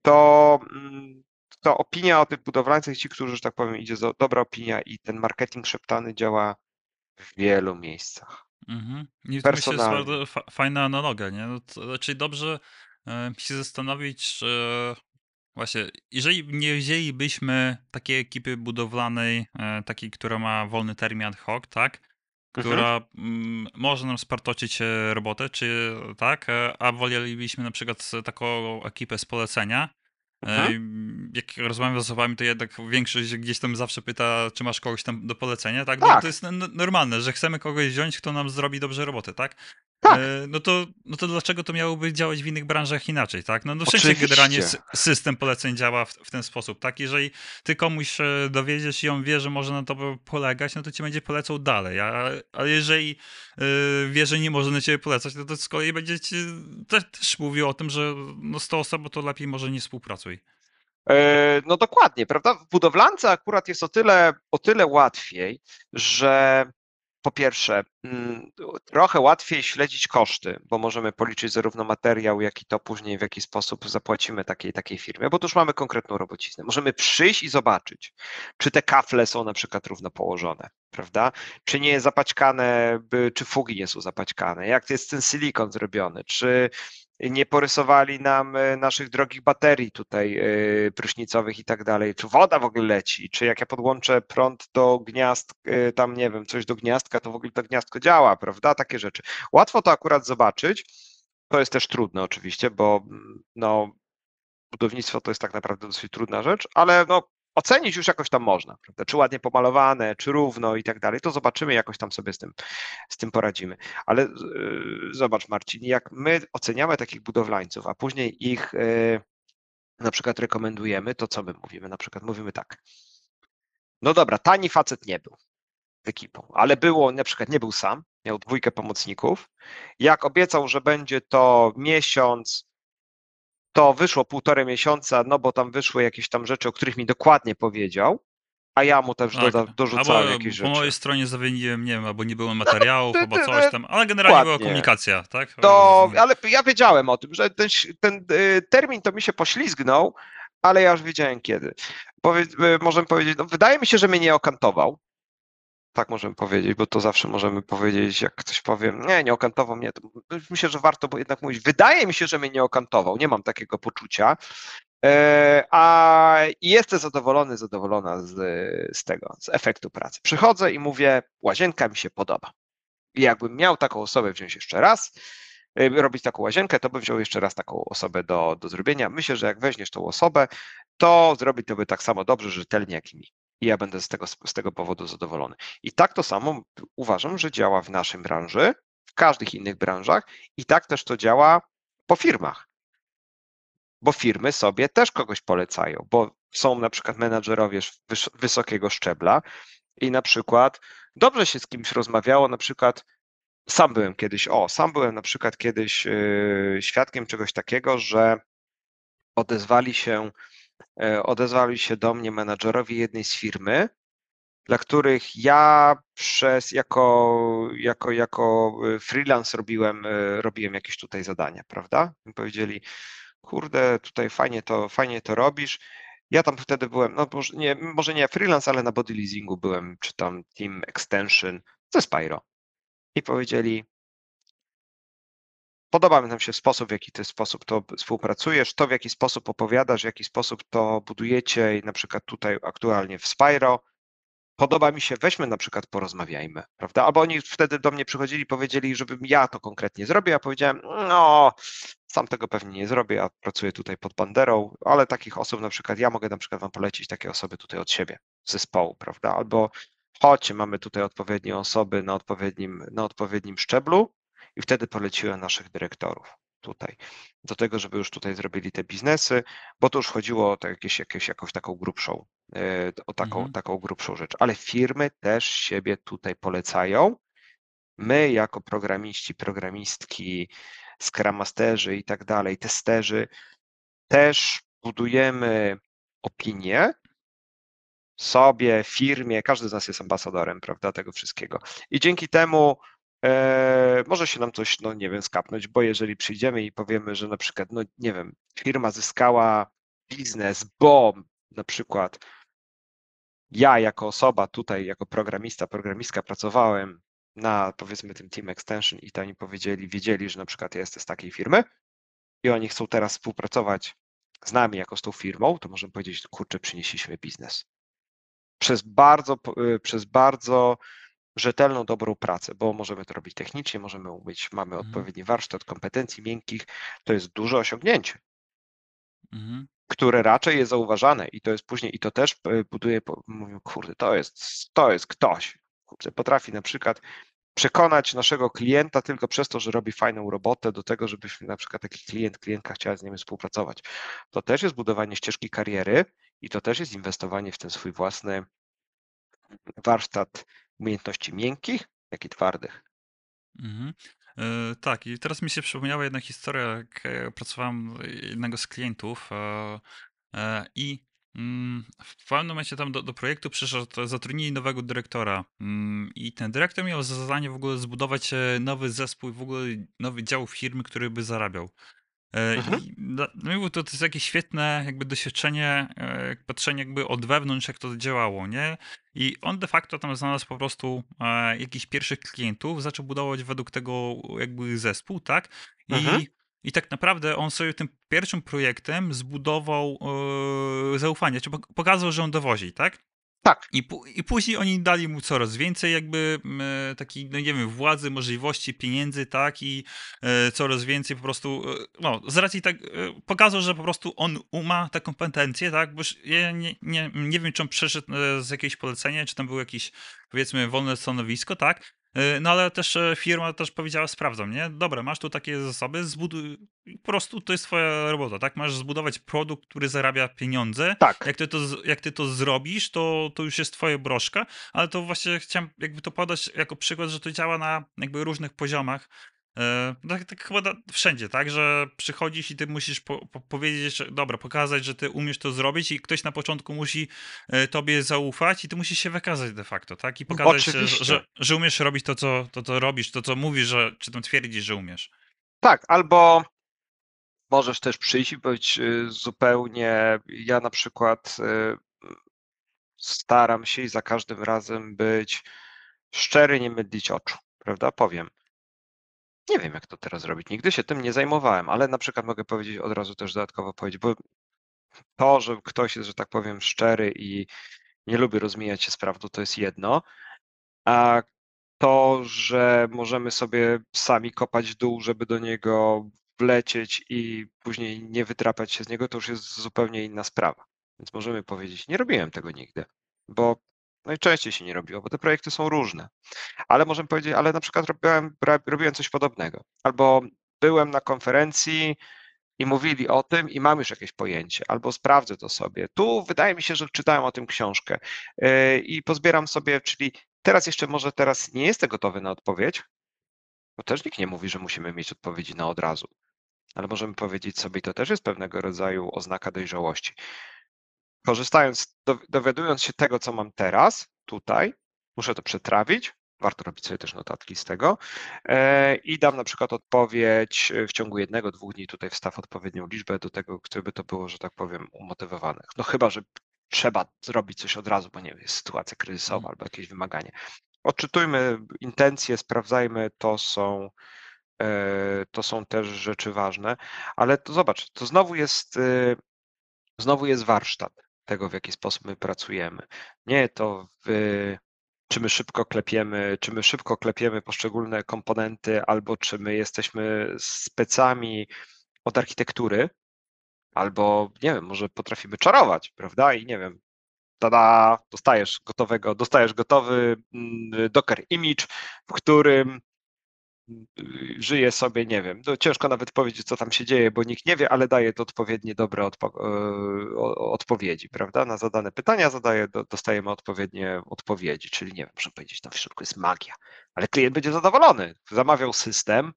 To, mm, to opinia o tych budowlańcach, ci, którzy, że tak powiem, idzie do, dobra opinia i ten marketing szeptany działa w wielu miejscach. Mhm. I to jest bardzo fa fajna analogia, nie? No to, znaczy dobrze się zastanowić, że właśnie, jeżeli nie wzięlibyśmy takiej ekipy budowlanej, e, takiej, która ma wolny termin ad hoc, tak? Mhm. która mhm. może nam spartocić e, robotę, czy tak, e, a wolelibyśmy na przykład taką ekipę z polecenia. E, mhm. Jak rozmawiam z osobami, to jednak większość gdzieś tam zawsze pyta, czy masz kogoś tam do polecenia, tak? tak. Bo to jest normalne, że chcemy kogoś wziąć, kto nam zrobi dobrze robotę, tak? Tak. E, no to, no to dlaczego to miałoby działać w innych branżach inaczej, tak? No, no wszędzie generalnie system poleceń działa w, w, ten sposób, tak? Jeżeli ty komuś e, dowiedziesz i on wie, że może na to polegać, no to ci będzie polecał dalej, a, a jeżeli y, wie, że nie może na ciebie polecać, no to z kolei będzie ci też, też mówił o tym, że no z tą osobą to lepiej może nie współpracuj. No dokładnie, prawda? W budowlance akurat jest o tyle, o tyle łatwiej, że po pierwsze, mm, trochę łatwiej śledzić koszty, bo możemy policzyć zarówno materiał, jak i to później w jaki sposób zapłacimy takiej takiej firmie, bo tu już mamy konkretną robociznę. Możemy przyjść i zobaczyć, czy te kafle są na przykład równo położone, prawda? Czy nie zapaćkane, czy fugi nie są zapaćkane, jak jest ten silikon zrobiony, czy nie porysowali nam e, naszych drogich baterii tutaj e, prysznicowych i tak dalej, czy woda w ogóle leci, czy jak ja podłączę prąd do gniazd, e, tam nie wiem, coś do gniazdka, to w ogóle to gniazdko działa, prawda? Takie rzeczy. Łatwo to akurat zobaczyć. To jest też trudne oczywiście, bo mm, no, budownictwo to jest tak naprawdę dosyć trudna rzecz, ale no, ocenić już jakoś tam można, prawda? Czy ładnie pomalowane, czy równo i tak dalej, to zobaczymy, jakoś tam sobie z tym, z tym poradzimy. Ale yy, zobacz, Marcin, jak my oceniamy takich budowlańców, a później ich yy, na przykład rekomendujemy, to co my mówimy? Na przykład mówimy tak. No dobra, tani facet nie był ekipą, ale było, na przykład nie był sam, miał dwójkę pomocników. Jak obiecał, że będzie to miesiąc, to wyszło półtorej miesiąca, no bo tam wyszły jakieś tam rzeczy, o których mi dokładnie powiedział, a ja mu też tak. doda, dorzucałem albo jakieś rzeczy. Po mojej stronie zawiniłem, nie wiem, albo nie było materiałów, no, albo coś tam, ale generalnie dokładnie. była komunikacja, tak? To, ale ja wiedziałem o tym, że ten, ten y, termin to mi się poślizgnął, ale ja już wiedziałem kiedy. Powie, y, możemy powiedzieć, no, wydaje mi się, że mnie nie okantował, tak możemy powiedzieć, bo to zawsze możemy powiedzieć, jak ktoś powie, nie, nie okantował mnie, myślę, że warto bo jednak mówić, wydaje mi się, że mnie nie okantował, nie mam takiego poczucia, e, a jestem zadowolony, zadowolona z, z tego, z efektu pracy. Przychodzę i mówię, łazienka mi się podoba. I jakbym miał taką osobę wziąć jeszcze raz, robić taką łazienkę, to bym wziął jeszcze raz taką osobę do, do zrobienia. Myślę, że jak weźmiesz tą osobę, to zrobi to by tak samo dobrze, rzetelnie jak i mi. I ja będę z tego, z tego powodu zadowolony. I tak to samo uważam, że działa w naszej branży, w każdych innych branżach i tak też to działa po firmach. Bo firmy sobie też kogoś polecają, bo są na przykład menadżerowie wysokiego szczebla i na przykład dobrze się z kimś rozmawiało, na przykład sam byłem kiedyś, o, sam byłem na przykład kiedyś yy, świadkiem czegoś takiego, że odezwali się, odezwali się do mnie menadżerowie jednej z firmy, dla których ja przez jako, jako, jako y, freelance robiłem, y, robiłem jakieś tutaj zadania, prawda? I powiedzieli, kurde, tutaj fajnie to, fajnie to robisz. Ja tam wtedy byłem, no może nie, może nie freelance, ale na body leasingu byłem, czy tam team extension ze Spyro. I powiedzieli, podoba nam się sposób, w jaki ty sposób to współpracujesz, to w jaki sposób opowiadasz, w jaki sposób to budujecie i na przykład tutaj aktualnie w Spyro, podoba mi się, weźmy na przykład porozmawiajmy, prawda? Albo oni wtedy do mnie przychodzili, powiedzieli, żebym ja to konkretnie zrobił, ja powiedziałem, no, sam tego pewnie nie zrobię, ja pracuję tutaj pod banderą, ale takich osób na przykład, ja mogę na przykład wam polecić takie osoby tutaj od siebie, z zespołu, prawda? Albo chodźcie, mamy tutaj odpowiednie osoby na odpowiednim, na odpowiednim szczeblu i wtedy poleciłem naszych dyrektorów tutaj, do tego, żeby już tutaj zrobili te biznesy, bo to już chodziło o jakieś, jakieś, jakąś taką grubszą, e, o taką, mhm. taką grubszą rzecz. Ale firmy też siebie tutaj polecają. My jako programiści, programistki, Scrum Masterzy i tak dalej, testerzy, też budujemy opinię sobie, firmie, każdy z nas jest ambasadorem, prawda, tego wszystkiego. I dzięki temu e, może się nam coś, no nie wiem, skapnąć, bo jeżeli przyjdziemy i powiemy, że na przykład, no nie wiem, firma zyskała biznes, bo na przykład ja jako osoba tutaj, jako programista, programistka pracowałem na powiedzmy tym Team Extension i oni powiedzieli, wiedzieli, że na przykład ja jestem z takiej firmy i oni chcą teraz współpracować z nami jako z tą firmą, to możemy powiedzieć, kurczę, przynieśliśmy biznes. Przez bardzo, y, przez bardzo rzetelną, dobrą pracę, bo możemy to robić technicznie, możemy umieć, mamy mhm. odpowiedni warsztat kompetencji miękkich, to jest duże osiągnięcie, mhm. które raczej jest zauważane i to jest później, i to też y, buduje, mówię, kurde, to jest, to jest ktoś, kurde, potrafi na przykład przekonać naszego klienta tylko przez to, że robi fajną robotę do tego, żebyśmy na przykład taki klient, klientka chciała z nimi współpracować. To też jest budowanie ścieżki kariery i to też jest inwestowanie w ten swój własny warsztat umiejętności miękkich, jak i twardych. Mhm. E, tak, i teraz mi się przypomniała jedna historia, jak e, pracowałem jednego z klientów e, i Mm, w pewnym momencie tam do, do projektu przyszedł, zatrudnili nowego dyrektora mm, i ten dyrektor miał za zadanie w ogóle zbudować nowy zespół, w ogóle nowy dział firmy, który by zarabiał. E, mhm. I no, to, to jest jakieś świetne jakby doświadczenie, e, patrzenie jakby od wewnątrz, jak to działało, nie? I on de facto tam znalazł po prostu jakichś pierwszych klientów, zaczął budować według tego jakby zespół, tak? I mhm. I tak naprawdę on sobie tym pierwszym projektem zbudował yy, zaufanie, czy pokazał, że on dowozi, tak? Tak. I, I później oni dali mu coraz więcej jakby e, takiej, no nie wiem, władzy, możliwości, pieniędzy, tak? I e, coraz więcej po prostu, e, no, z racji tak, e, pokazał, że po prostu on ma te kompetencje, tak? Bo ja nie, nie, nie wiem, czy on przeszedł e, z jakiegoś polecenia, czy tam było jakieś, powiedzmy, wolne stanowisko, tak? E, no ale też e, firma też powiedziała, sprawdzam, nie? Dobra, masz tu takie zasoby, zbuduj, po prostu to jest twoja robota, tak? Masz zbudować produkt, który zarabia pieniądze. Tak. Jak ty to, jak ty to zrobisz, to, to już jest twoja broszka, ale to właśnie chciałem jakby to podać jako przykład, że to działa na jakby różnych poziomach tak, tak chyba da, wszędzie, tak, że przychodzisz i ty musisz po, po, powiedzieć, że, dobra, pokazać, że ty umiesz to zrobić i ktoś na początku musi e, tobie zaufać i ty musisz się wykazać de facto, tak, i pokazać, że, że, że, umiesz robić to co, to, co robisz, to, co mówisz, że, czy tam twierdzisz, że umiesz. Tak, albo możesz też przyjść i powiedzieć y, zupełnie, ja na przykład y, staram się i za każdym razem być szczery, nie mydlić oczu, prawda, powiem nie wiem, jak to teraz zrobić. Nigdy się tym nie zajmowałem, ale na przykład mogę powiedzieć od razu też dodatkowo powiedzieć, bo to, że ktoś jest, że tak powiem, szczery i nie lubi rozmijać się z prawdą, to jest jedno, a to, że możemy sobie sami kopać dół, żeby do niego wlecieć i później nie wytrapać się z niego, to już jest zupełnie inna sprawa. Więc możemy powiedzieć, nie robiłem tego nigdy, bo najczęściej się nie robiło, bo te projekty są różne. Ale możemy powiedzieć, ale na przykład robiłem, robiłem coś podobnego. Albo byłem na konferencji i mówili o tym i mam już jakieś pojęcie, albo sprawdzę to sobie. Tu wydaje mi się, że czytałem o tym książkę yy, i pozbieram sobie, czyli teraz jeszcze może teraz nie jestem gotowy na odpowiedź, bo też nikt nie mówi, że musimy mieć odpowiedzi na od razu, ale możemy powiedzieć sobie, to też jest pewnego rodzaju oznaka dojrzałości. Korzystając, dowiadując się tego, co mam teraz, tutaj, muszę to przetrawić, warto robić sobie też notatki z tego e, i dam na przykład odpowiedź w ciągu jednego, dwóch dni, tutaj wstaw odpowiednią liczbę do tego, żeby to było, że tak powiem, umotywowane. No chyba, że trzeba zrobić coś od razu, bo nie wiem, jest sytuacja kryzysowa mm. albo jakieś wymaganie. Odczytujmy intencje, sprawdzajmy, to są, e, to są też rzeczy ważne, ale to zobacz, to znowu jest, e, znowu jest warsztat tego, w jaki sposób my pracujemy. Nie to w czy my szybko klepiemy, czy my szybko klepiemy poszczególne komponenty, albo czy my jesteśmy specami od architektury, albo nie wiem, może potrafimy czarować, prawda? I nie wiem, tada, dostajesz gotowego, dostajesz gotowy mm, Docker image, w którym żyje sobie, nie wiem, no ciężko nawet powiedzieć, co tam się dzieje, bo nikt nie wie, ale daje to odpowiednie dobre odpo e, odpowiedzi, prawda? Na zadane pytania zadaje, dostajemy odpowiednie odpowiedzi, czyli nie wiem, muszę powiedzieć, tam w środku jest magia, ale klient będzie zadowolony. Zamawiał system,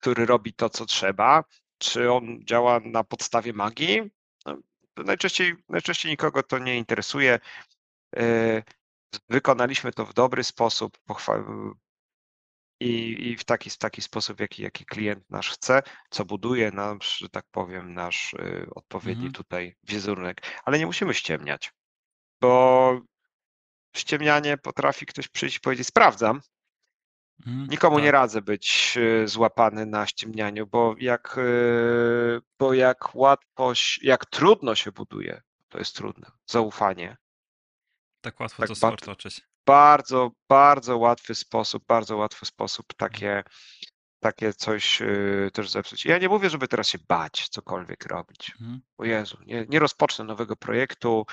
który robi to, co trzeba, czy on działa na podstawie magii? No, najczęściej, najczęściej nikogo to nie interesuje. E, wykonaliśmy to w dobry sposób, i, i w, taki, w taki sposób, jaki, jaki klient nasz chce, co buduje nasz, że tak powiem, nasz y, odpowiedni mhm. tutaj wizerunek. Ale nie musimy ściemniać, bo ściemnianie potrafi ktoś przyjść i powiedzieć, sprawdzam. Mhm, Nikomu tak. nie radzę być y, złapany na ściemnianiu, bo jak, y, bo jak łatwo, jak trudno się buduje, to jest trudne. Zaufanie. Tak łatwo tak to sportoczyć bardzo, bardzo łatwy sposób, bardzo łatwy sposób takie, takie coś y, też zepsuć. Ja nie mówię, żeby teraz się bać, cokolwiek robić. Mhm. O Jezu, nie, nie rozpocznę nowego projektu.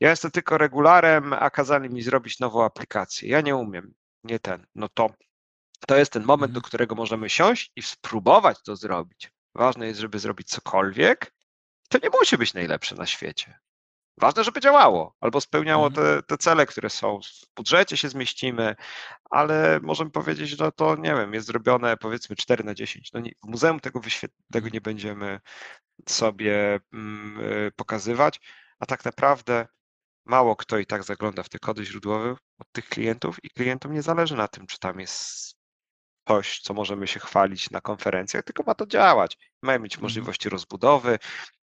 Ja jestem tylko regularem, a kazali mi zrobić nową aplikację. Ja nie umiem, nie ten. No to to jest ten moment, mhm. do którego możemy siąść i spróbować to zrobić. Ważne jest, żeby zrobić cokolwiek. To nie musi być najlepsze na świecie. Ważne, żeby działało albo spełniało mhm. te, te cele, które są. W budżecie się zmieścimy, ale możemy powiedzieć, że no to nie wiem, jest zrobione powiedzmy 4 na 10. No nie, w muzeum tego, tego nie będziemy sobie mm, y, pokazywać, a tak naprawdę mało kto i tak zagląda w te kody źródłowe od tych klientów i klientom nie zależy na tym, czy tam jest coś, co możemy się chwalić na konferencjach, tylko ma to działać. Mają mieć mhm. możliwości rozbudowy,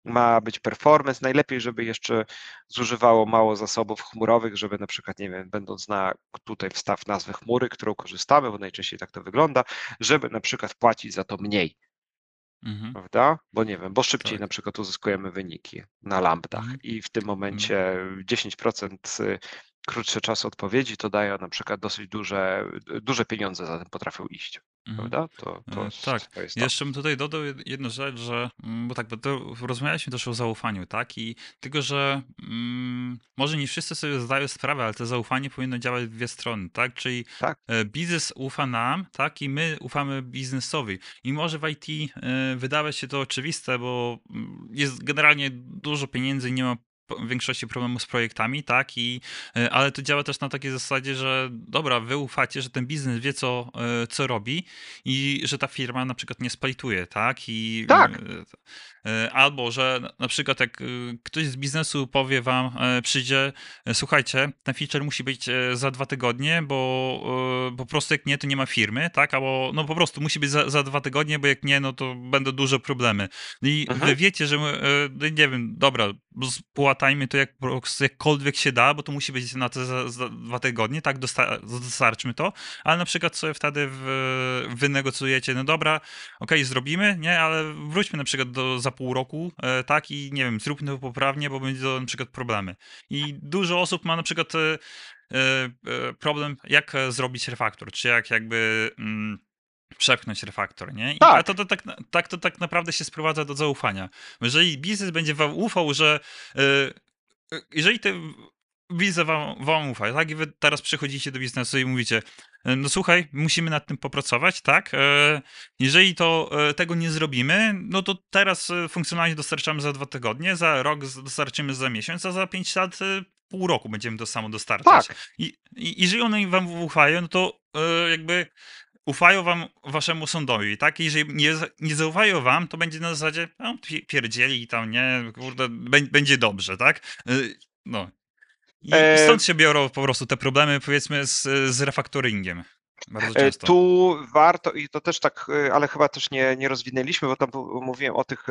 ma być performance. Najlepiej, żeby jeszcze zużywało mało zasobów chmurowych, żeby na przykład, nie wiem, będąc na tutaj wstaw nazwy chmury, którą korzystamy, bo najczęściej tak to wygląda, żeby na przykład płacić za to mniej. Mhm. Prawda? Bo nie wiem, bo szybciej tak. na przykład uzyskujemy wyniki na lambdach mhm. i w tym momencie 10% y, krótsze czasy odpowiedzi, to daje na przykład dosyć duże, duże pieniądze za tym potrafią iść. Mhm. Prawda? To, to e, jest, tak. To jest to. Jeszcze bym tutaj dodał jedną rzecz, że, mm, bo tak, bo to rozmawialiśmy też o zaufaniu, tak? I tylko, że mm, może nie wszyscy sobie zdają sprawę, ale to zaufanie powinno działać w dwie strony, tak? Czyli tak. E, biznes ufa nam, tak? I my ufamy biznesowi. I może w IT e, wydawać się to oczywiste, bo mm, jest generalnie dużo pieniędzy, nie ma w większości problemu z projektami, tak? I, e, ale to działa też na takiej zasadzie, że dobra, wy ufacie, że ten biznes wie, co, e, co robi i że ta firma na przykład nie splajtuje, tak? I, tak. E, albo, że na przykład jak ktoś z biznesu powie wam, przyjdzie, słuchajcie, ten feature musi być za dwa tygodnie, bo po prostu jak nie, to nie ma firmy, tak? Albo no po prostu musi być za, za dwa tygodnie, bo jak nie, no to będą duże problemy. I Aha. wy wiecie, że nie wiem, dobra, spłatajmy to jak, jakkolwiek się da, bo to musi być na te za, za dwa tygodnie, tak, Dosta dostarczmy to, ale na przykład sobie wtedy w, wynegocjujecie, no dobra, okej, okay, zrobimy, nie, ale wróćmy na przykład do, za pół roku, e, tak, i nie wiem, zróbmy to poprawnie, bo będzie to na przykład problemy. I dużo osób ma na przykład e, problem, jak zrobić refaktor, czy jak jakby mm, przepchnąć refaktor, nie? I Tak. to, to, tak, tak, to tak naprawdę się sprowadza do zaufania. Jeżeli biznes będzie wam ufał, że jeżeli te biznes wam, wam ufa, tak? I wy teraz przychodzicie do biznesu i mówicie, no słuchaj, musimy nad tym popracować, tak? Jeżeli to tego nie zrobimy, no to teraz funkcjonalnie dostarczamy za dwa tygodnie, za rok dostarczymy za miesiąc, a za pięć lat pół roku będziemy to samo dostarczać. Tak. I, i jeżeli one wam ufają, no to jakby ufają wam waszemu sądowi, tak? Jeżeli nie, nie zaufają wam, to będzie na zasadzie, no pierdzieli i tam, nie, kurde, będzie dobrze, tak? No. I, I stąd się biorą po prostu te problemy, powiedzmy, z, z refaktoringiem. Bardzo często. Tu warto, i to też tak, ale chyba też nie, nie rozwinęliśmy, bo tam mówiłem o tych,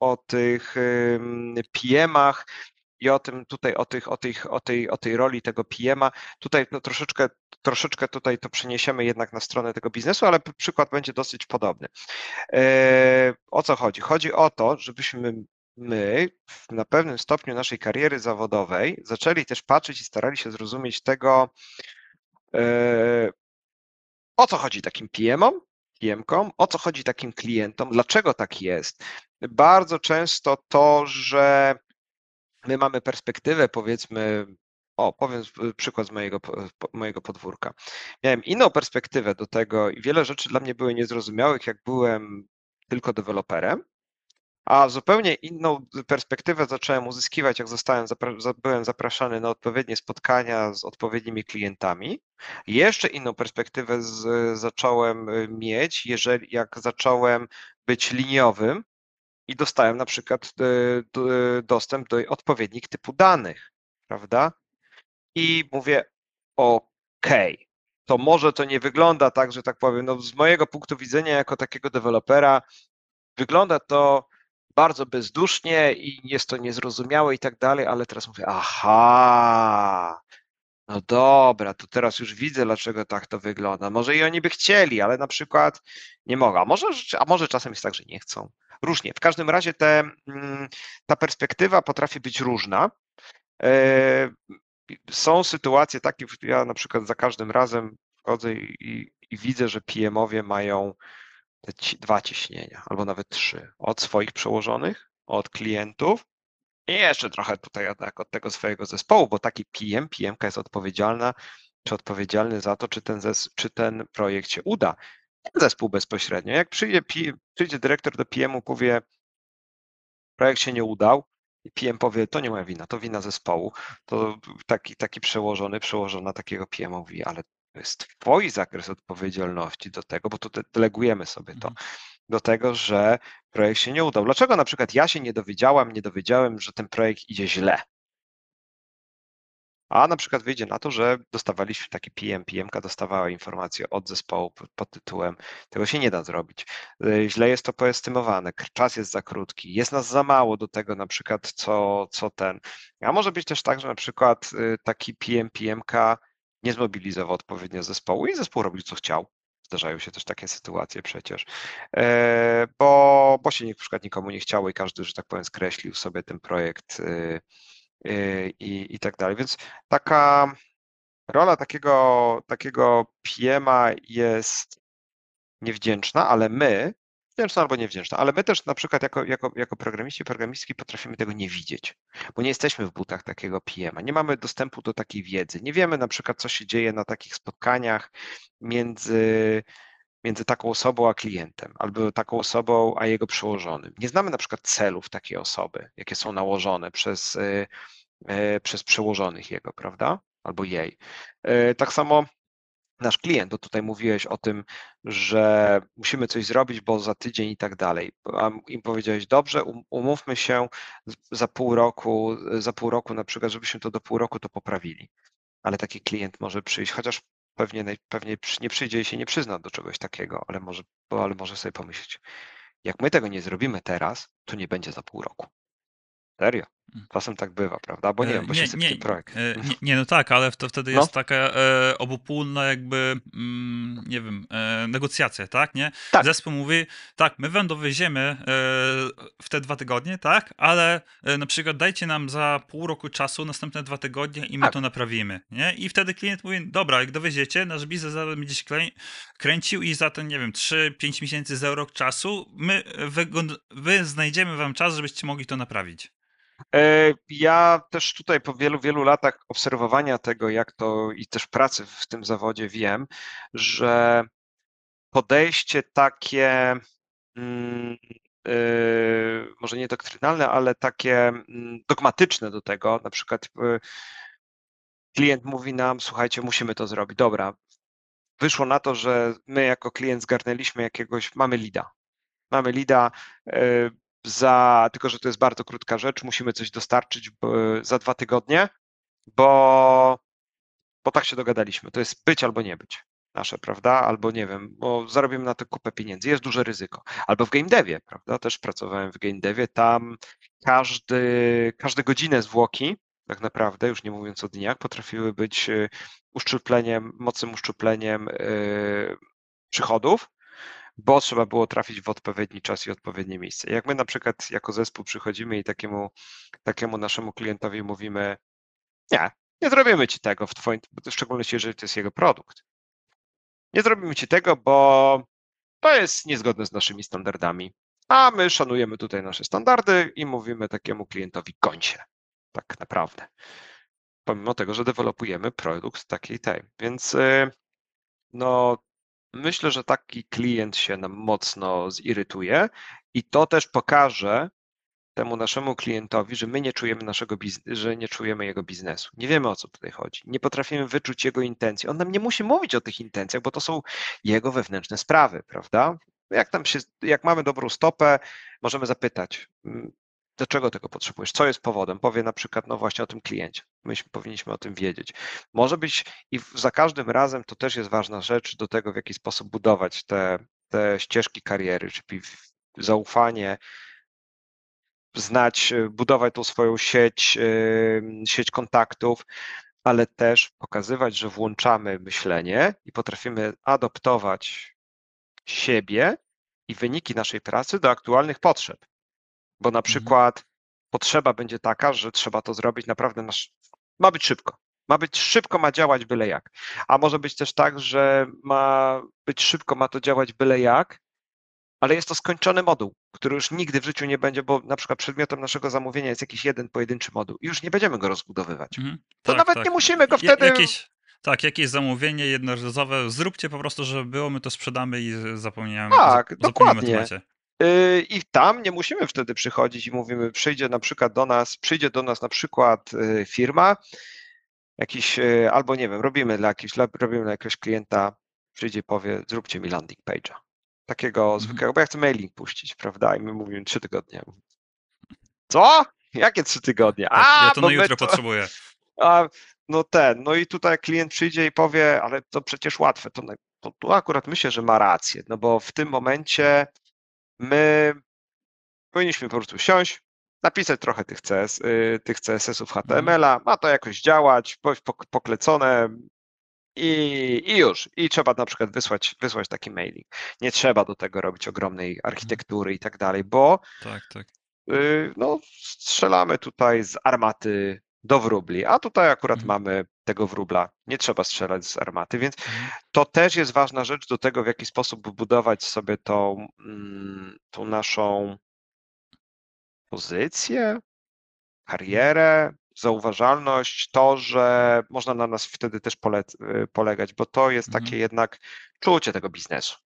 o tych PM-ach i o tym tutaj, o, tych, o, tych, o, tej, o tej roli tego PM-a. Tutaj no, troszeczkę, troszeczkę tutaj to przeniesiemy jednak na stronę tego biznesu, ale przykład będzie dosyć podobny. O co chodzi? Chodzi o to, żebyśmy my na pewnym stopniu naszej kariery zawodowej zaczęli też patrzeć i starali się zrozumieć tego, o co chodzi takim PM-om, PM-kom, o co chodzi takim klientom, dlaczego tak jest. Bardzo często to, że my mamy perspektywę, powiedzmy, o, powiem przykład z mojego, mojego podwórka. Miałem inną perspektywę do tego i wiele rzeczy dla mnie były niezrozumiałych, jak byłem tylko deweloperem, a zupełnie inną perspektywę zacząłem uzyskiwać, jak zostałem, byłem zapraszany na odpowiednie spotkania z odpowiednimi klientami. Jeszcze inną perspektywę z, zacząłem y, mieć, jeżeli, jak zacząłem być liniowym i dostałem na przykład y, dostęp do odpowiednich typu danych, prawda? I mówię, OK, to może to nie wygląda tak, że tak powiem, no z mojego punktu widzenia jako takiego dewelopera wygląda to bardzo bezdusznie i jest to niezrozumiałe i tak dalej, ale teraz mówię, aha, no dobra, to teraz już widzę, dlaczego tak to wygląda. Może i oni by chcieli, ale na przykład nie mogą. A może, a może czasem jest tak, że nie chcą. Różnie. W każdym razie te, mm, ta perspektywa potrafi być różna. E, są sytuacje takie, ja na przykład za każdym razem wchodzę i, i widzę, że PM-owie mają dwa ciśnienia, albo nawet trzy. Od swoich przełożonych, od klientów i jeszcze trochę tutaj od, od tego swojego zespołu, bo taki PM, PM jest odpowiedzialna, czy odpowiedzialny za to, czy ten, czy ten projekt się uda. Zespół bezpośrednio. Jak przyjdzie, przyjdzie dyrektor do PM-u, powie, projekt się nie udał, i PM powie, to nie moja wina, to wina zespołu, to taki, taki przełożony, przełożona takiego PM mówi, ale to jest twój zakres odpowiedzialności do tego, bo to delegujemy sobie to, mhm. do tego, że projekt się nie udał. Dlaczego na przykład ja się nie dowiedziałam, nie dowiedziałem, że ten projekt idzie źle? A na przykład wyjdzie na to, że dostawaliśmy taki PM, PMka dostawała informację od zespołu pod tytułem tego się nie da zrobić. E, źle jest to poestymowane, czas jest za krótki, jest nas za mało do tego na przykład, co, co ten. A może być też tak, że na przykład y, taki PM, PMka nie zmobilizował odpowiednio zespołu i zespół robił co chciał. Zdarzają się też takie sytuacje przecież, e, bo, bo się na przykład nikomu nie chciało i każdy, że tak powiem, skreślił sobie ten projekt y, y, i, i tak dalej. Więc taka rola takiego, takiego PM-a jest niewdzięczna, ale my wdzięczna albo niewdzięczna, ale my też na przykład jako, jako, jako programiści, programistki potrafimy tego nie widzieć, bo nie jesteśmy w butach takiego PM-a, nie mamy dostępu do takiej wiedzy, nie wiemy na przykład, co się dzieje na takich spotkaniach między, między taką osobą a klientem, albo taką osobą a jego przełożonym. Nie znamy na przykład celów takiej osoby, jakie są nałożone przez, y, y, przez przełożonych jego, prawda? Albo jej. Y, tak samo nasz klient, bo tutaj mówiłeś o tym, że musimy coś zrobić, bo za tydzień i tak dalej. A im powiedziałeś, dobrze, um, umówmy się za pół roku, za pół roku na przykład, żebyśmy to do pół roku to poprawili. Ale taki klient może przyjść, chociaż pewnie, pewnie nie przyjdzie i się nie przyzna do czegoś takiego, ale może, ale może sobie pomyśleć, jak my tego nie zrobimy teraz, to nie będzie za pół roku. Serio. Mm. Czasem tak bywa, prawda? Bo nie wiem, bo się sypie projekt. Nie, nie, no tak, ale to wtedy no. jest taka e, obopólna jakby, mm, nie wiem, e, negocjacja, tak, nie? Tak. Zespół mówi, tak, my wam dowieziemy e, w te dwa tygodnie, tak, ale e, na przykład dajcie nam za pół roku czasu następne dwa tygodnie i my tak. to naprawimy, nie? I wtedy klient mówi, dobra, jak dowieziecie, nasz biznes będzie się kręcił i za ten, nie wiem, 3-5 miesięcy za rok czasu my wy, wy znajdziemy wam czas, żebyście mogli to naprawić. E, ja też tutaj po wielu, wielu latach obserwowania tego, jak to i też pracy w tym zawodzie wiem, że podejście takie, mm, e, może nie doktrynalne, ale takie mm, dogmatyczne do tego, na przykład e, klient mówi nam, słuchajcie, musimy to zrobić. Dobra, wyszło na to, że my jako klient zgarnęliśmy jakiegoś, mamy lida. Mamy lida, za, tylko że to jest bardzo krótka rzecz, musimy coś dostarczyć za dwa tygodnie, bo, bo tak się dogadaliśmy. To jest być albo nie być nasze, prawda? Albo nie wiem, bo zarobimy na to kupę pieniędzy, jest duże ryzyko. Albo w game devie, prawda? Też pracowałem w game devie, tam każdy, każde godzinę zwłoki, tak naprawdę, już nie mówiąc o dniach, potrafiły być y, uszczupleniem, mocnym uszczupleniem yy, przychodów, bo trzeba było trafić w odpowiedni czas i odpowiednie miejsce. Jak my na przykład jako zespół przychodzimy i takiemu, takiemu naszemu klientowi mówimy, nie, nie zrobimy ci tego w twoim, w szczególności jeżeli to jest jego produkt. Nie zrobimy ci tego, bo to jest niezgodne z naszymi standardami. A my szanujemy tutaj nasze standardy i mówimy takiemu klientowi końcie. Tak naprawdę. Pomimo tego, że dewelopujemy produkt takiej tej. Więc y, no, Myślę, że taki klient się nam mocno zirytuje i to też pokaże temu naszemu klientowi, że my nie czujemy naszego że nie czujemy jego biznesu. Nie wiemy o co tutaj chodzi. Nie potrafimy wyczuć jego intencji. On nam nie musi mówić o tych intencjach, bo to są jego wewnętrzne sprawy, prawda? Jak tam się, jak mamy dobrą stopę, możemy zapytać, mm, Dlaczego tego potrzebujesz? Co jest powodem? Powie na przykład, no właśnie o tym kliencie. Myśmy powinniśmy o tym wiedzieć. Może być i za każdym razem to też jest ważna rzecz do tego, w jaki sposób budować te, te ścieżki kariery, czyli zaufanie, znać, budować tą swoją sieć, sieć kontaktów, ale też pokazywać, że włączamy myślenie i potrafimy adoptować siebie i wyniki naszej pracy do aktualnych potrzeb bo na mhm. przykład mhm. potrzeba będzie taka, że trzeba to zrobić naprawdę, na, ma być szybko. Ma być szybko, ma działać byle jak. A może być też tak, że ma być szybko, ma to działać byle jak, ale jest to skończony moduł, który już nigdy w życiu nie będzie, bo na przykład przedmiotem naszego zamówienia jest jakiś jeden pojedynczy moduł i już nie będziemy go rozbudowywać. Mhm. To tak, nawet tak. nie musimy go wtedy. Tak, jakieś zamówienie jednorazowe, zróbcie po prostu, żeby było, my to sprzedamy i zapomniałem. Tak, dokładnie. Yy, I tam nie musimy wtedy przychodzić i mówimy, przyjdzie na przykład do nas, przyjdzie do nas na przykład yy, firma, jakiś, yy, albo nie wiem, robimy dla jakiegoś, robimy dla jakiegoś klienta, przyjdzie i powie, zróbcie mi landing page'a. Takiego mhm. zwykłego, bo ja chcę mailing puścić, prawda? I my mówimy trzy tygodnie. Co? Jakie trzy tygodnie? Tak, a, ja to na jutro to... potrzebuję. A, no ten, no i tutaj klient przyjdzie i powie, ale to przecież łatwe, to, to tu akurat myślę, że ma rację, no bo w tym momencie my powinniśmy po prostu siąść, napisać trochę tych, CS, y, tych CSS-ów HTML-a, ma to jakoś działać, poklecone i, i już. I trzeba na przykład wysłać, wysłać taki mailing. Nie trzeba do tego robić ogromnej architektury i tak dalej, bo tak, tak. Y, no, strzelamy tutaj z armaty do wróbli, a tutaj akurat mhm. mamy tego wróbla. Nie trzeba strzelać z armaty, więc mhm. to też jest ważna rzecz do tego, w jaki sposób budować sobie tą, mm, tą naszą pozycję, karierę, zauważalność, to, że można na nas wtedy też pole, y, polegać, bo to jest mhm. takie jednak czucie tego biznesu.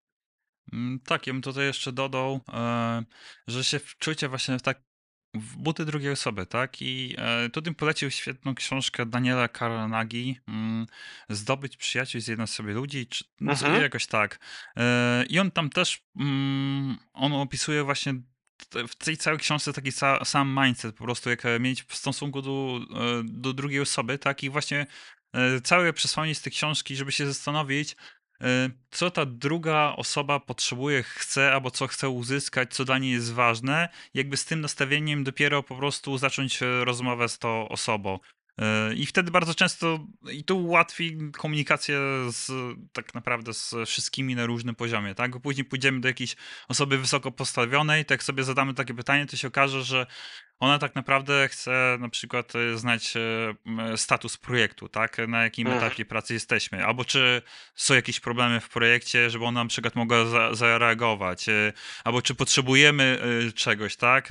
Mm, tak, ja bym tutaj jeszcze dodał, e, że się czujcie właśnie tak w buty drugiej osoby, tak? I e, tutaj polecił świetną książkę Daniela Carnegie, mm, Zdobyć przyjaciół z jednej sobie ludzi, czy no, mhm. jakoś tak. E, I on tam też, mm, on opisuje właśnie w tej całej książce taki sa, sam mindset, po prostu jak mieć w stosunku do, e, do drugiej osoby, tak? I właśnie e, całe przesłanie z tej książki, żeby się zastanowić, co ta druga osoba potrzebuje, chce, albo co chce uzyskać, co dla niej jest ważne, jakby z tym nastawieniem dopiero po prostu zacząć rozmowę z tą osobą. I wtedy bardzo często i to ułatwi komunikację z, tak naprawdę z wszystkimi na różnym poziomie, tak? Bo później pójdziemy do jakiejś osoby wysoko postawionej, tak sobie zadamy takie pytanie, to się okaże, że ona tak naprawdę chce na przykład e, znać e, status projektu, tak? Na jakim Mhm. etapie pracy jesteśmy, albo czy są jakieś problemy w projekcie, żeby ona na przykład mogła za, zareagować, e, albo czy potrzebujemy czegoś, tak?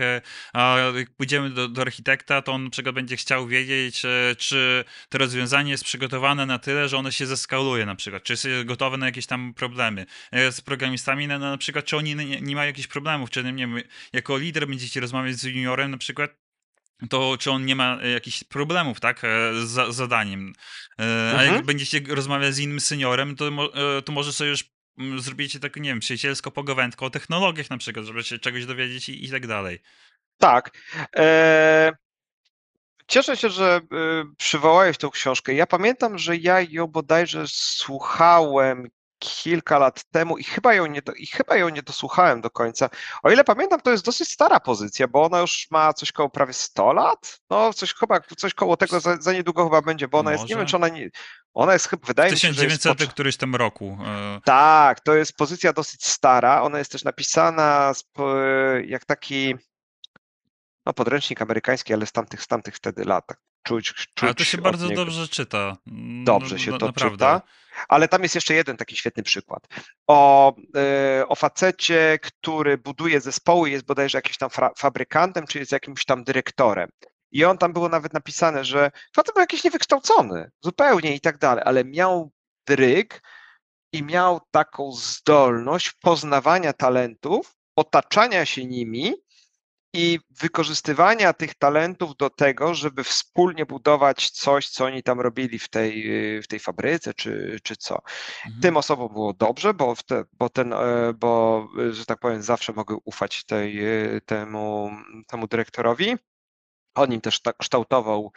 A jak pójdziemy do, do architekta, to on na przykład będzie chciał wiedzieć, czy to rozwiązanie jest przygotowane na tyle, że ono się zeskaluje na przykład, czy jest gotowe na jakieś tam problemy. Z programistami na, na przykład, czy oni nie, nie mają jakichś problemów, czy nie wiem, jako lider będziecie rozmawiać z juniorem na przykład, to czy on nie ma e, jakichś problemów, tak, e, z zadaniem. E, a jak Mhm. będziecie rozmawiać z innym seniorem, to, to może sobie już mm, zrobicie tak, nie wiem, przyjacielsko pogawędkę o technologiach na przykład, żeby się czegoś dowiedzieć i, i tak dalej. Tak. E... Cieszę się, że przywołałeś tą książkę. Ja pamiętam, że ja ją bodajże słuchałem kilka lat temu i chyba ją nie, i chyba ją nie dosłuchałem do końca. O ile pamiętam, to jest dosyć stara pozycja, bo ona już ma coś koło prawie 100 lat. No, coś chyba, coś koło tego za, za niedługo chyba będzie, bo ona Może? jest, nie wiem, czy ona nie, ona jest chyba, wydaje mi się, że 1900 jest któryś tam roku. E. Tak, to jest pozycja dosyć stara. Ona jest też napisana jak taki no, podręcznik amerykański, ale z tamtych, z tamtych wtedy lat. Czuć, czuć ale to się bardzo niego. dobrze czyta. Dobrze no, się no, to naprawdę. czyta. Ale tam jest jeszcze jeden taki świetny przykład. O, yy, o facecie, który buduje zespoły, jest bodajże jakimś tam fabrykantem, czy jest jakimś tam dyrektorem. I on tam było nawet napisane, że facet był jakiś niewykształcony, zupełnie i tak dalej, ale miał dryg i miał taką zdolność poznawania talentów, otaczania się nimi i wykorzystywania tych talentów do tego, żeby wspólnie budować coś, co oni tam robili w tej, w tej fabryce, czy, czy co. Mhm. Tym osobom było dobrze, bo, te, bo, ten, e, bo, że tak powiem, zawsze mogły ufać tej, temu, temu dyrektorowi. On im też tak kształtował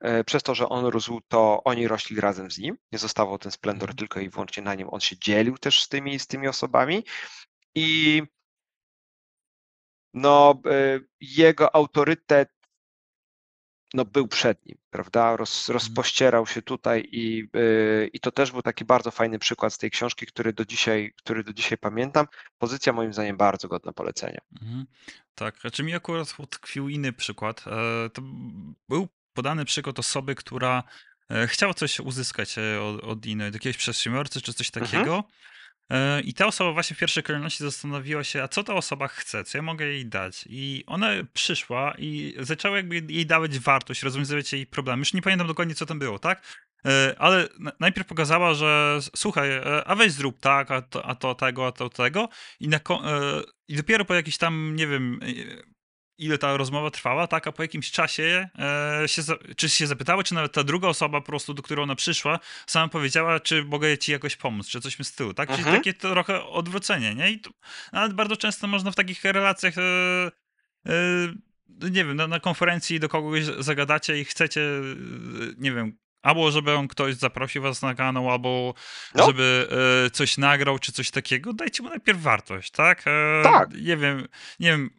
e, przez to, że on rósł, to oni rośli razem z nim. Nie zostawał ten splendor mhm. tylko i wyłącznie na nim. On się dzielił też z tymi, z tymi osobami. I no, e, jego autorytet no, był przed nim, prawda? Roz, mhm. rozpościerał się tutaj i, e, i to też był taki bardzo fajny przykład z tej książki, który do dzisiaj, który do dzisiaj pamiętam. Pozycja moim zdaniem bardzo godna polecenia. Mhm. Tak, znaczy mi akurat utkwił inny przykład. E, to był podany przykład osoby, która chciała coś uzyskać od, od innej, od jakiegoś przedsiębiorcy czy coś mhm. takiego. Mhm I ta osoba właśnie w pierwszej kolejności zastanowiła się, a co ta osoba chce, co ja mogę jej dać. I ona przyszła i zaczęła jakby jej dawać wartość, rozwiązywać jej problemy. Już nie pamiętam dokładnie, co tam było, tak? E, ale najpierw pokazała, że słuchaj, e, a weź zrób tak, a to, a to tego, a to tego. I, na, I dopiero po jakiś tam, nie wiem, ile ta rozmowa trwała, tak, a po jakimś czasie e, się, czy się zapytała, czy nawet ta druga osoba po prostu, do której ona przyszła, sama powiedziała, czy mogę ci jakoś pomóc, czy coś z tyłu, tak? Czyli mhm. takie trochę odwrócenie, nie? I to, nawet bardzo często można w takich relacjach, e, e, nie wiem, na, na, konferencji do kogoś zagadacie i chcecie, e, nie wiem, Albo żeby on ktoś zaprosił was na kanał, albo no. żeby e, coś nagrał, czy coś takiego, dajcie mu najpierw wartość, tak? E, tak. Nie wiem, nie wiem,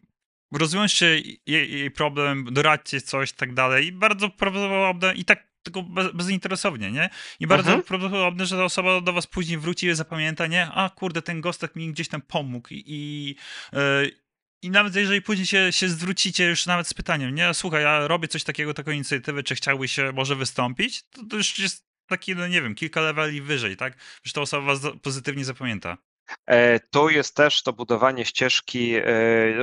rozwiążcie jej, jej problem, doradźcie coś, tak dalej. I bardzo prawdopodobne, i tak tylko bez, bezinteresownie, nie? I bardzo mhm. prawdopodobne, że ta osoba do was później wróci i zapamięta, nie? A kurde, ten gostek mi gdzieś tam pomógł i, i, yy, i nawet jeżeli później się, się zwrócicie już nawet z pytaniem, nie? Słuchaj, ja robię coś takiego, taką inicjatywę, czy chciałbyś się może wystąpić? To, to już jest taki, no nie wiem, kilka leveli wyżej, tak? Że ta osoba was pozytywnie zapamięta. E, tu jest też to budowanie ścieżki e,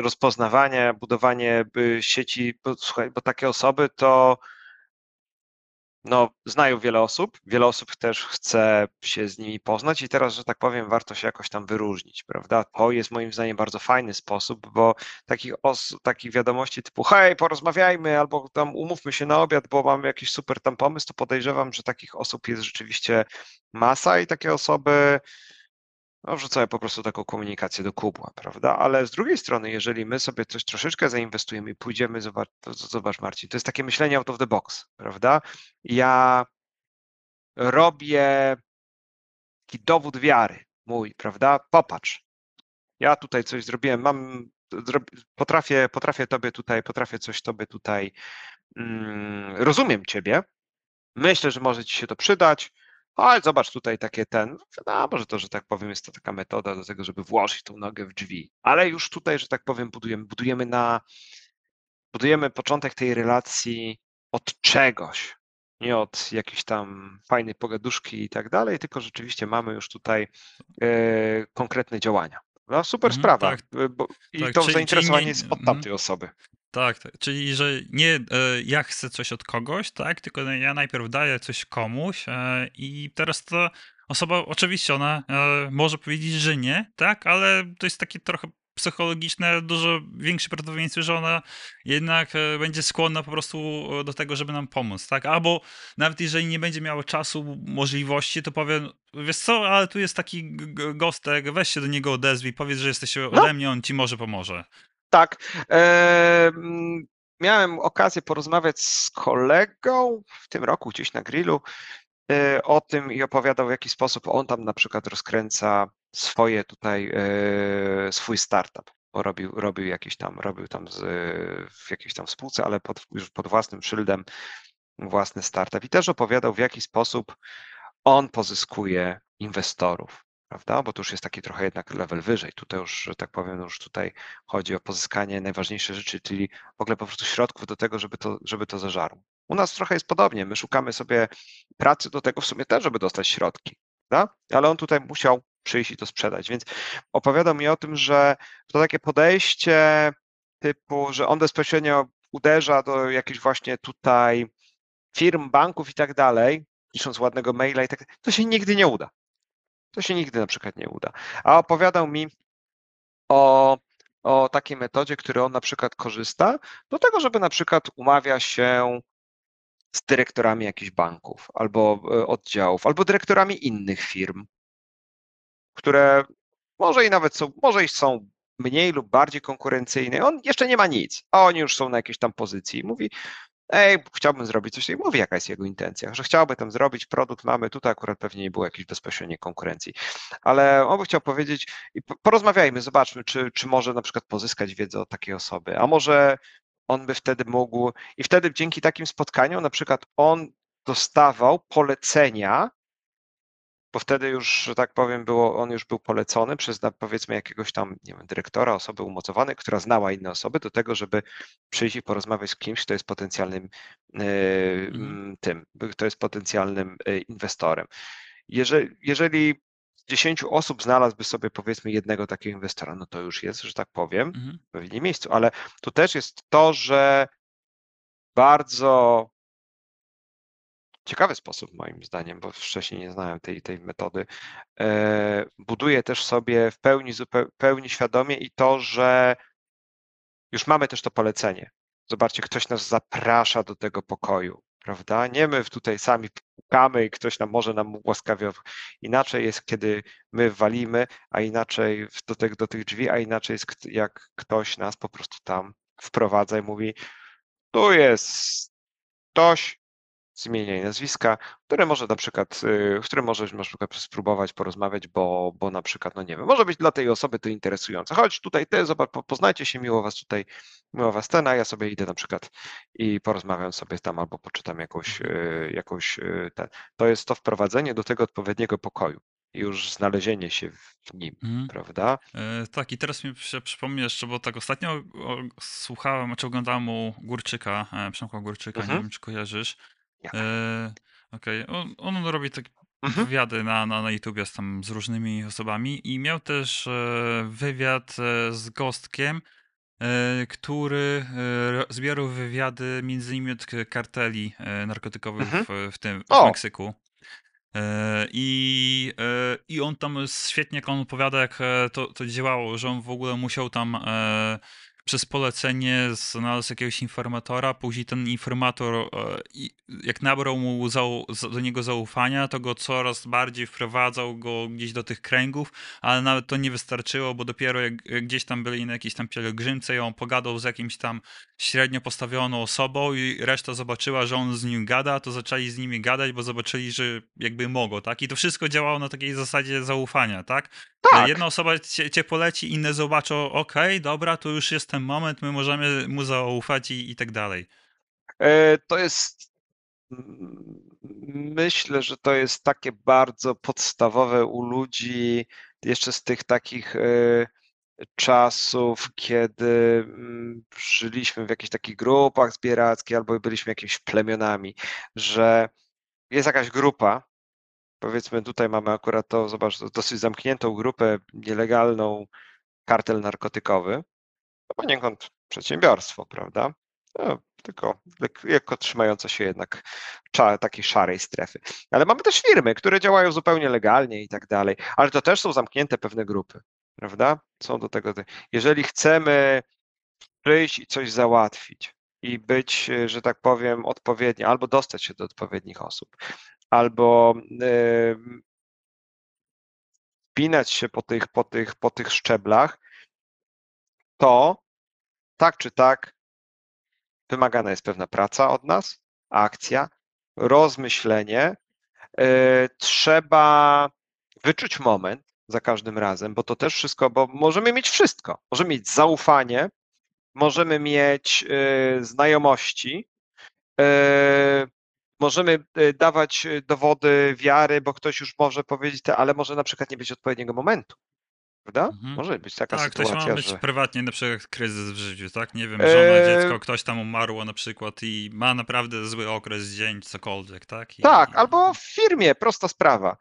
rozpoznawania, budowanie sieci, bo, słuchaj, bo takie osoby to no, znają wiele osób, wiele osób też chce się z nimi poznać i teraz, że tak powiem, warto się jakoś tam wyróżnić, prawda? To jest moim zdaniem bardzo fajny sposób, bo takich, os- takich wiadomości typu hej, porozmawiajmy albo tam umówmy się na obiad, bo mam jakiś super tam pomysł, to podejrzewam, że takich osób jest rzeczywiście masa i takie osoby no, wrzucają po prostu taką komunikację do kubła, prawda? Ale z drugiej strony, jeżeli my sobie coś troszeczkę zainwestujemy i pójdziemy, zobacz, zobacz Marcin, to jest takie myślenie out of the box, prawda? Ja robię taki dowód wiary mój, prawda? Popatrz, ja tutaj coś zrobiłem, mam, potrafię, potrafię tobie tutaj, potrafię coś tobie tutaj, mm, rozumiem ciebie, myślę, że może ci się to przydać, ale zobacz tutaj takie ten, no może to, że tak powiem, jest to taka metoda do tego, żeby włożyć tą nogę w drzwi, ale już tutaj, że tak powiem, budujemy, budujemy na, budujemy początek tej relacji od czegoś, nie od jakiejś tam fajnej pogaduszki i tak dalej, tylko rzeczywiście mamy już tutaj e, konkretne działania. No, super mhm, sprawa. Tak, bo, I tak, to czyli, zainteresowanie czyli nie, jest od mhm. tamtej osoby. Tak, tak, czyli że nie e, ja chcę coś od kogoś, tak, tylko ja najpierw daję coś komuś e, i teraz ta osoba, oczywiście ona e, może powiedzieć, że nie, tak, ale to jest takie trochę psychologiczne, dużo większe prawdopodobieństwo, że ona jednak będzie skłonna po prostu do tego, żeby nam pomóc, tak? Albo nawet jeżeli nie będzie miała czasu, możliwości, to powie, wiesz co, ale tu jest taki gostek, weź się do niego odezwij, powiedz, że jesteś no. ode mnie, on ci może pomoże. Tak. E, miałem okazję porozmawiać z kolegą w tym roku gdzieś na grillu e, o tym i opowiadał, w jaki sposób on tam na przykład rozkręca swoje tutaj, e, swój startup. Bo robił, robił jakiś tam, robił tam z, w jakiejś tam spółce, ale pod, już pod własnym szyldem własny startup. I też opowiadał, w jaki sposób on pozyskuje inwestorów prawda? Bo to już jest taki trochę jednak level wyżej. Tutaj już, że tak powiem, już tutaj chodzi o pozyskanie najważniejszych rzeczy, czyli w ogóle po prostu środków do tego, żeby to, żeby to zażarło. U nas trochę jest podobnie. My szukamy sobie pracy do tego w sumie też, żeby dostać środki, prawda? Ale on tutaj musiał przyjść i to sprzedać. Więc opowiadał mi o tym, że to takie podejście typu, że on bezpośrednio uderza do jakichś właśnie tutaj firm, banków i tak dalej, pisząc ładnego maila i tak to się nigdy nie uda. To się nigdy na przykład nie uda. A opowiadał mi o, o takiej metodzie, której on na przykład korzysta, do tego, żeby na przykład umawia się z dyrektorami jakichś banków albo e, oddziałów, albo dyrektorami innych firm, które może i nawet są, może i są mniej lub bardziej konkurencyjne. On jeszcze nie ma nic, a oni już są na jakiejś tam pozycji. Mówi, ej, chciałbym zrobić coś, i mówi jaka jest jego intencja, że chciałby tam zrobić produkt, mamy tutaj akurat pewnie nie było jakiejś bezpośredniej konkurencji, ale on by chciał powiedzieć i porozmawiajmy, zobaczmy, czy, czy może na przykład pozyskać wiedzę od takiej osoby, a może on by wtedy mógł i wtedy dzięki takim spotkaniom na przykład on dostawał polecenia bo wtedy już, że tak powiem, było, on już był polecony przez powiedzmy jakiegoś tam, nie wiem, dyrektora, osoby umocowanej, która znała inne osoby do tego, żeby przyjść i porozmawiać z kimś, kto jest potencjalnym yy, mhm. tym, kto jest potencjalnym yy, inwestorem. Jeżeli, jeżeli 10 osób znalazłby sobie powiedzmy jednego takiego inwestora, no to już jest, że tak powiem, mhm. w pewnym miejscu, ale tu też jest to, że bardzo ciekawy sposób moim zdaniem, bo wcześniej nie znałem tej, tej metody, e, buduje też sobie w pełni, zupeł, pełni świadomie i to, że już mamy też to polecenie. Zobaczcie, ktoś nas zaprasza do tego pokoju, prawda? Nie my tutaj sami pukamy i ktoś nam może nam łaskawie. Inaczej jest, kiedy my walimy, a inaczej do tych, do tych drzwi, a inaczej jest, jak ktoś nas po prostu tam wprowadza i mówi, tu jest ktoś, z imienia i nazwiska, które może na przykład, y, w którym możesz na przykład spróbować porozmawiać, bo, bo na przykład, no nie wiem, może być dla tej osoby to interesujące. Chodź tutaj ty, zobacz, poznajcie się, miło was tutaj, miło was ten, a ja sobie idę na przykład i porozmawiam sobie tam albo poczytam jakąś, mhm. y, jakąś y, ten. To jest to wprowadzenie do tego odpowiedniego pokoju już znalezienie się w nim, mhm. prawda? E, tak, i teraz mi się przypomni jeszcze, bo tak ostatnio o, słuchałem, czy oglądałem u Górczyka, e, Przemka Górczyka, mhm. nie wiem, czy kojarzysz. E, Okej, on, on robi takie Mhm. wywiady na, na, na YouTubie z, tam, z różnymi osobami i miał też e, wywiad e, z Gostkiem, e, który e, zbierał wywiady między innymi od karteli e, narkotykowych Mhm. w, w tym w! Meksyku. I, I on tam świetnie jak on opowiada, jak to, to działało, że on w ogóle musiał tam przez polecenie znalazł jakiegoś informatora, później ten informator, e, jak nabrał mu do niego zaufania, to go coraz bardziej wprowadzał go gdzieś do tych kręgów, ale nawet to nie wystarczyło, bo dopiero jak gdzieś tam byli na jakiejś tam pielgrzymce i on pogadał z jakimś tam średnio postawioną osobą i reszta zobaczyła, że on z nim gada, to zaczęli z nimi gadać, bo zobaczyli, że jakby mogą, tak? I to wszystko działało na takiej zasadzie zaufania, tak? Tak. Jedna osoba cię, cię poleci, inne zobaczą, okej, okay, dobra, to już jest ten moment, my możemy mu zaufać i, i tak dalej. E, to jest. Myślę, że to jest takie bardzo podstawowe u ludzi, jeszcze z tych takich e, czasów, kiedy mm, żyliśmy w jakichś takich grupach zbierackich albo byliśmy jakimiś plemionami, że jest jakaś grupa, powiedzmy tutaj mamy akurat to, zobacz, dosyć zamkniętą grupę nielegalną, kartel narkotykowy, poniekąd przedsiębiorstwo, prawda? No, tylko lekko trzymające się jednak takiej szarej strefy. Ale mamy też firmy, które działają zupełnie legalnie i tak dalej, ale to też są zamknięte pewne grupy, prawda? Są do tego. Jeżeli chcemy przyjść i coś załatwić i być, że tak powiem, odpowiedni, albo dostać się do odpowiednich osób, albo spinać się po tych, po tych, po tych szczeblach, to tak czy tak wymagana jest pewna praca od nas, akcja, rozmyślenie. E, trzeba wyczuć moment za każdym razem, bo to też wszystko, bo możemy mieć wszystko. Możemy mieć zaufanie, możemy mieć e, znajomości, e, możemy dawać dowody wiary, bo ktoś już może powiedzieć, ale może na przykład nie być odpowiedniego momentu. Prawda? Mhm. Może być taka tak, sytuacja, ktoś ma być że... prywatnie na przykład kryzys w życiu, tak? Nie wiem, żona, eee... dziecko, ktoś tam umarło na przykład i ma naprawdę zły okres, dzień, cokolwiek, tak? I... Tak, albo w firmie, prosta sprawa.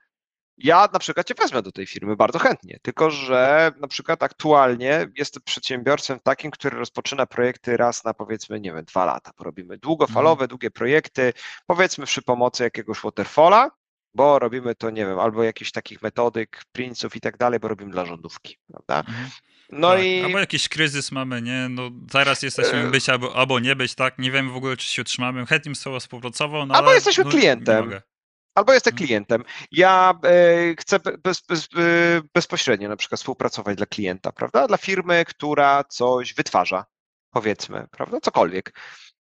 Ja na przykład cię wezmę do tej firmy bardzo chętnie, tylko że na przykład aktualnie jestem przedsiębiorcą takim, który rozpoczyna projekty raz na powiedzmy, nie wiem, dwa lata. Robimy długofalowe, mhm. długie projekty, powiedzmy przy pomocy jakiegoś waterfalla, bo robimy to, nie wiem, albo jakichś takich metodyk, princów i tak dalej, bo robimy dla rządówki, prawda? Mhm. No tak. i... Albo jakiś kryzys mamy, nie? No zaraz jesteśmy e, być albo, albo nie być, tak? Nie wiemy w ogóle, czy się utrzymamy. Chętnie z tobą współpracował, no Albo ale, jesteśmy no, klientem. Albo jestem mhm. klientem. Ja e, chcę bez, bez, e, bezpośrednio na przykład współpracować dla klienta, prawda? Dla firmy, która coś wytwarza, powiedzmy, prawda? Cokolwiek.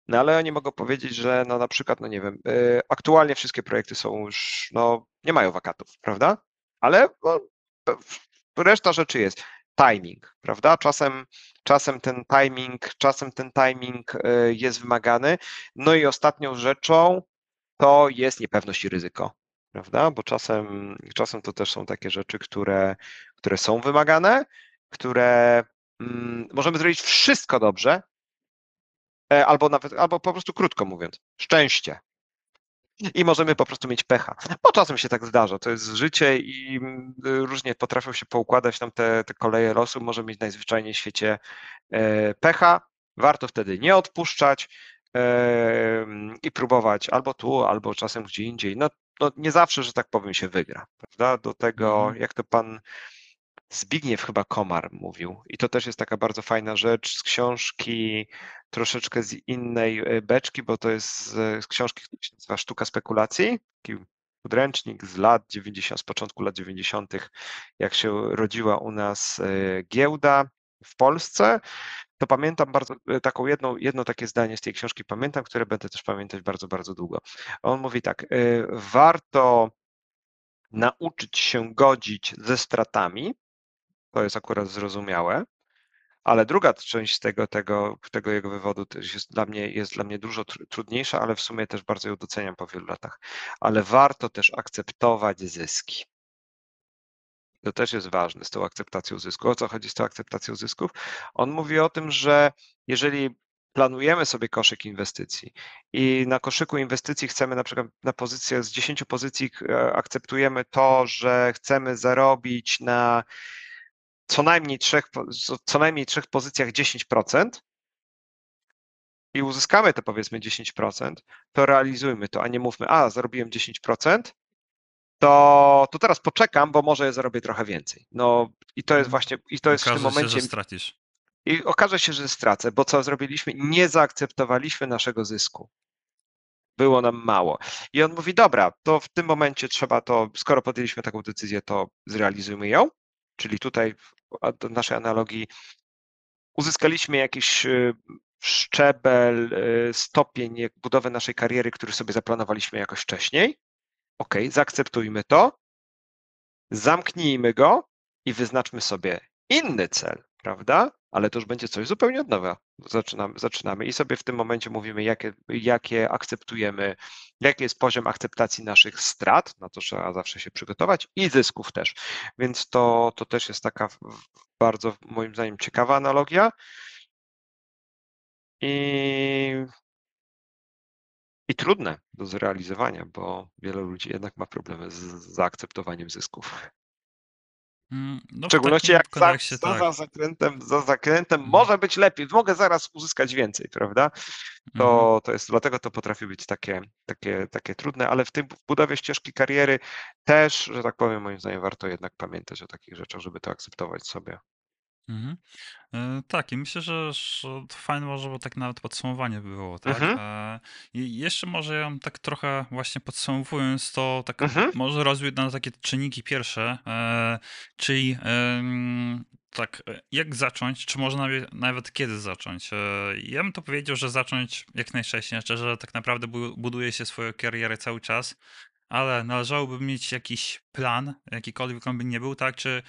No ale oni mogą powiedzieć, że no na przykład, no nie wiem, y, aktualnie wszystkie projekty są już, no nie mają wakatów, prawda? Ale no, reszta rzeczy jest. Timing, prawda? Czasem, czasem ten timing, czasem ten timing y, jest wymagany. No i ostatnią rzeczą to jest niepewność i ryzyko, prawda? Bo czasem, czasem to też są takie rzeczy, które, które są wymagane, które mm, możemy zrobić wszystko dobrze, albo nawet, albo po prostu krótko mówiąc, szczęście. I możemy po prostu mieć pecha. Bo czasem się tak zdarza, to jest życie i mm, różnie potrafią się poukładać tam te, te koleje losu. Może mieć najzwyczajniej w świecie e, pecha. Warto wtedy nie odpuszczać e, i próbować albo tu, albo czasem gdzie indziej. No, no nie zawsze, że tak powiem, się wygra. Prawda? Do tego, mhm. jak to pan Zbigniew chyba Komar mówił. I to też jest taka bardzo fajna rzecz z książki, troszeczkę z innej e, beczki, bo to jest z książki, która się nazywa Sztuka spekulacji. Taki podręcznik z lat 90, z początku lat 90., jak się rodziła u nas e, giełda w Polsce. To pamiętam bardzo e, taką jedną, jedno takie zdanie z tej książki pamiętam, które będę też pamiętać bardzo, bardzo długo. On mówi tak, warto nauczyć się godzić ze stratami, to jest akurat zrozumiałe. Ale druga część tego, tego, tego jego wywodu jest dla, mnie, jest dla mnie dużo trudniejsza, ale w sumie też bardzo ją doceniam po wielu latach. Ale warto też akceptować zyski. To też jest ważne z tą akceptacją zysku. O co chodzi z tą akceptacją zysków? On mówi o tym, że jeżeli planujemy sobie koszyk inwestycji i na koszyku inwestycji chcemy na przykład na pozycję z 10 pozycji e, akceptujemy to, że chcemy zarobić na co najmniej trzech, co najmniej trzech pozycjach 10% i uzyskamy te powiedzmy 10%, to realizujmy to, a nie mówmy, a zarobiłem 10%, to, to teraz poczekam, bo może zarobię trochę więcej. No i to jest mhm. właśnie, i to jest w tym momencie. Się, stracisz. i okaże się, że stracę, bo co zrobiliśmy? Nie zaakceptowaliśmy naszego zysku. Było nam mało. I on mówi: Dobra, to w tym momencie trzeba to, skoro podjęliśmy taką decyzję, to zrealizujmy ją. Czyli tutaj w naszej analogii uzyskaliśmy jakiś y, szczebel, y, stopień budowy naszej kariery, który sobie zaplanowaliśmy jakoś wcześniej. OK, zaakceptujmy to, zamknijmy go i wyznaczmy sobie inny cel, prawda? Ale to już będzie coś zupełnie od nowa. Zaczynamy, zaczynamy i sobie w tym momencie mówimy, jakie, jakie akceptujemy, jaki jest poziom akceptacji naszych strat, na to trzeba zawsze się przygotować i zysków też. Więc to, to też jest taka bardzo moim zdaniem ciekawa analogia. I, i trudne do zrealizowania, bo wiele ludzi jednak ma problemy z zaakceptowaniem zysków. Mm, no w szczególności jak za, tak. za zakrętem, za zakrętem Mhm. może być lepiej, mogę zaraz uzyskać więcej, prawda? Mhm. To, to jest, dlatego to potrafi być takie, takie, takie trudne, ale w tym w budowie ścieżki kariery też, że tak powiem, moim zdaniem warto jednak pamiętać o takich rzeczach, żeby to akceptować sobie. Mhm. E, tak, i myślę, że, że to fajne może bo tak nawet podsumowanie było, tak? Mhm. E, I jeszcze może ja tak trochę właśnie podsumowując to, tak Mhm. może rozbić na takie czynniki pierwsze, e, czyli em, tak, e, jak zacząć, czy może nawet, nawet kiedy zacząć? E, ja bym to powiedział, że zacząć jak najwcześniej, znaczy, że tak naprawdę bu- buduje się swoją karierę cały czas, ale należałoby mieć jakiś plan, jakikolwiek on by nie był, tak? Czy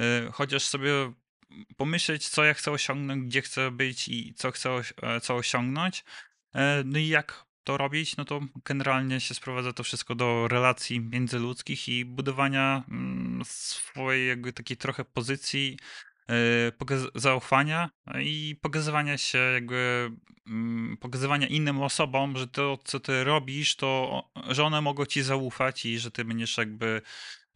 e, chociaż sobie pomyśleć, co ja chcę osiągnąć, gdzie chcę być i co chcę e, co osiągnąć. E, No i jak to robić, no to generalnie się sprowadza to wszystko do relacji międzyludzkich i budowania mm, swojej jakby takiej trochę pozycji, e, zaufania i pokazywania się jakby, mm, pokazywania innym osobom, że to, co ty robisz, to, że one mogą ci zaufać i że ty będziesz jakby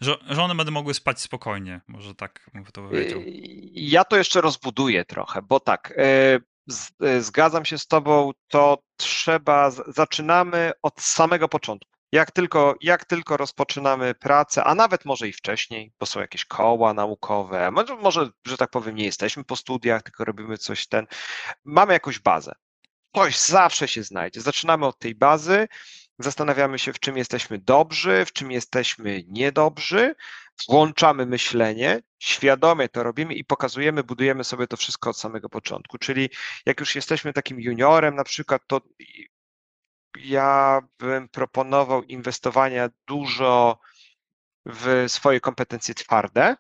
że, one będą mogły spać spokojnie, może tak bym to powiedział. Yy, ja to jeszcze rozbuduję trochę, bo tak, yy, z- zgadzam się z Tobą, to trzeba, zaczynamy od samego początku. Jak tylko, jak tylko rozpoczynamy pracę, a nawet może i wcześniej, bo są jakieś koła naukowe, może, że tak powiem, nie jesteśmy po studiach, tylko robimy coś ten, mamy jakąś bazę. Coś zawsze się znajdzie. Zaczynamy od tej bazy, zastanawiamy się, w czym jesteśmy dobrzy, w czym jesteśmy niedobrzy, włączamy myślenie, świadomie to robimy i pokazujemy, budujemy sobie to wszystko od samego początku. Czyli jak już jesteśmy takim juniorem, na przykład, to ja bym proponował inwestowania dużo w swoje kompetencje twarde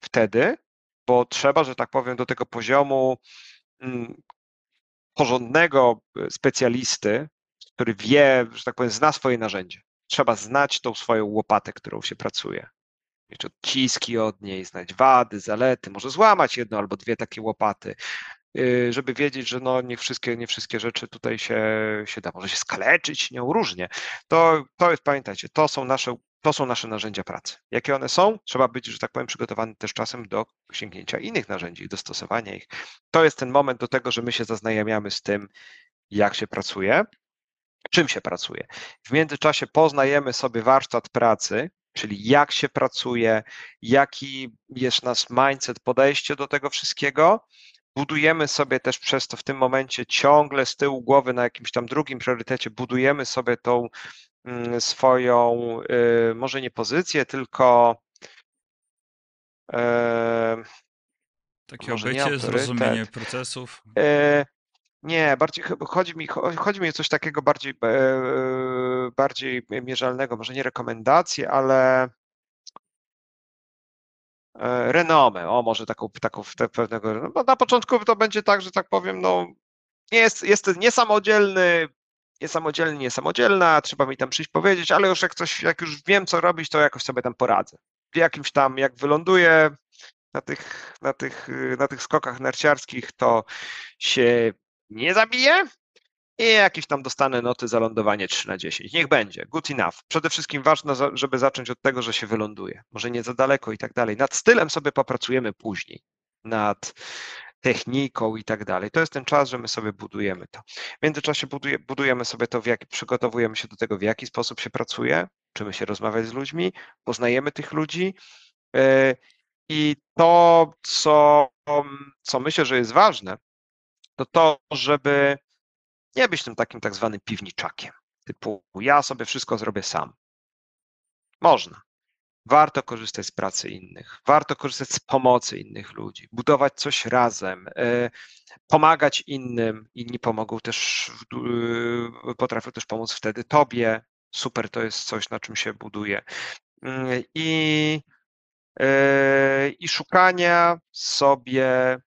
wtedy, bo trzeba, że tak powiem, do tego poziomu mm, porządnego specjalisty, który wie, że tak powiem, zna swoje narzędzie. Trzeba znać tą swoją łopatę, którą się pracuje. Mieć odciski od niej, znać wady, zalety, może złamać jedno albo dwie takie łopaty, yy, żeby wiedzieć, że no nie wszystkie, nie wszystkie rzeczy tutaj się, się da. Może się skaleczyć, nie różnie. To, to jest, pamiętajcie, to są nasze to są nasze narzędzia pracy. Jakie one są? Trzeba być, że tak powiem, przygotowany też czasem do sięgnięcia innych narzędzi, do stosowania ich. To jest ten moment do tego, że my się zaznajamiamy z tym, jak się pracuje, czym się pracuje. W międzyczasie poznajemy sobie warsztat pracy, czyli jak się pracuje, jaki jest nasz mindset, podejście do tego wszystkiego. Budujemy sobie też przez to w tym momencie ciągle z tyłu głowy na jakimś tam drugim priorytecie, budujemy sobie tą mm, swoją, y, może nie pozycję, tylko e, Takie może obycie, zrozumienie procesów. E, nie, bardziej ch- chodzi mi, cho- chodzi mi o coś takiego bardziej, e, bardziej mierzalnego, może nie rekomendacje, ale e, renomę, o może taką, taką pewnego, no, na początku to będzie tak, że tak powiem, no nie jest, jest niesamodzielny, niesamodzielny, niesamodzielna, trzeba mi tam przyjść powiedzieć, ale już jak coś, jak już wiem co robić, to jakoś sobie tam poradzę. Jakimś tam, jak wyląduję na tych, na tych, na tych skokach narciarskich, to się nie zabiję i jakieś tam dostanę noty za lądowanie 3 na 10. Niech będzie, good enough. Przede wszystkim ważne, żeby zacząć od tego, że się wyląduje. Może nie za daleko i tak dalej. Nad stylem sobie popracujemy później. Nad techniką i tak dalej. To jest ten czas, że my sobie budujemy to. W międzyczasie buduje, budujemy sobie to, w jaki, przygotowujemy się do tego, w jaki sposób się pracuje, uczymy się rozmawiać z ludźmi, poznajemy tych ludzi. e, I to, co, co myślę, że jest ważne, to to, żeby nie być tym takim tak zwanym piwniczakiem. Typu, ja sobie wszystko zrobię sam. Można. Warto korzystać z pracy innych, warto korzystać z pomocy innych ludzi, budować coś razem, e, pomagać innym. Inni pomogą też, e, potrafią też pomóc wtedy tobie. Super, to jest coś, na czym się buduje. Mm, I, e, i szukania sobie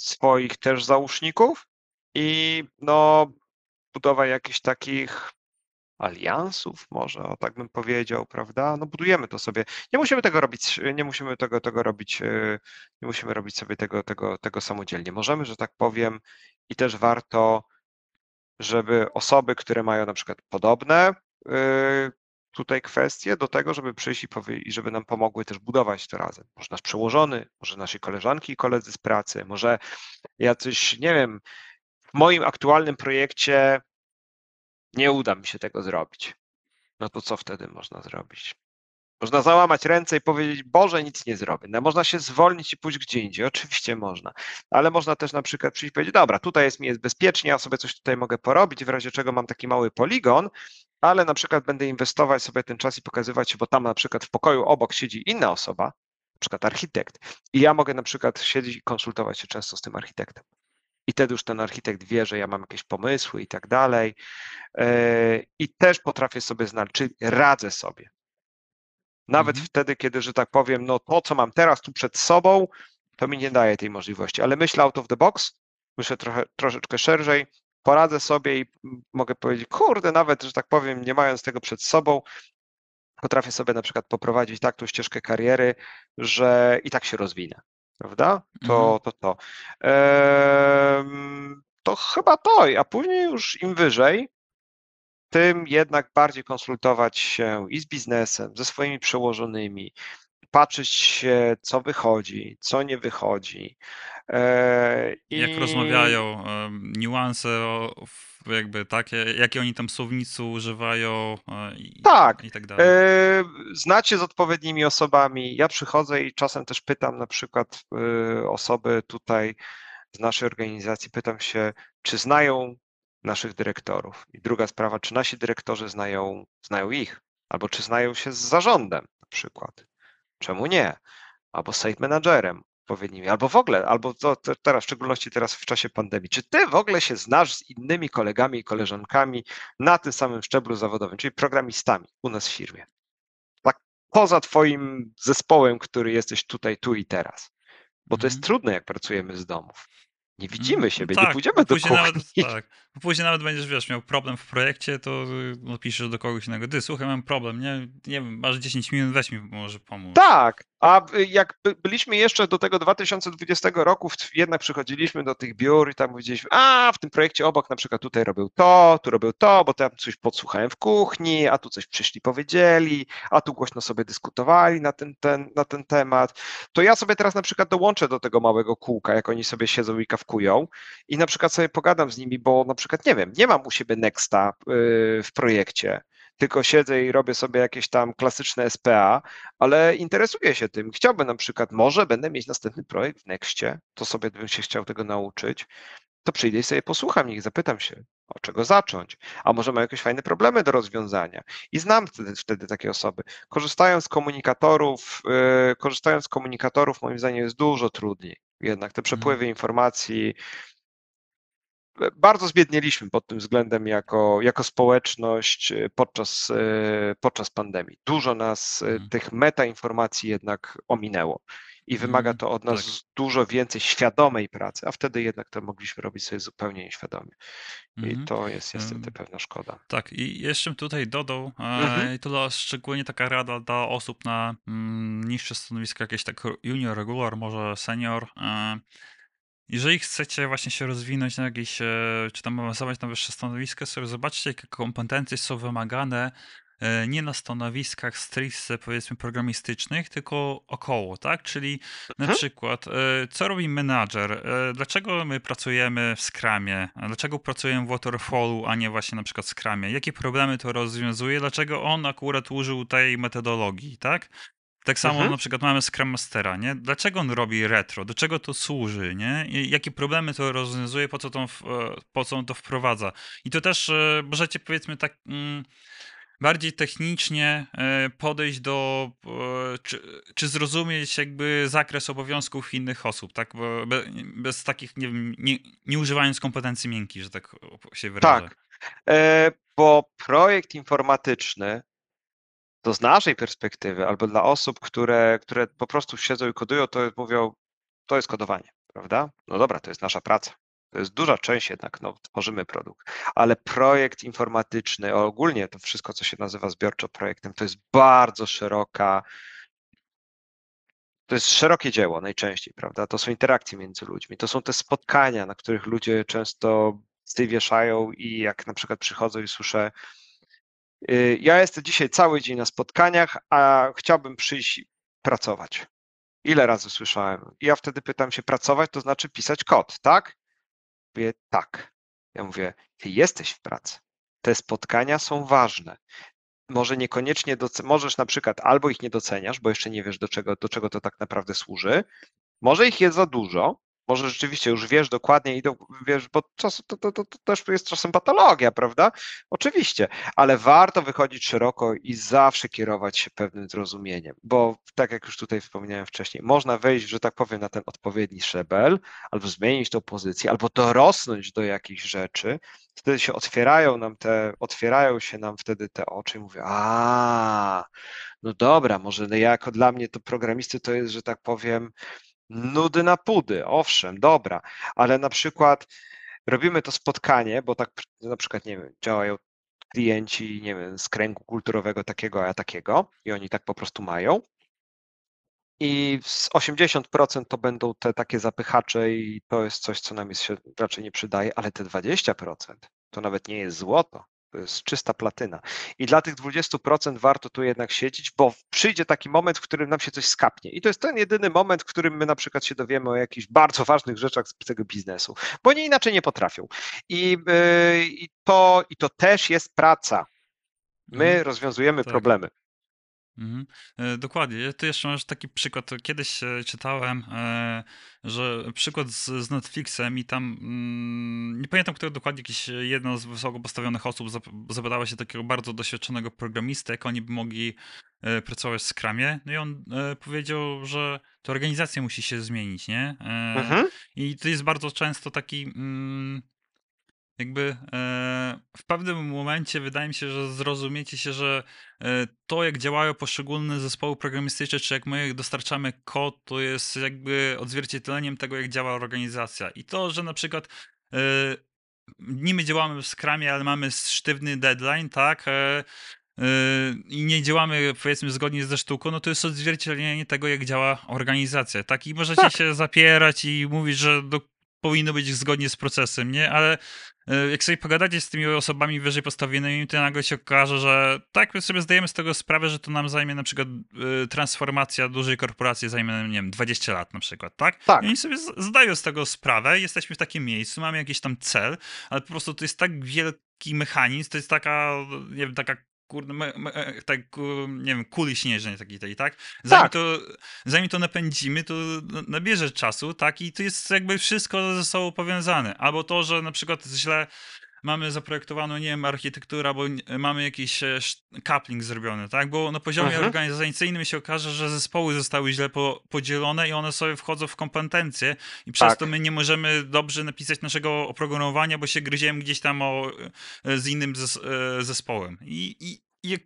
swoich też załóżników i no, budowa jakichś takich aliansów, może o tak bym powiedział, prawda? No budujemy to sobie. Nie musimy tego robić, nie musimy tego, tego robić, e, nie musimy robić sobie tego, tego, tego samodzielnie. Możemy, że tak powiem, i też warto, żeby osoby, które mają na przykład podobne e, tutaj kwestie do tego, żeby przyjść i, i żeby nam pomogły też budować to razem. Może nasz przełożony, może nasi koleżanki i koledzy z pracy, może jacyś, nie wiem, w moim aktualnym projekcie nie uda mi się tego zrobić. No to co wtedy można zrobić? Można załamać ręce i powiedzieć, Boże, nic nie zrobię. No, można się zwolnić i pójść gdzie indziej. Oczywiście można, ale można też na przykład przyjść i powiedzieć, dobra, tutaj jest mi jest bezpiecznie, ja sobie coś tutaj mogę porobić, w razie czego mam taki mały poligon, ale na przykład będę inwestować sobie ten czas i pokazywać się, bo tam na przykład w pokoju obok siedzi inna osoba, na przykład architekt, i ja mogę na przykład siedzieć i konsultować się często z tym architektem. I wtedy już ten architekt wie, że ja mam jakieś pomysły i tak dalej. E, I też potrafię sobie znaleźć, czyli radzę sobie. Nawet mhm. wtedy, kiedy, że tak powiem, no to, co mam teraz tu przed sobą, to mi nie daje tej możliwości, ale myślę out of the box, myślę trochę, troszeczkę szerzej, poradzę sobie i mogę powiedzieć, kurde, nawet, że tak powiem, nie mając tego przed sobą, potrafię sobie na przykład poprowadzić tak tą ścieżkę kariery, że i tak się rozwinę, prawda? To, mhm. to, to. To chyba to, a później już im wyżej, tym jednak bardziej konsultować się i z biznesem, ze swoimi przełożonymi, patrzeć się, co wychodzi, co nie wychodzi. E, I... Jak rozmawiają, niuanse jakby takie, jakie oni tam słownicy używają e, i tak, i tak dalej. E, znacie z odpowiednimi osobami. Ja przychodzę i czasem też pytam na przykład osoby tutaj z naszej organizacji, pytam się, czy znają naszych dyrektorów. I druga sprawa, czy nasi dyrektorzy znają, znają ich, albo czy znają się z zarządem na przykład. Czemu nie? Albo site managerem odpowiednimi, albo w ogóle, albo to, to teraz, w szczególności teraz w czasie pandemii. Czy ty w ogóle się znasz z innymi kolegami i koleżankami na tym samym szczeblu zawodowym, czyli programistami u nas w firmie? Tak poza twoim zespołem, który jesteś tutaj, tu i teraz. Bo to jest mhm. trudne, jak pracujemy z domów nie widzimy mm, siebie, tak, nie pójdziemy do kuchni. Nawet, tak, później nawet będziesz, wiesz, miał problem w projekcie, to no, piszesz do kogoś innego, ty, słuchaj, mam problem, nie, nie wiem, masz 10 minut, weź mi może pomóc. Tak, a jak byliśmy jeszcze do tego 2020 roku, jednak przychodziliśmy do tych biur i tam powiedzieliśmy, a w tym projekcie obok na przykład tutaj robił to, tu robił to, bo tam coś podsłuchałem w kuchni, a tu coś przyszli, powiedzieli, a tu głośno sobie dyskutowali na ten, ten, na ten temat. To ja sobie teraz na przykład dołączę do tego małego kółka, jak oni sobie siedzą i kawkują i na przykład sobie pogadam z nimi, bo na przykład, nie wiem, nie mam u siebie Nexta y, w projekcie, tylko siedzę i robię sobie jakieś tam klasyczne SPA, ale interesuję się tym. Chciałbym na przykład, może będę mieć następny projekt w Nexcie, to sobie bym się chciał tego nauczyć, to przyjdę i sobie posłucham ich, zapytam się, od czego zacząć, a może mają jakieś fajne problemy do rozwiązania. I znam wtedy, wtedy takie osoby. Korzystając z komunikatorów, yy, korzystając z komunikatorów, moim zdaniem jest dużo trudniej. Jednak te przepływy mhm. informacji, bardzo zbiednieliśmy pod tym względem jako, jako społeczność e, podczas, e, podczas pandemii. Dużo nas hmm. tych metainformacji jednak ominęło i wymaga mhm, to od nas tak. dużo więcej świadomej pracy, a wtedy jednak to mogliśmy robić sobie zupełnie nieświadomie. I mhm. to jest niestety pewna szkoda. Tak, i jeszcze tutaj dodał, mhm. to szczególnie taka rada dla osób na mm, niższe stanowiska, jakieś tak junior, regular, może senior, jeżeli chcecie właśnie się rozwinąć na jakieś, e, czy tam awansować na wyższe stanowiska, sobie zobaczcie, jakie kompetencje są wymagane e, nie na stanowiskach stricte powiedzmy programistycznych, tylko około, tak? Czyli na mhm. przykład, e, co robi menadżer? Dlaczego my pracujemy w Scrumie? Dlaczego pracujemy w Waterfallu, a nie właśnie na przykład w Scrumie? Jakie problemy to rozwiązuje? Dlaczego on akurat użył tej metodologii, tak? Tak samo mhm. na przykład mamy Scrum Mastera, nie? Dlaczego on robi retro? Do czego to służy, nie? I jakie problemy to rozwiązuje, po co, to, po co on to wprowadza? I to też e, możecie powiedzmy tak mm, bardziej technicznie e, podejść do, e, czy, czy, zrozumieć jakby zakres obowiązków innych osób, tak? Bo bez takich, nie wiem, nie, nie używając kompetencji miękkich, że tak się wyrażę. Tak, bo projekt informatyczny to z naszej perspektywy, albo dla osób, które, które po prostu siedzą i kodują, to mówią, to jest kodowanie, prawda? No dobra, to jest nasza praca. To jest duża część jednak, no, tworzymy produkt, ale projekt informatyczny, ogólnie to wszystko, co się nazywa zbiorczo projektem, to jest bardzo szeroka, to jest szerokie dzieło najczęściej, prawda? To są interakcje między ludźmi, to są te spotkania, na których ludzie często wieszają i jak na przykład przychodzą i słyszę, ja jestem dzisiaj cały dzień na spotkaniach, a chciałbym przyjść pracować. Ile razy słyszałem? Ja wtedy pytam się, pracować to znaczy pisać kod, tak? Mówię, tak. Ja mówię, ty jesteś w pracy. Te spotkania są ważne. Może niekoniecznie, doce- możesz na przykład albo ich nie doceniasz, bo jeszcze nie wiesz, do czego, do czego to tak naprawdę służy. Może ich jest za dużo, może rzeczywiście już wiesz dokładnie i do, wiesz, bo czas, to, to, to, to, też jest czasem patologia, prawda? Oczywiście, ale warto wychodzić szeroko i zawsze kierować się pewnym zrozumieniem, bo tak jak już tutaj wspomniałem wcześniej, można wejść, że tak powiem, na ten odpowiedni szczebel, albo zmienić tą pozycję, albo dorosnąć do jakichś rzeczy, wtedy się otwierają nam te, otwierają się nam wtedy te oczy i mówię, a no dobra, może jako dla mnie to programisty to jest, że tak powiem, nudy na pudy, owszem, dobra, ale na przykład robimy to spotkanie, bo tak na przykład, nie wiem, działają klienci, nie wiem, z kręgu kulturowego takiego, a takiego i oni tak po prostu mają. I z 80% to będą te takie zapychacze i to jest coś, co nam jest, się raczej nie przydaje, ale te 20% to nawet nie jest złoto, to jest czysta platyna. I dla tych 20% warto tu jednak siedzieć, bo przyjdzie taki moment, w którym nam się coś skapnie. I to jest ten jedyny moment, w którym my na przykład się dowiemy o jakichś bardzo ważnych rzeczach z tego biznesu, bo oni inaczej nie potrafią. I, yy, i, to, i to też jest praca. My mhm. rozwiązujemy tak. problemy. Mhm. E, dokładnie. Ty jeszcze masz taki przykład. Kiedyś e, czytałem, e, że przykład z, z Netflixem i tam mm, nie pamiętam, kto dokładnie, jakieś jedno z wysoko postawionych osób zapytała się takiego bardzo doświadczonego programistę, jak oni by mogli pracować w Scrumie. No i on powiedział, że to organizacja musi się zmienić, nie? Mhm. I to jest bardzo często taki mm, jakby e, w pewnym momencie wydaje mi się, że zrozumiecie się, że e, to, jak działają poszczególne zespoły programistyczne, czy jak my dostarczamy kod, to jest jakby odzwierciedleniem tego, jak działa organizacja. I to, że na przykład e, niby działamy w Scrumie, ale mamy sztywny deadline, tak? i nie działamy, powiedzmy, zgodnie ze sztuką, no to jest odzwierciedlenie tego, jak działa organizacja, tak? I możecie tak. się zapierać i mówić, że do, powinno być zgodnie z procesem, nie? Ale jak sobie pogadacie z tymi osobami wyżej postawionymi, to nagle się okaże, że tak, my sobie zdajemy z tego sprawę, że to nam zajmie na przykład y, transformacja dużej korporacji zajmie, nie wiem, 20 lat na przykład, tak? Tak. I oni sobie zdają z tego sprawę, jesteśmy w takim miejscu, mamy jakiś tam cel, ale po prostu to jest tak wielki mechanizm, to jest taka, nie wiem, taka kurde, me, me, e, tak, nie wiem, kuli śnieżnej takiej tej, tak? Zanim, tak. To, zanim to napędzimy, to nabierze czasu, tak? I to jest jakby wszystko ze sobą powiązane. Albo to, że na przykład źle mamy zaprojektowaną, nie wiem, architekturę, bo mamy jakiś e, coupling zrobiony, tak? Bo na poziomie mhm. organizacyjnym się okaże, że zespoły zostały źle po, podzielone i one sobie wchodzą w kompetencje i przez tak. to my nie możemy dobrze napisać naszego oprogramowania, bo się gryziemy gdzieś tam o, e, z innym zes, e, zespołem. I, i, i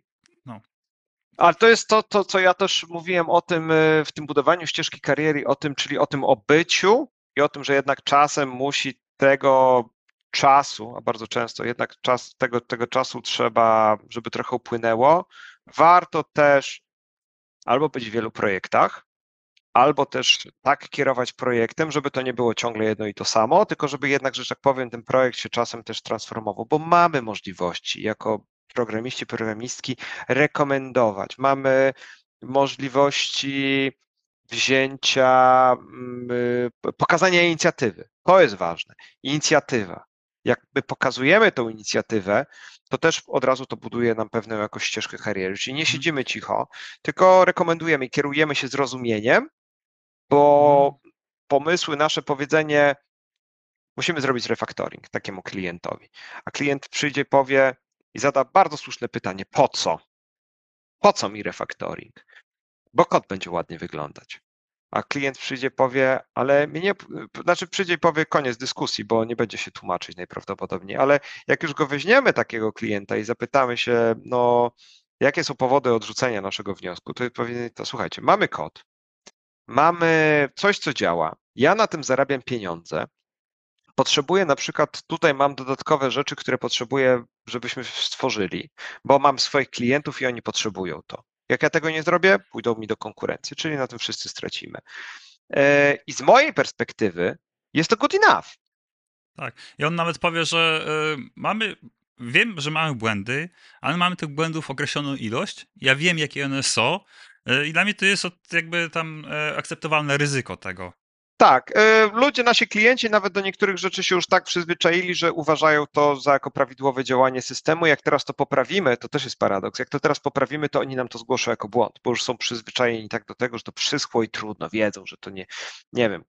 no. Ale to jest to, to, co ja też mówiłem o tym w tym budowaniu ścieżki kariery, o tym, czyli o tym obyciu i o tym, że jednak czasem musi tego czasu, a bardzo często jednak czas, tego, tego czasu trzeba, żeby trochę upłynęło. Warto też albo być w wielu projektach, albo też tak kierować projektem, żeby to nie było ciągle jedno i to samo, tylko żeby jednak, że tak powiem, ten projekt się czasem też transformował, bo mamy możliwości jako programiści, programistki rekomendować. Mamy możliwości wzięcia, mm, y, pokazania inicjatywy. To jest ważne. Inicjatywa jak my pokazujemy tą inicjatywę, to też od razu to buduje nam pewną jakąś ścieżkę kariery. Czyli nie Mhm. siedzimy cicho, tylko rekomendujemy i kierujemy się zrozumieniem, bo Mhm. pomysły, nasze powiedzenie, musimy zrobić refactoring takiemu klientowi. A klient przyjdzie powie i zada bardzo słuszne pytanie: po co? Po co mi refactoring? Bo kod będzie ładnie wyglądać. A klient przyjdzie, powie, ale mnie nie, znaczy przyjdzie i powie koniec dyskusji, bo nie będzie się tłumaczyć najprawdopodobniej, ale jak już go weźmiemy takiego klienta i zapytamy się, no, jakie są powody odrzucenia naszego wniosku, to powinien, to słuchajcie, mamy kod, mamy coś, co działa, ja na tym zarabiam pieniądze, potrzebuję na przykład, tutaj mam dodatkowe rzeczy, które potrzebuję, żebyśmy stworzyli, bo mam swoich klientów i oni potrzebują to. Jak ja tego nie zrobię, pójdą mi do konkurencji, czyli na tym wszyscy stracimy. E, I z mojej perspektywy jest to good enough. Tak. I on nawet powie, że y, mamy, wiem, że mamy błędy, ale mamy tych błędów określoną ilość. Ja wiem, jakie one są. Y, I dla mnie to jest jakby tam y, akceptowalne ryzyko tego. Tak, e, ludzie, nasi klienci nawet do niektórych rzeczy się już tak przyzwyczaili, że uważają to za jako prawidłowe działanie systemu. Jak teraz to poprawimy, to też jest paradoks. Jak to teraz poprawimy, to oni nam to zgłoszą jako błąd, bo już są przyzwyczajeni tak do tego, że to przyschło i trudno, wiedzą, że to nie, nie wiem,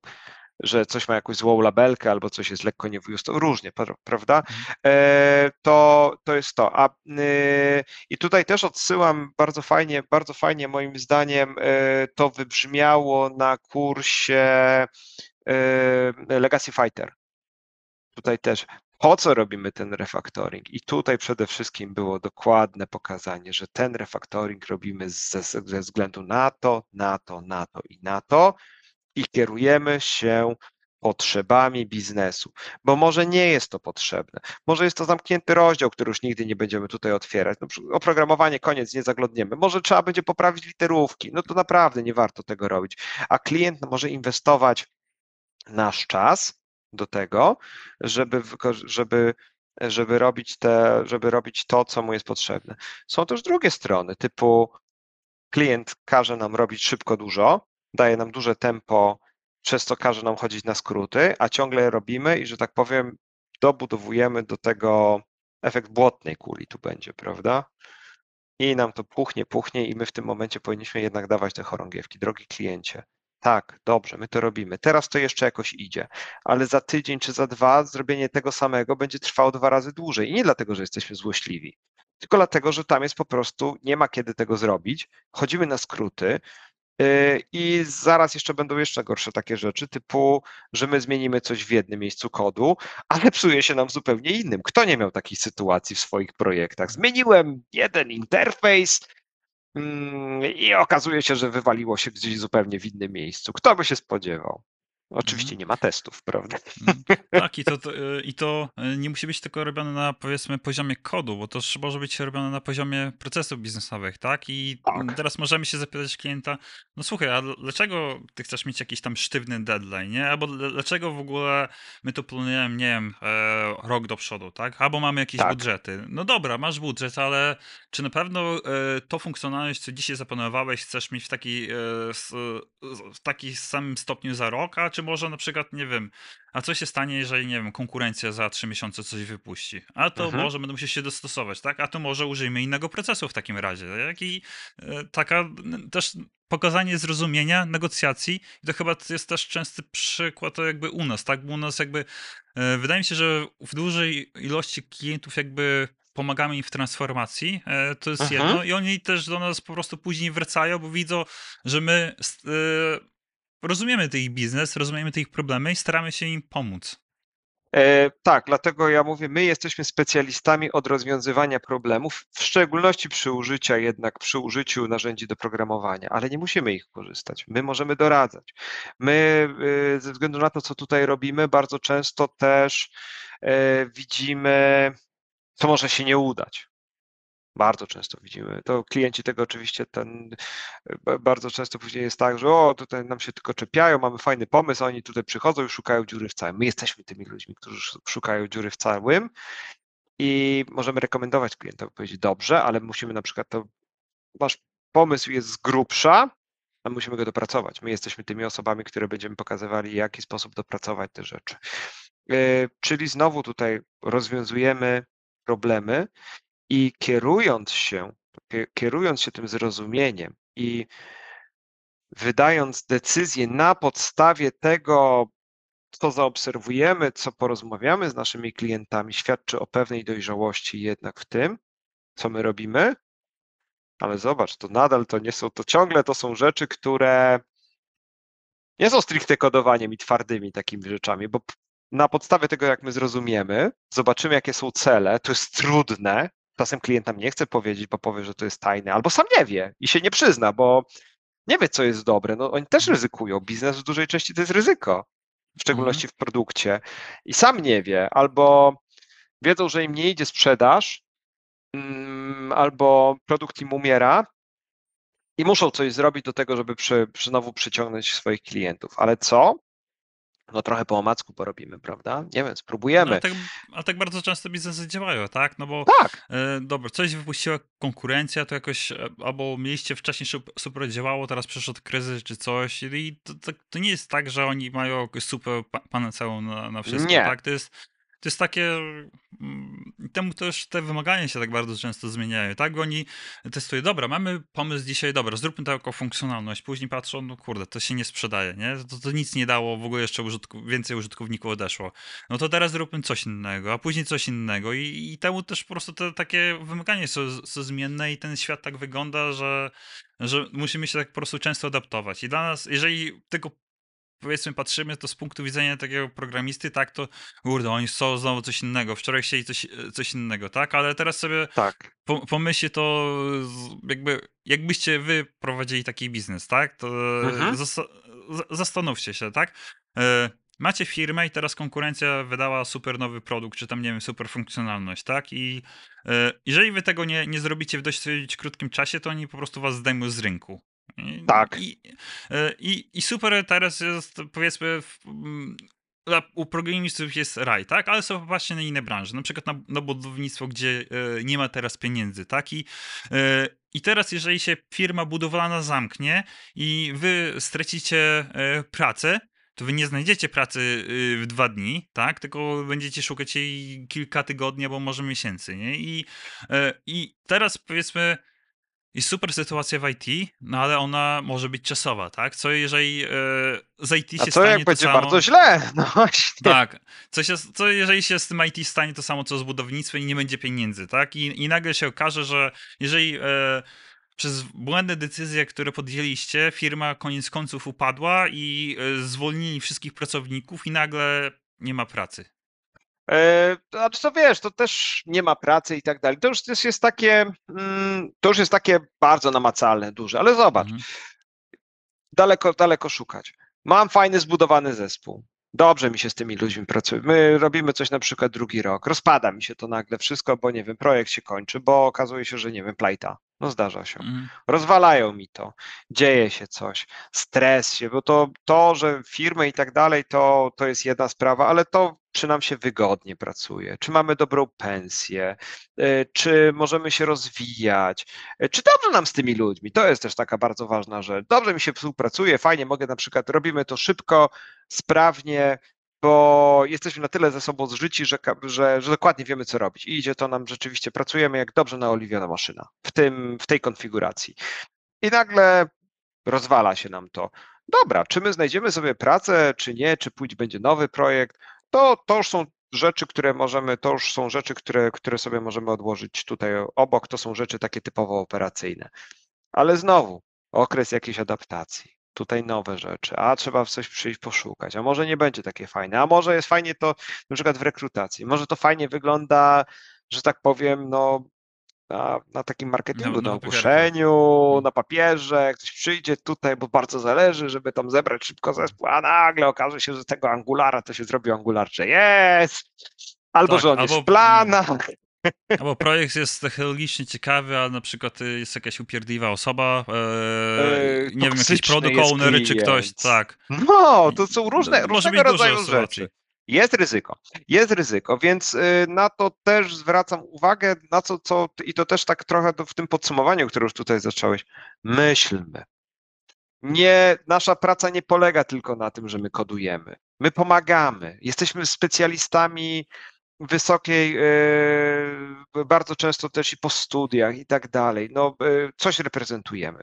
że coś ma jakąś złą labelkę albo coś jest lekko niewyjustowane, różnie, prawda? E, to, to jest to. A, y, I tutaj też odsyłam bardzo fajnie, bardzo fajnie moim zdaniem e, to wybrzmiało na kursie e, Legacy Fighter. Tutaj też po co robimy ten refactoring? I tutaj przede wszystkim było dokładne pokazanie, że ten refactoring robimy ze, ze względu na to, na to, na to i na to, i kierujemy się potrzebami biznesu, bo może nie jest to potrzebne, może jest to zamknięty rozdział, który już nigdy nie będziemy tutaj otwierać. No, oprogramowanie koniec, nie zaglądniemy. Może trzeba będzie poprawić literówki, no to naprawdę nie warto tego robić. A klient może inwestować nasz czas do tego, żeby, żeby, żeby, robić te, żeby robić to, co mu jest potrzebne. Są też drugie strony, typu klient każe nam robić szybko dużo, daje nam duże tempo, przez co każe nam chodzić na skróty, a ciągle je robimy i, że tak powiem, dobudowujemy do tego efekt błotnej kuli tu będzie, prawda? I nam to puchnie, puchnie i my w tym momencie powinniśmy jednak dawać te chorągiewki. Drogi kliencie, tak, dobrze, my to robimy. Teraz to jeszcze jakoś idzie, ale za tydzień czy za dwa zrobienie tego samego będzie trwało dwa razy dłużej. I nie dlatego, że jesteśmy złośliwi, tylko dlatego, że tam jest po prostu, nie ma kiedy tego zrobić. Chodzimy na skróty, i zaraz jeszcze będą jeszcze gorsze takie rzeczy, typu, że my zmienimy coś w jednym miejscu kodu, ale psuje się nam w zupełnie innym. Kto nie miał takiej sytuacji w swoich projektach? Zmieniłem jeden interfejs mm, i okazuje się, że wywaliło się gdzieś zupełnie w innym miejscu. Kto by się spodziewał? Oczywiście Mhm. nie ma testów, prawda? Mm, tak, i to, to, i to e, nie musi być tylko robione na powiedzmy poziomie kodu, bo to też może być robione na poziomie procesów biznesowych, tak? I Tak. teraz możemy się zapytać klienta, no słuchaj, a dlaczego ty chcesz mieć jakiś tam sztywny deadline, nie? Albo dlaczego w ogóle my to planujemy, nie wiem, e, rok do przodu, tak? Albo mamy jakieś tak. budżety. No dobra, masz budżet, ale czy na pewno e, to funkcjonalność, co dzisiaj zaplanowałeś, chcesz mieć w taki, w taki samym stopniu za rok, a czy może na przykład, nie wiem, a co się stanie, jeżeli, nie wiem, konkurencja za trzy miesiące coś wypuści? A to mhm. może będą musieli się dostosować, tak? A to może użyjmy innego procesu w takim razie. Jak i e, taka też pokazanie zrozumienia, negocjacji. I to chyba jest też częsty przykład to jakby u nas, tak? Bo u nas jakby e, wydaje mi się, że w dużej ilości klientów jakby pomagamy im w transformacji, e, to jest mhm. jedno i oni też do nas po prostu później wracają, bo widzą, że my rozumiemy tych biznes, rozumiemy tych problemy i staramy się im pomóc. E, tak, dlatego ja mówię, my jesteśmy specjalistami od rozwiązywania problemów, w szczególności przy użyciu jednak przy użyciu narzędzi do programowania, ale nie musimy ich korzystać. My możemy doradzać. My e, ze względu na to, co tutaj robimy, bardzo często też e, widzimy, co może się nie udać. Bardzo często widzimy. To klienci tego oczywiście ten, bardzo często później jest tak, że o, tutaj nam się tylko czepiają, mamy fajny pomysł, oni tutaj przychodzą i szukają dziury w całym. My jesteśmy tymi ludźmi, którzy szukają dziury w całym i możemy rekomendować klientowi, powiedzieć dobrze, ale musimy na przykład to, wasz pomysł jest z grubsza, a musimy go dopracować. My jesteśmy tymi osobami, które będziemy pokazywali, w jaki sposób dopracować te rzeczy. czyli znowu tutaj rozwiązujemy problemy i kierując się, kierując się tym zrozumieniem i wydając decyzje na podstawie tego, co zaobserwujemy, co porozmawiamy z naszymi klientami, świadczy o pewnej dojrzałości jednak w tym, co my robimy. Ale zobacz, to nadal to nie są, to ciągle to są rzeczy, które nie są stricte kodowaniem i twardymi takimi rzeczami, bo na podstawie tego, jak my zrozumiemy, zobaczymy, jakie są cele, to jest trudne. Czasem klient nam nie chce powiedzieć, bo powie, że to jest tajne, albo sam nie wie i się nie przyzna, bo nie wie, co jest dobre. No, oni też Mhm. ryzykują. Biznes w dużej części to jest ryzyko, w szczególności Mhm. w produkcie. I sam nie wie, albo wiedzą, że im nie idzie sprzedaż, mm, albo produkt im umiera i muszą coś zrobić do tego, żeby przy znowu przyciągnąć swoich klientów. Ale co? No trochę po omacku porobimy, prawda? Nie wiem, No, spróbujemy. ale, tak, ale tak bardzo często biznesy działają, tak? No bo Tak, e, dobra, coś wypuściła konkurencja, to jakoś e, albo mieliście wcześniej super działało, teraz przyszedł kryzys czy coś i to, to, to nie jest tak, że oni mają jakąś super pa- panaceum na, na wszystko, Nie. tak? To jest, to jest takie, mm, temu też te wymagania się tak bardzo często zmieniają, tak? Oni testują, dobra, mamy pomysł dzisiaj, dobra, zróbmy taką funkcjonalność, później patrzą, no kurde, to się nie sprzedaje, nie? To, to nic nie dało, w ogóle jeszcze użytku, więcej użytkowników odeszło. No to teraz zróbmy coś innego, a później coś innego i, i temu też po prostu te takie wymagania są, są zmienne i ten świat tak wygląda, że, że musimy się tak po prostu często adaptować. I dla nas, jeżeli tylko powiedzmy patrzymy to z punktu widzenia takiego programisty, tak, to kurde, oni są znowu coś innego, wczoraj chcieli coś, coś innego, tak, ale teraz sobie tak, po, pomyślcie to jakby, jakbyście wy prowadzili taki biznes, tak, to Mhm. z- zastanówcie się, tak, e, macie firmę i teraz konkurencja wydała super nowy produkt, czy tam, nie wiem, super funkcjonalność, tak, i e, jeżeli wy tego nie, nie zrobicie w dość krótkim czasie, to oni po prostu was zdejmą z rynku. Tak. I, e, i, I super teraz jest, powiedzmy, w, mm, u programistów jest raj, tak? Ale są właśnie na inne branże, na przykład na, na budownictwo, gdzie e, nie ma teraz pieniędzy, tak? I, e, I teraz, jeżeli się firma budowlana zamknie i wy stracicie pracę, to wy nie znajdziecie pracy y, w dwa dni, tak? Tylko będziecie szukać jej kilka tygodni albo może miesięcy, nie? I, i teraz powiedzmy, jest super sytuacja w IT, no ale ona może być czasowa, tak? Co jeżeli e, z IT A się co stanie jak to będzie samo... bardzo źle? No właśnie. Tak. Co, się, co jeżeli się z tym IT stanie to samo co z budownictwem i nie będzie pieniędzy, tak? I, i nagle się okaże, że jeżeli e, przez błędne decyzje, które podjęliście, firma koniec końców upadła i e, zwolnili wszystkich pracowników i nagle nie ma pracy. E, to Znaczy, co wiesz, to też nie ma pracy i tak dalej. To już też jest takie, mm, to już jest takie bardzo namacalne, duże, ale zobacz, Mhm. daleko, daleko szukać. Mam fajny, zbudowany zespół. Dobrze mi się z tymi ludźmi pracuje. My robimy coś na przykład drugi rok. Rozpada mi się to nagle wszystko, bo nie wiem, projekt się kończy, bo okazuje się, że nie wiem, plajta. No zdarza się. Mhm. rozwalają mi to, dzieje się coś, stres się, bo to, to że firmy i tak dalej, to, to jest jedna sprawa, ale to czy nam się wygodnie pracuje, czy mamy dobrą pensję, y, czy możemy się rozwijać, y, czy dobrze nam z tymi ludźmi, to jest też taka bardzo ważna rzecz. Dobrze mi się współpracuje, fajnie mogę na przykład, robimy to szybko, sprawnie, bo jesteśmy na tyle ze sobą zżyci, że, że, że dokładnie wiemy, co robić. I idzie to nam rzeczywiście, pracujemy jak dobrze naoliwiona maszyna w, tym, w tej konfiguracji. I nagle rozwala się nam to. Dobra, czy my znajdziemy sobie pracę, czy nie, czy pójdzie będzie nowy projekt, to, to już są rzeczy, które możemy, to już są rzeczy, które, które sobie możemy odłożyć tutaj obok, to są rzeczy takie typowo operacyjne. Ale znowu, okres jakiejś adaptacji. Tutaj nowe rzeczy, a trzeba w coś przyjść poszukać, a może nie będzie takie fajne, a może jest fajnie to na przykład w rekrutacji, może to fajnie wygląda, że tak powiem, no na, na takim marketingu, Na- na, na ogłoszeniu, Mhm. na papierze, ktoś przyjdzie tutaj, bo bardzo zależy, żeby tam zebrać szybko zespół, a nagle okaże się, że tego Angulara to się zrobił Angular JS, albo Tak, że on albo- jest w planach. Albo projekt jest technologicznie ciekawy, a na przykład y, jest jakaś upierdliwa osoba, e, Yy, nie wiem, jakiś product owner czy ktoś, tak. No, to są różne, Może różnego rodzaju rzeczy. Jest ryzyko, jest ryzyko, więc y, na to też zwracam uwagę, na co, co i to też tak trochę w tym podsumowaniu, które już tutaj zacząłeś. Myślmy. Nie, nasza praca nie polega tylko na tym, że my kodujemy. My pomagamy. Jesteśmy specjalistami wysokiej, e, bardzo często też i po studiach i tak dalej. No, e, coś reprezentujemy.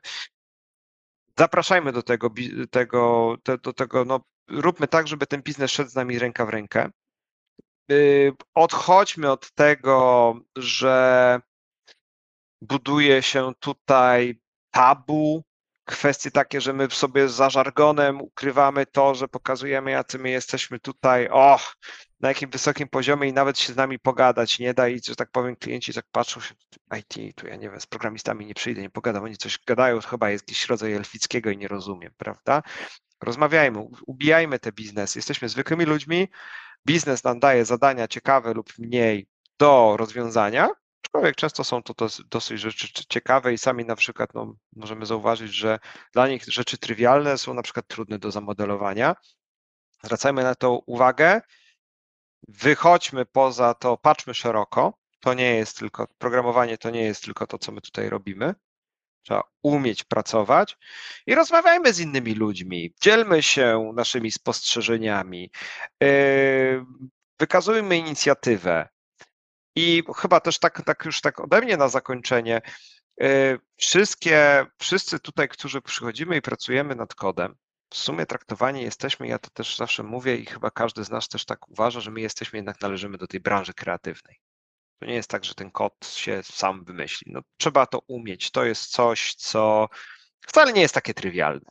Zapraszajmy do tego, tego, do tego, no, róbmy tak, żeby ten biznes szedł z nami ręka w rękę. E, odchodźmy od tego, że buduje się tutaj tabu, kwestie takie, że my sobie za żargonem ukrywamy to, że pokazujemy, jacy my jesteśmy tutaj, och, na jakim wysokim poziomie i nawet się z nami pogadać nie da i, że tak powiem, klienci tak patrzą się, IT, tu ja nie wiem, z programistami nie przyjdę, nie pogadam, oni coś gadają, chyba jest jakiś rodzaj elfickiego i nie rozumiem, prawda? Rozmawiajmy, ubijajmy te biznesy, jesteśmy zwykłymi ludźmi, biznes nam daje zadania ciekawe lub mniej do rozwiązania, aczkolwiek często są to dosyć rzeczy ciekawe i sami na przykład no, możemy zauważyć, że dla nich rzeczy trywialne są na przykład trudne do zamodelowania. Zwracajmy na to uwagę, wychodźmy poza to, patrzmy szeroko. To nie jest tylko, programowanie to nie jest tylko to, co my tutaj robimy. Trzeba umieć pracować i rozmawiajmy z innymi ludźmi, dzielmy się naszymi spostrzeżeniami, yy, wykazujmy inicjatywę, i chyba też tak, tak już tak ode mnie na zakończenie. Y, wszystkie, wszyscy tutaj, którzy przychodzimy i pracujemy nad kodem, w sumie traktowani jesteśmy, ja to też zawsze mówię i chyba każdy z nas też tak uważa, że my jesteśmy jednak należymy do tej branży kreatywnej. To nie jest tak, że ten kod się sam wymyśli. No, trzeba to umieć. To jest coś, co wcale nie jest takie trywialne.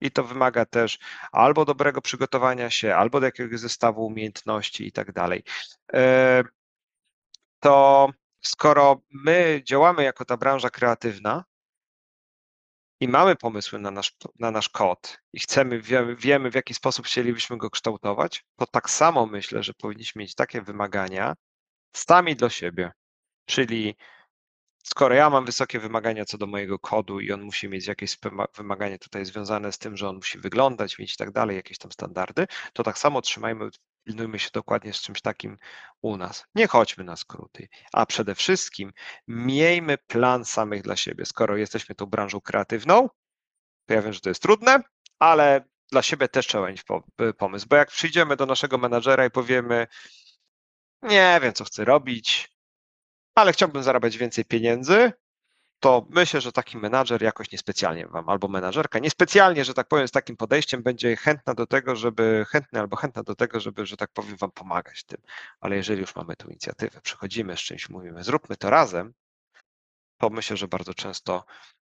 I to wymaga też albo dobrego przygotowania się, albo do jakiegoś zestawu umiejętności i tak dalej. Y, to skoro my działamy jako ta branża kreatywna i mamy pomysły na nasz, na nasz kod i chcemy, wiemy, wiemy, w jaki sposób chcielibyśmy go kształtować, to tak samo myślę, że powinniśmy mieć takie wymagania sami dla siebie. Czyli skoro ja mam wysokie wymagania co do mojego kodu i on musi mieć jakieś wymagania tutaj związane z tym, że on musi wyglądać, mieć i tak dalej, jakieś tam standardy, to tak samo trzymajmy, pilnujmy się dokładnie z czymś takim u nas. Nie chodźmy na skróty, a przede wszystkim miejmy plan samych dla siebie. Skoro jesteśmy tą branżą kreatywną, to ja wiem, że to jest trudne, ale dla siebie też trzeba mieć pomysł, bo jak przyjdziemy do naszego menadżera i powiemy, nie wiem, co chcę robić, ale chciałbym zarabiać więcej pieniędzy, to myślę, że taki menadżer jakoś niespecjalnie wam, albo menadżerka, niespecjalnie, że tak powiem, z takim podejściem będzie chętna do tego, żeby, chętny albo chętna do tego, żeby, że tak powiem, wam pomagać tym. Ale jeżeli już mamy tu inicjatywę, przychodzimy z czymś, mówimy, zróbmy to razem, to myślę, że bardzo często,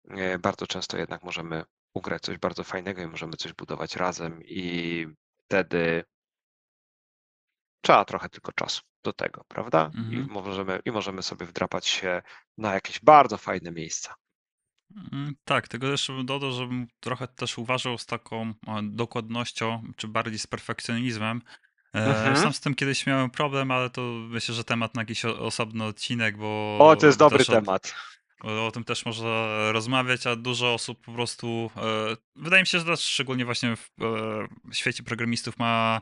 e, bardzo często jednak możemy ugrać coś bardzo fajnego i możemy coś budować razem i wtedy trzeba trochę tylko czasu do tego, prawda? Mhm. I, możemy, I możemy sobie wdrapać się na jakieś bardzo fajne miejsca. Mm, tak, tego jeszcze bym dodał, żebym trochę też uważał z taką dokładnością, czy bardziej z perfekcjonizmem. E, mhm. Sam z tym kiedyś miałem problem, ale to myślę, że temat na jakiś osobny odcinek, bo. O, to jest dobry temat. O, o tym też można rozmawiać, a dużo osób po prostu. E, wydaje mi się, że szczególnie właśnie w, e, w świecie programistów ma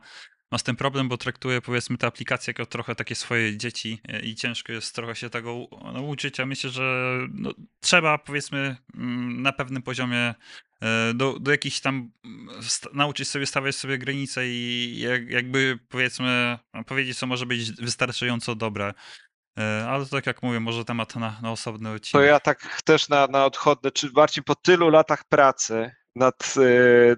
ma z tym problem, bo traktuje powiedzmy te aplikacje jako trochę takie swoje dzieci e, i ciężko jest trochę się tego nauczyć, a myślę, że no, trzeba powiedzmy mm, na pewnym poziomie e, do, do jakichś tam mm, nauczyć sobie stawiać sobie granice i jak, jakby powiedzmy powiedzieć, co może być wystarczająco dobre. E, ale tak jak mówię, może temat na, na osobny odcinek. To ja tak też na, na odchodne, czy bardziej po tylu latach pracy nad,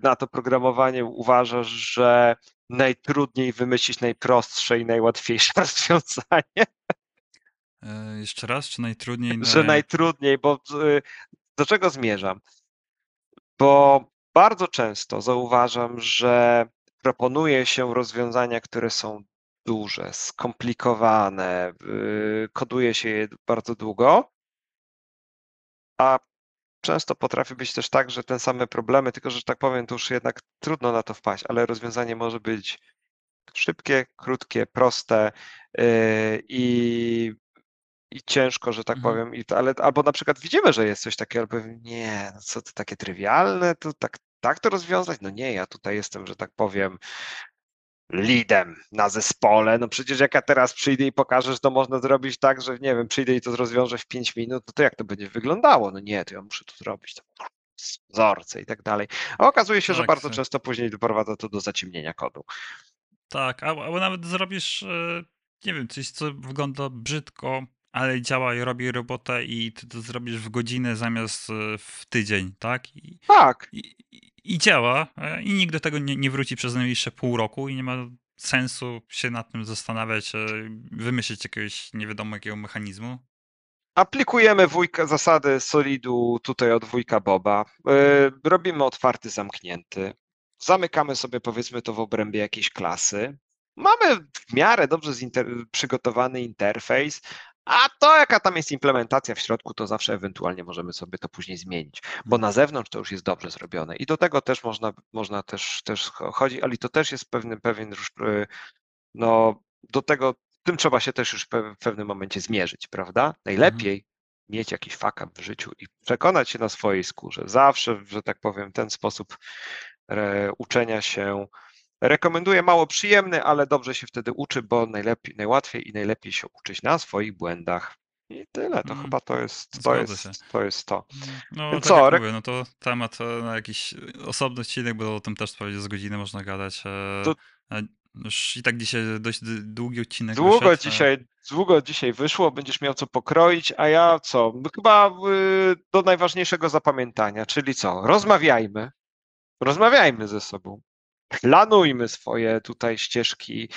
na to programowanie uważasz, że najtrudniej wymyślić najprostsze i najłatwiejsze rozwiązanie. E, jeszcze raz, czy najtrudniej? Że najtrudniej, bo y, do czego zmierzam? Bo bardzo często zauważam, że proponuje się rozwiązania, które są duże, skomplikowane, koduje się je bardzo długo, a często potrafi być też tak, że te same problemy, tylko że tak powiem, to już jednak trudno na to wpaść, ale rozwiązanie może być szybkie, krótkie, proste yy, i, i ciężko, że tak mhm. powiem, I to, ale albo na przykład widzimy, że jest coś takiego, powiem, nie, no co to takie trywialne, to tak, tak to rozwiązać? No nie, ja tutaj jestem, że tak powiem, leadem na zespole. No przecież jak ja teraz przyjdę i pokażę, że to można zrobić tak, że nie wiem, przyjdę i to rozwiążę w 5 minut, no to jak to będzie wyglądało? No nie, to ja muszę to zrobić. wzorce i tak dalej. A okazuje się, że Tak, bardzo tak. często później doprowadza to do zaciemnienia kodu. Tak, albo, albo nawet zrobisz, e, nie wiem, coś, co wygląda brzydko, ale działa i robi robotę i ty to zrobisz w godzinę zamiast e, w tydzień, tak? I, Tak, i, i- działa e, i nikt do tego nie, nie wróci przez najbliższe pół roku i nie ma sensu się nad tym zastanawiać, e, wymyślić jakiegoś nie wiadomo jakiego mechanizmu. aplikujemy wujka, zasady Solidu tutaj od wujka Boba. Yy, robimy otwarty, zamknięty. Zamykamy sobie powiedzmy to w obrębie jakiejś klasy. Mamy w miarę dobrze przygotowany interfejs, a to jaka tam jest implementacja w środku, to zawsze ewentualnie możemy sobie to później zmienić, bo na zewnątrz to już jest dobrze zrobione i do tego też można, można też, też chodzi, ale to też jest pewien yy, no do tego tym trzeba się też już w pewnym momencie zmierzyć, prawda? Najlepiej mieć jakiś fuck up w życiu i przekonać się na swojej skórze. Zawsze, że tak powiem, ten sposób e, uczenia się rekomenduję. Mało przyjemny, ale dobrze się wtedy uczy, bo najlepiej, najłatwiej i najlepiej się uczyć na swoich błędach. I tyle, to Mm, chyba to jest to. zgodzę Jest, się. to, jest to. No, Więc tak co, mówię, no to temat e, na jakiś osobny odcinek, bo o tym też powiedzieć z godziny można gadać. e, To- Już i tak dzisiaj dość długi odcinek Długo wyszedł. e, dzisiaj, długo dzisiaj wyszło, będziesz miał co pokroić, a ja co? No Chyba do najważniejszego zapamiętania, czyli co? Rozmawiajmy. Rozmawiajmy ze sobą. Planujmy swoje tutaj ścieżki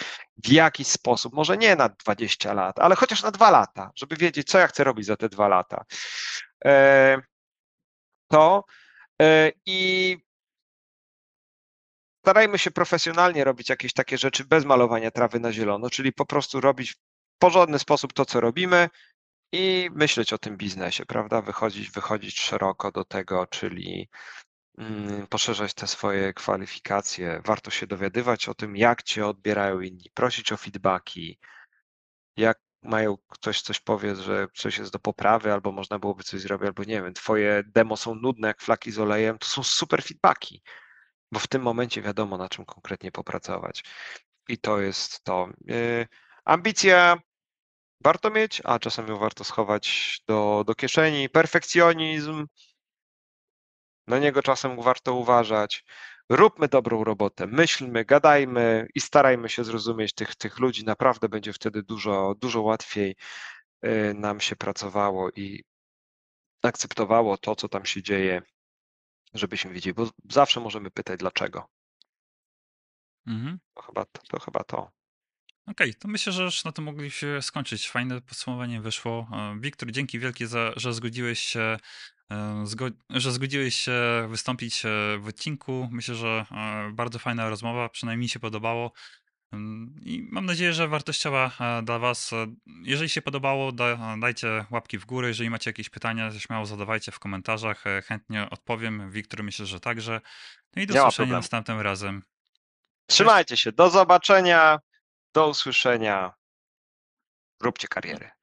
w jakiś sposób. Może nie na 20 lat, ale chociaż na dwa lata, żeby wiedzieć, co ja chcę robić za te dwa lata. E, to e, i starajmy się profesjonalnie robić jakieś takie rzeczy bez malowania trawy na zielono, czyli po prostu robić w porządny sposób to, co robimy i myśleć o tym biznesie, prawda? Wychodzić, wychodzić szeroko do tego, czyli poszerzać te swoje kwalifikacje. Warto się dowiadywać o tym, jak cię odbierają inni, prosić o feedbacki, jak mają ktoś coś powie, że coś jest do poprawy, albo można byłoby coś zrobić, albo nie wiem, twoje demo są nudne jak flaki z olejem, to są super feedbacki bo w tym momencie wiadomo, na czym konkretnie popracować. I to jest to. Yy, ambicja warto mieć, a czasem ją warto schować do, do kieszeni. Perfekcjonizm, na niego czasem warto uważać. Róbmy dobrą robotę, myślmy, gadajmy i starajmy się zrozumieć tych, tych ludzi. Naprawdę będzie wtedy dużo, dużo łatwiej yy, nam się pracowało i akceptowało to, co tam się dzieje, żebyśmy wiedzieli, bo zawsze możemy pytać dlaczego. Mhm. To chyba to. to, chyba to. Okej, to myślę, że już na to mogliśmy skończyć. Fajne podsumowanie wyszło. E, Wiktor, dzięki wielkie, za, że zgodziłeś się, że zgodziłeś się wystąpić e, w odcinku. Myślę, że e, bardzo fajna rozmowa, przynajmniej mi się podobało. Ym, I mam nadzieję, że wartościowa e, dla Was. E, Jeżeli się podobało, da, dajcie łapki w górę. Jeżeli macie jakieś pytania, śmiało zadawajcie w komentarzach. E, Chętnie odpowiem. Wiktor myślę, że także. No i do Nie ma usłyszenia następnym razem. Trzymajcie się, do zobaczenia, do usłyszenia. Róbcie kariery.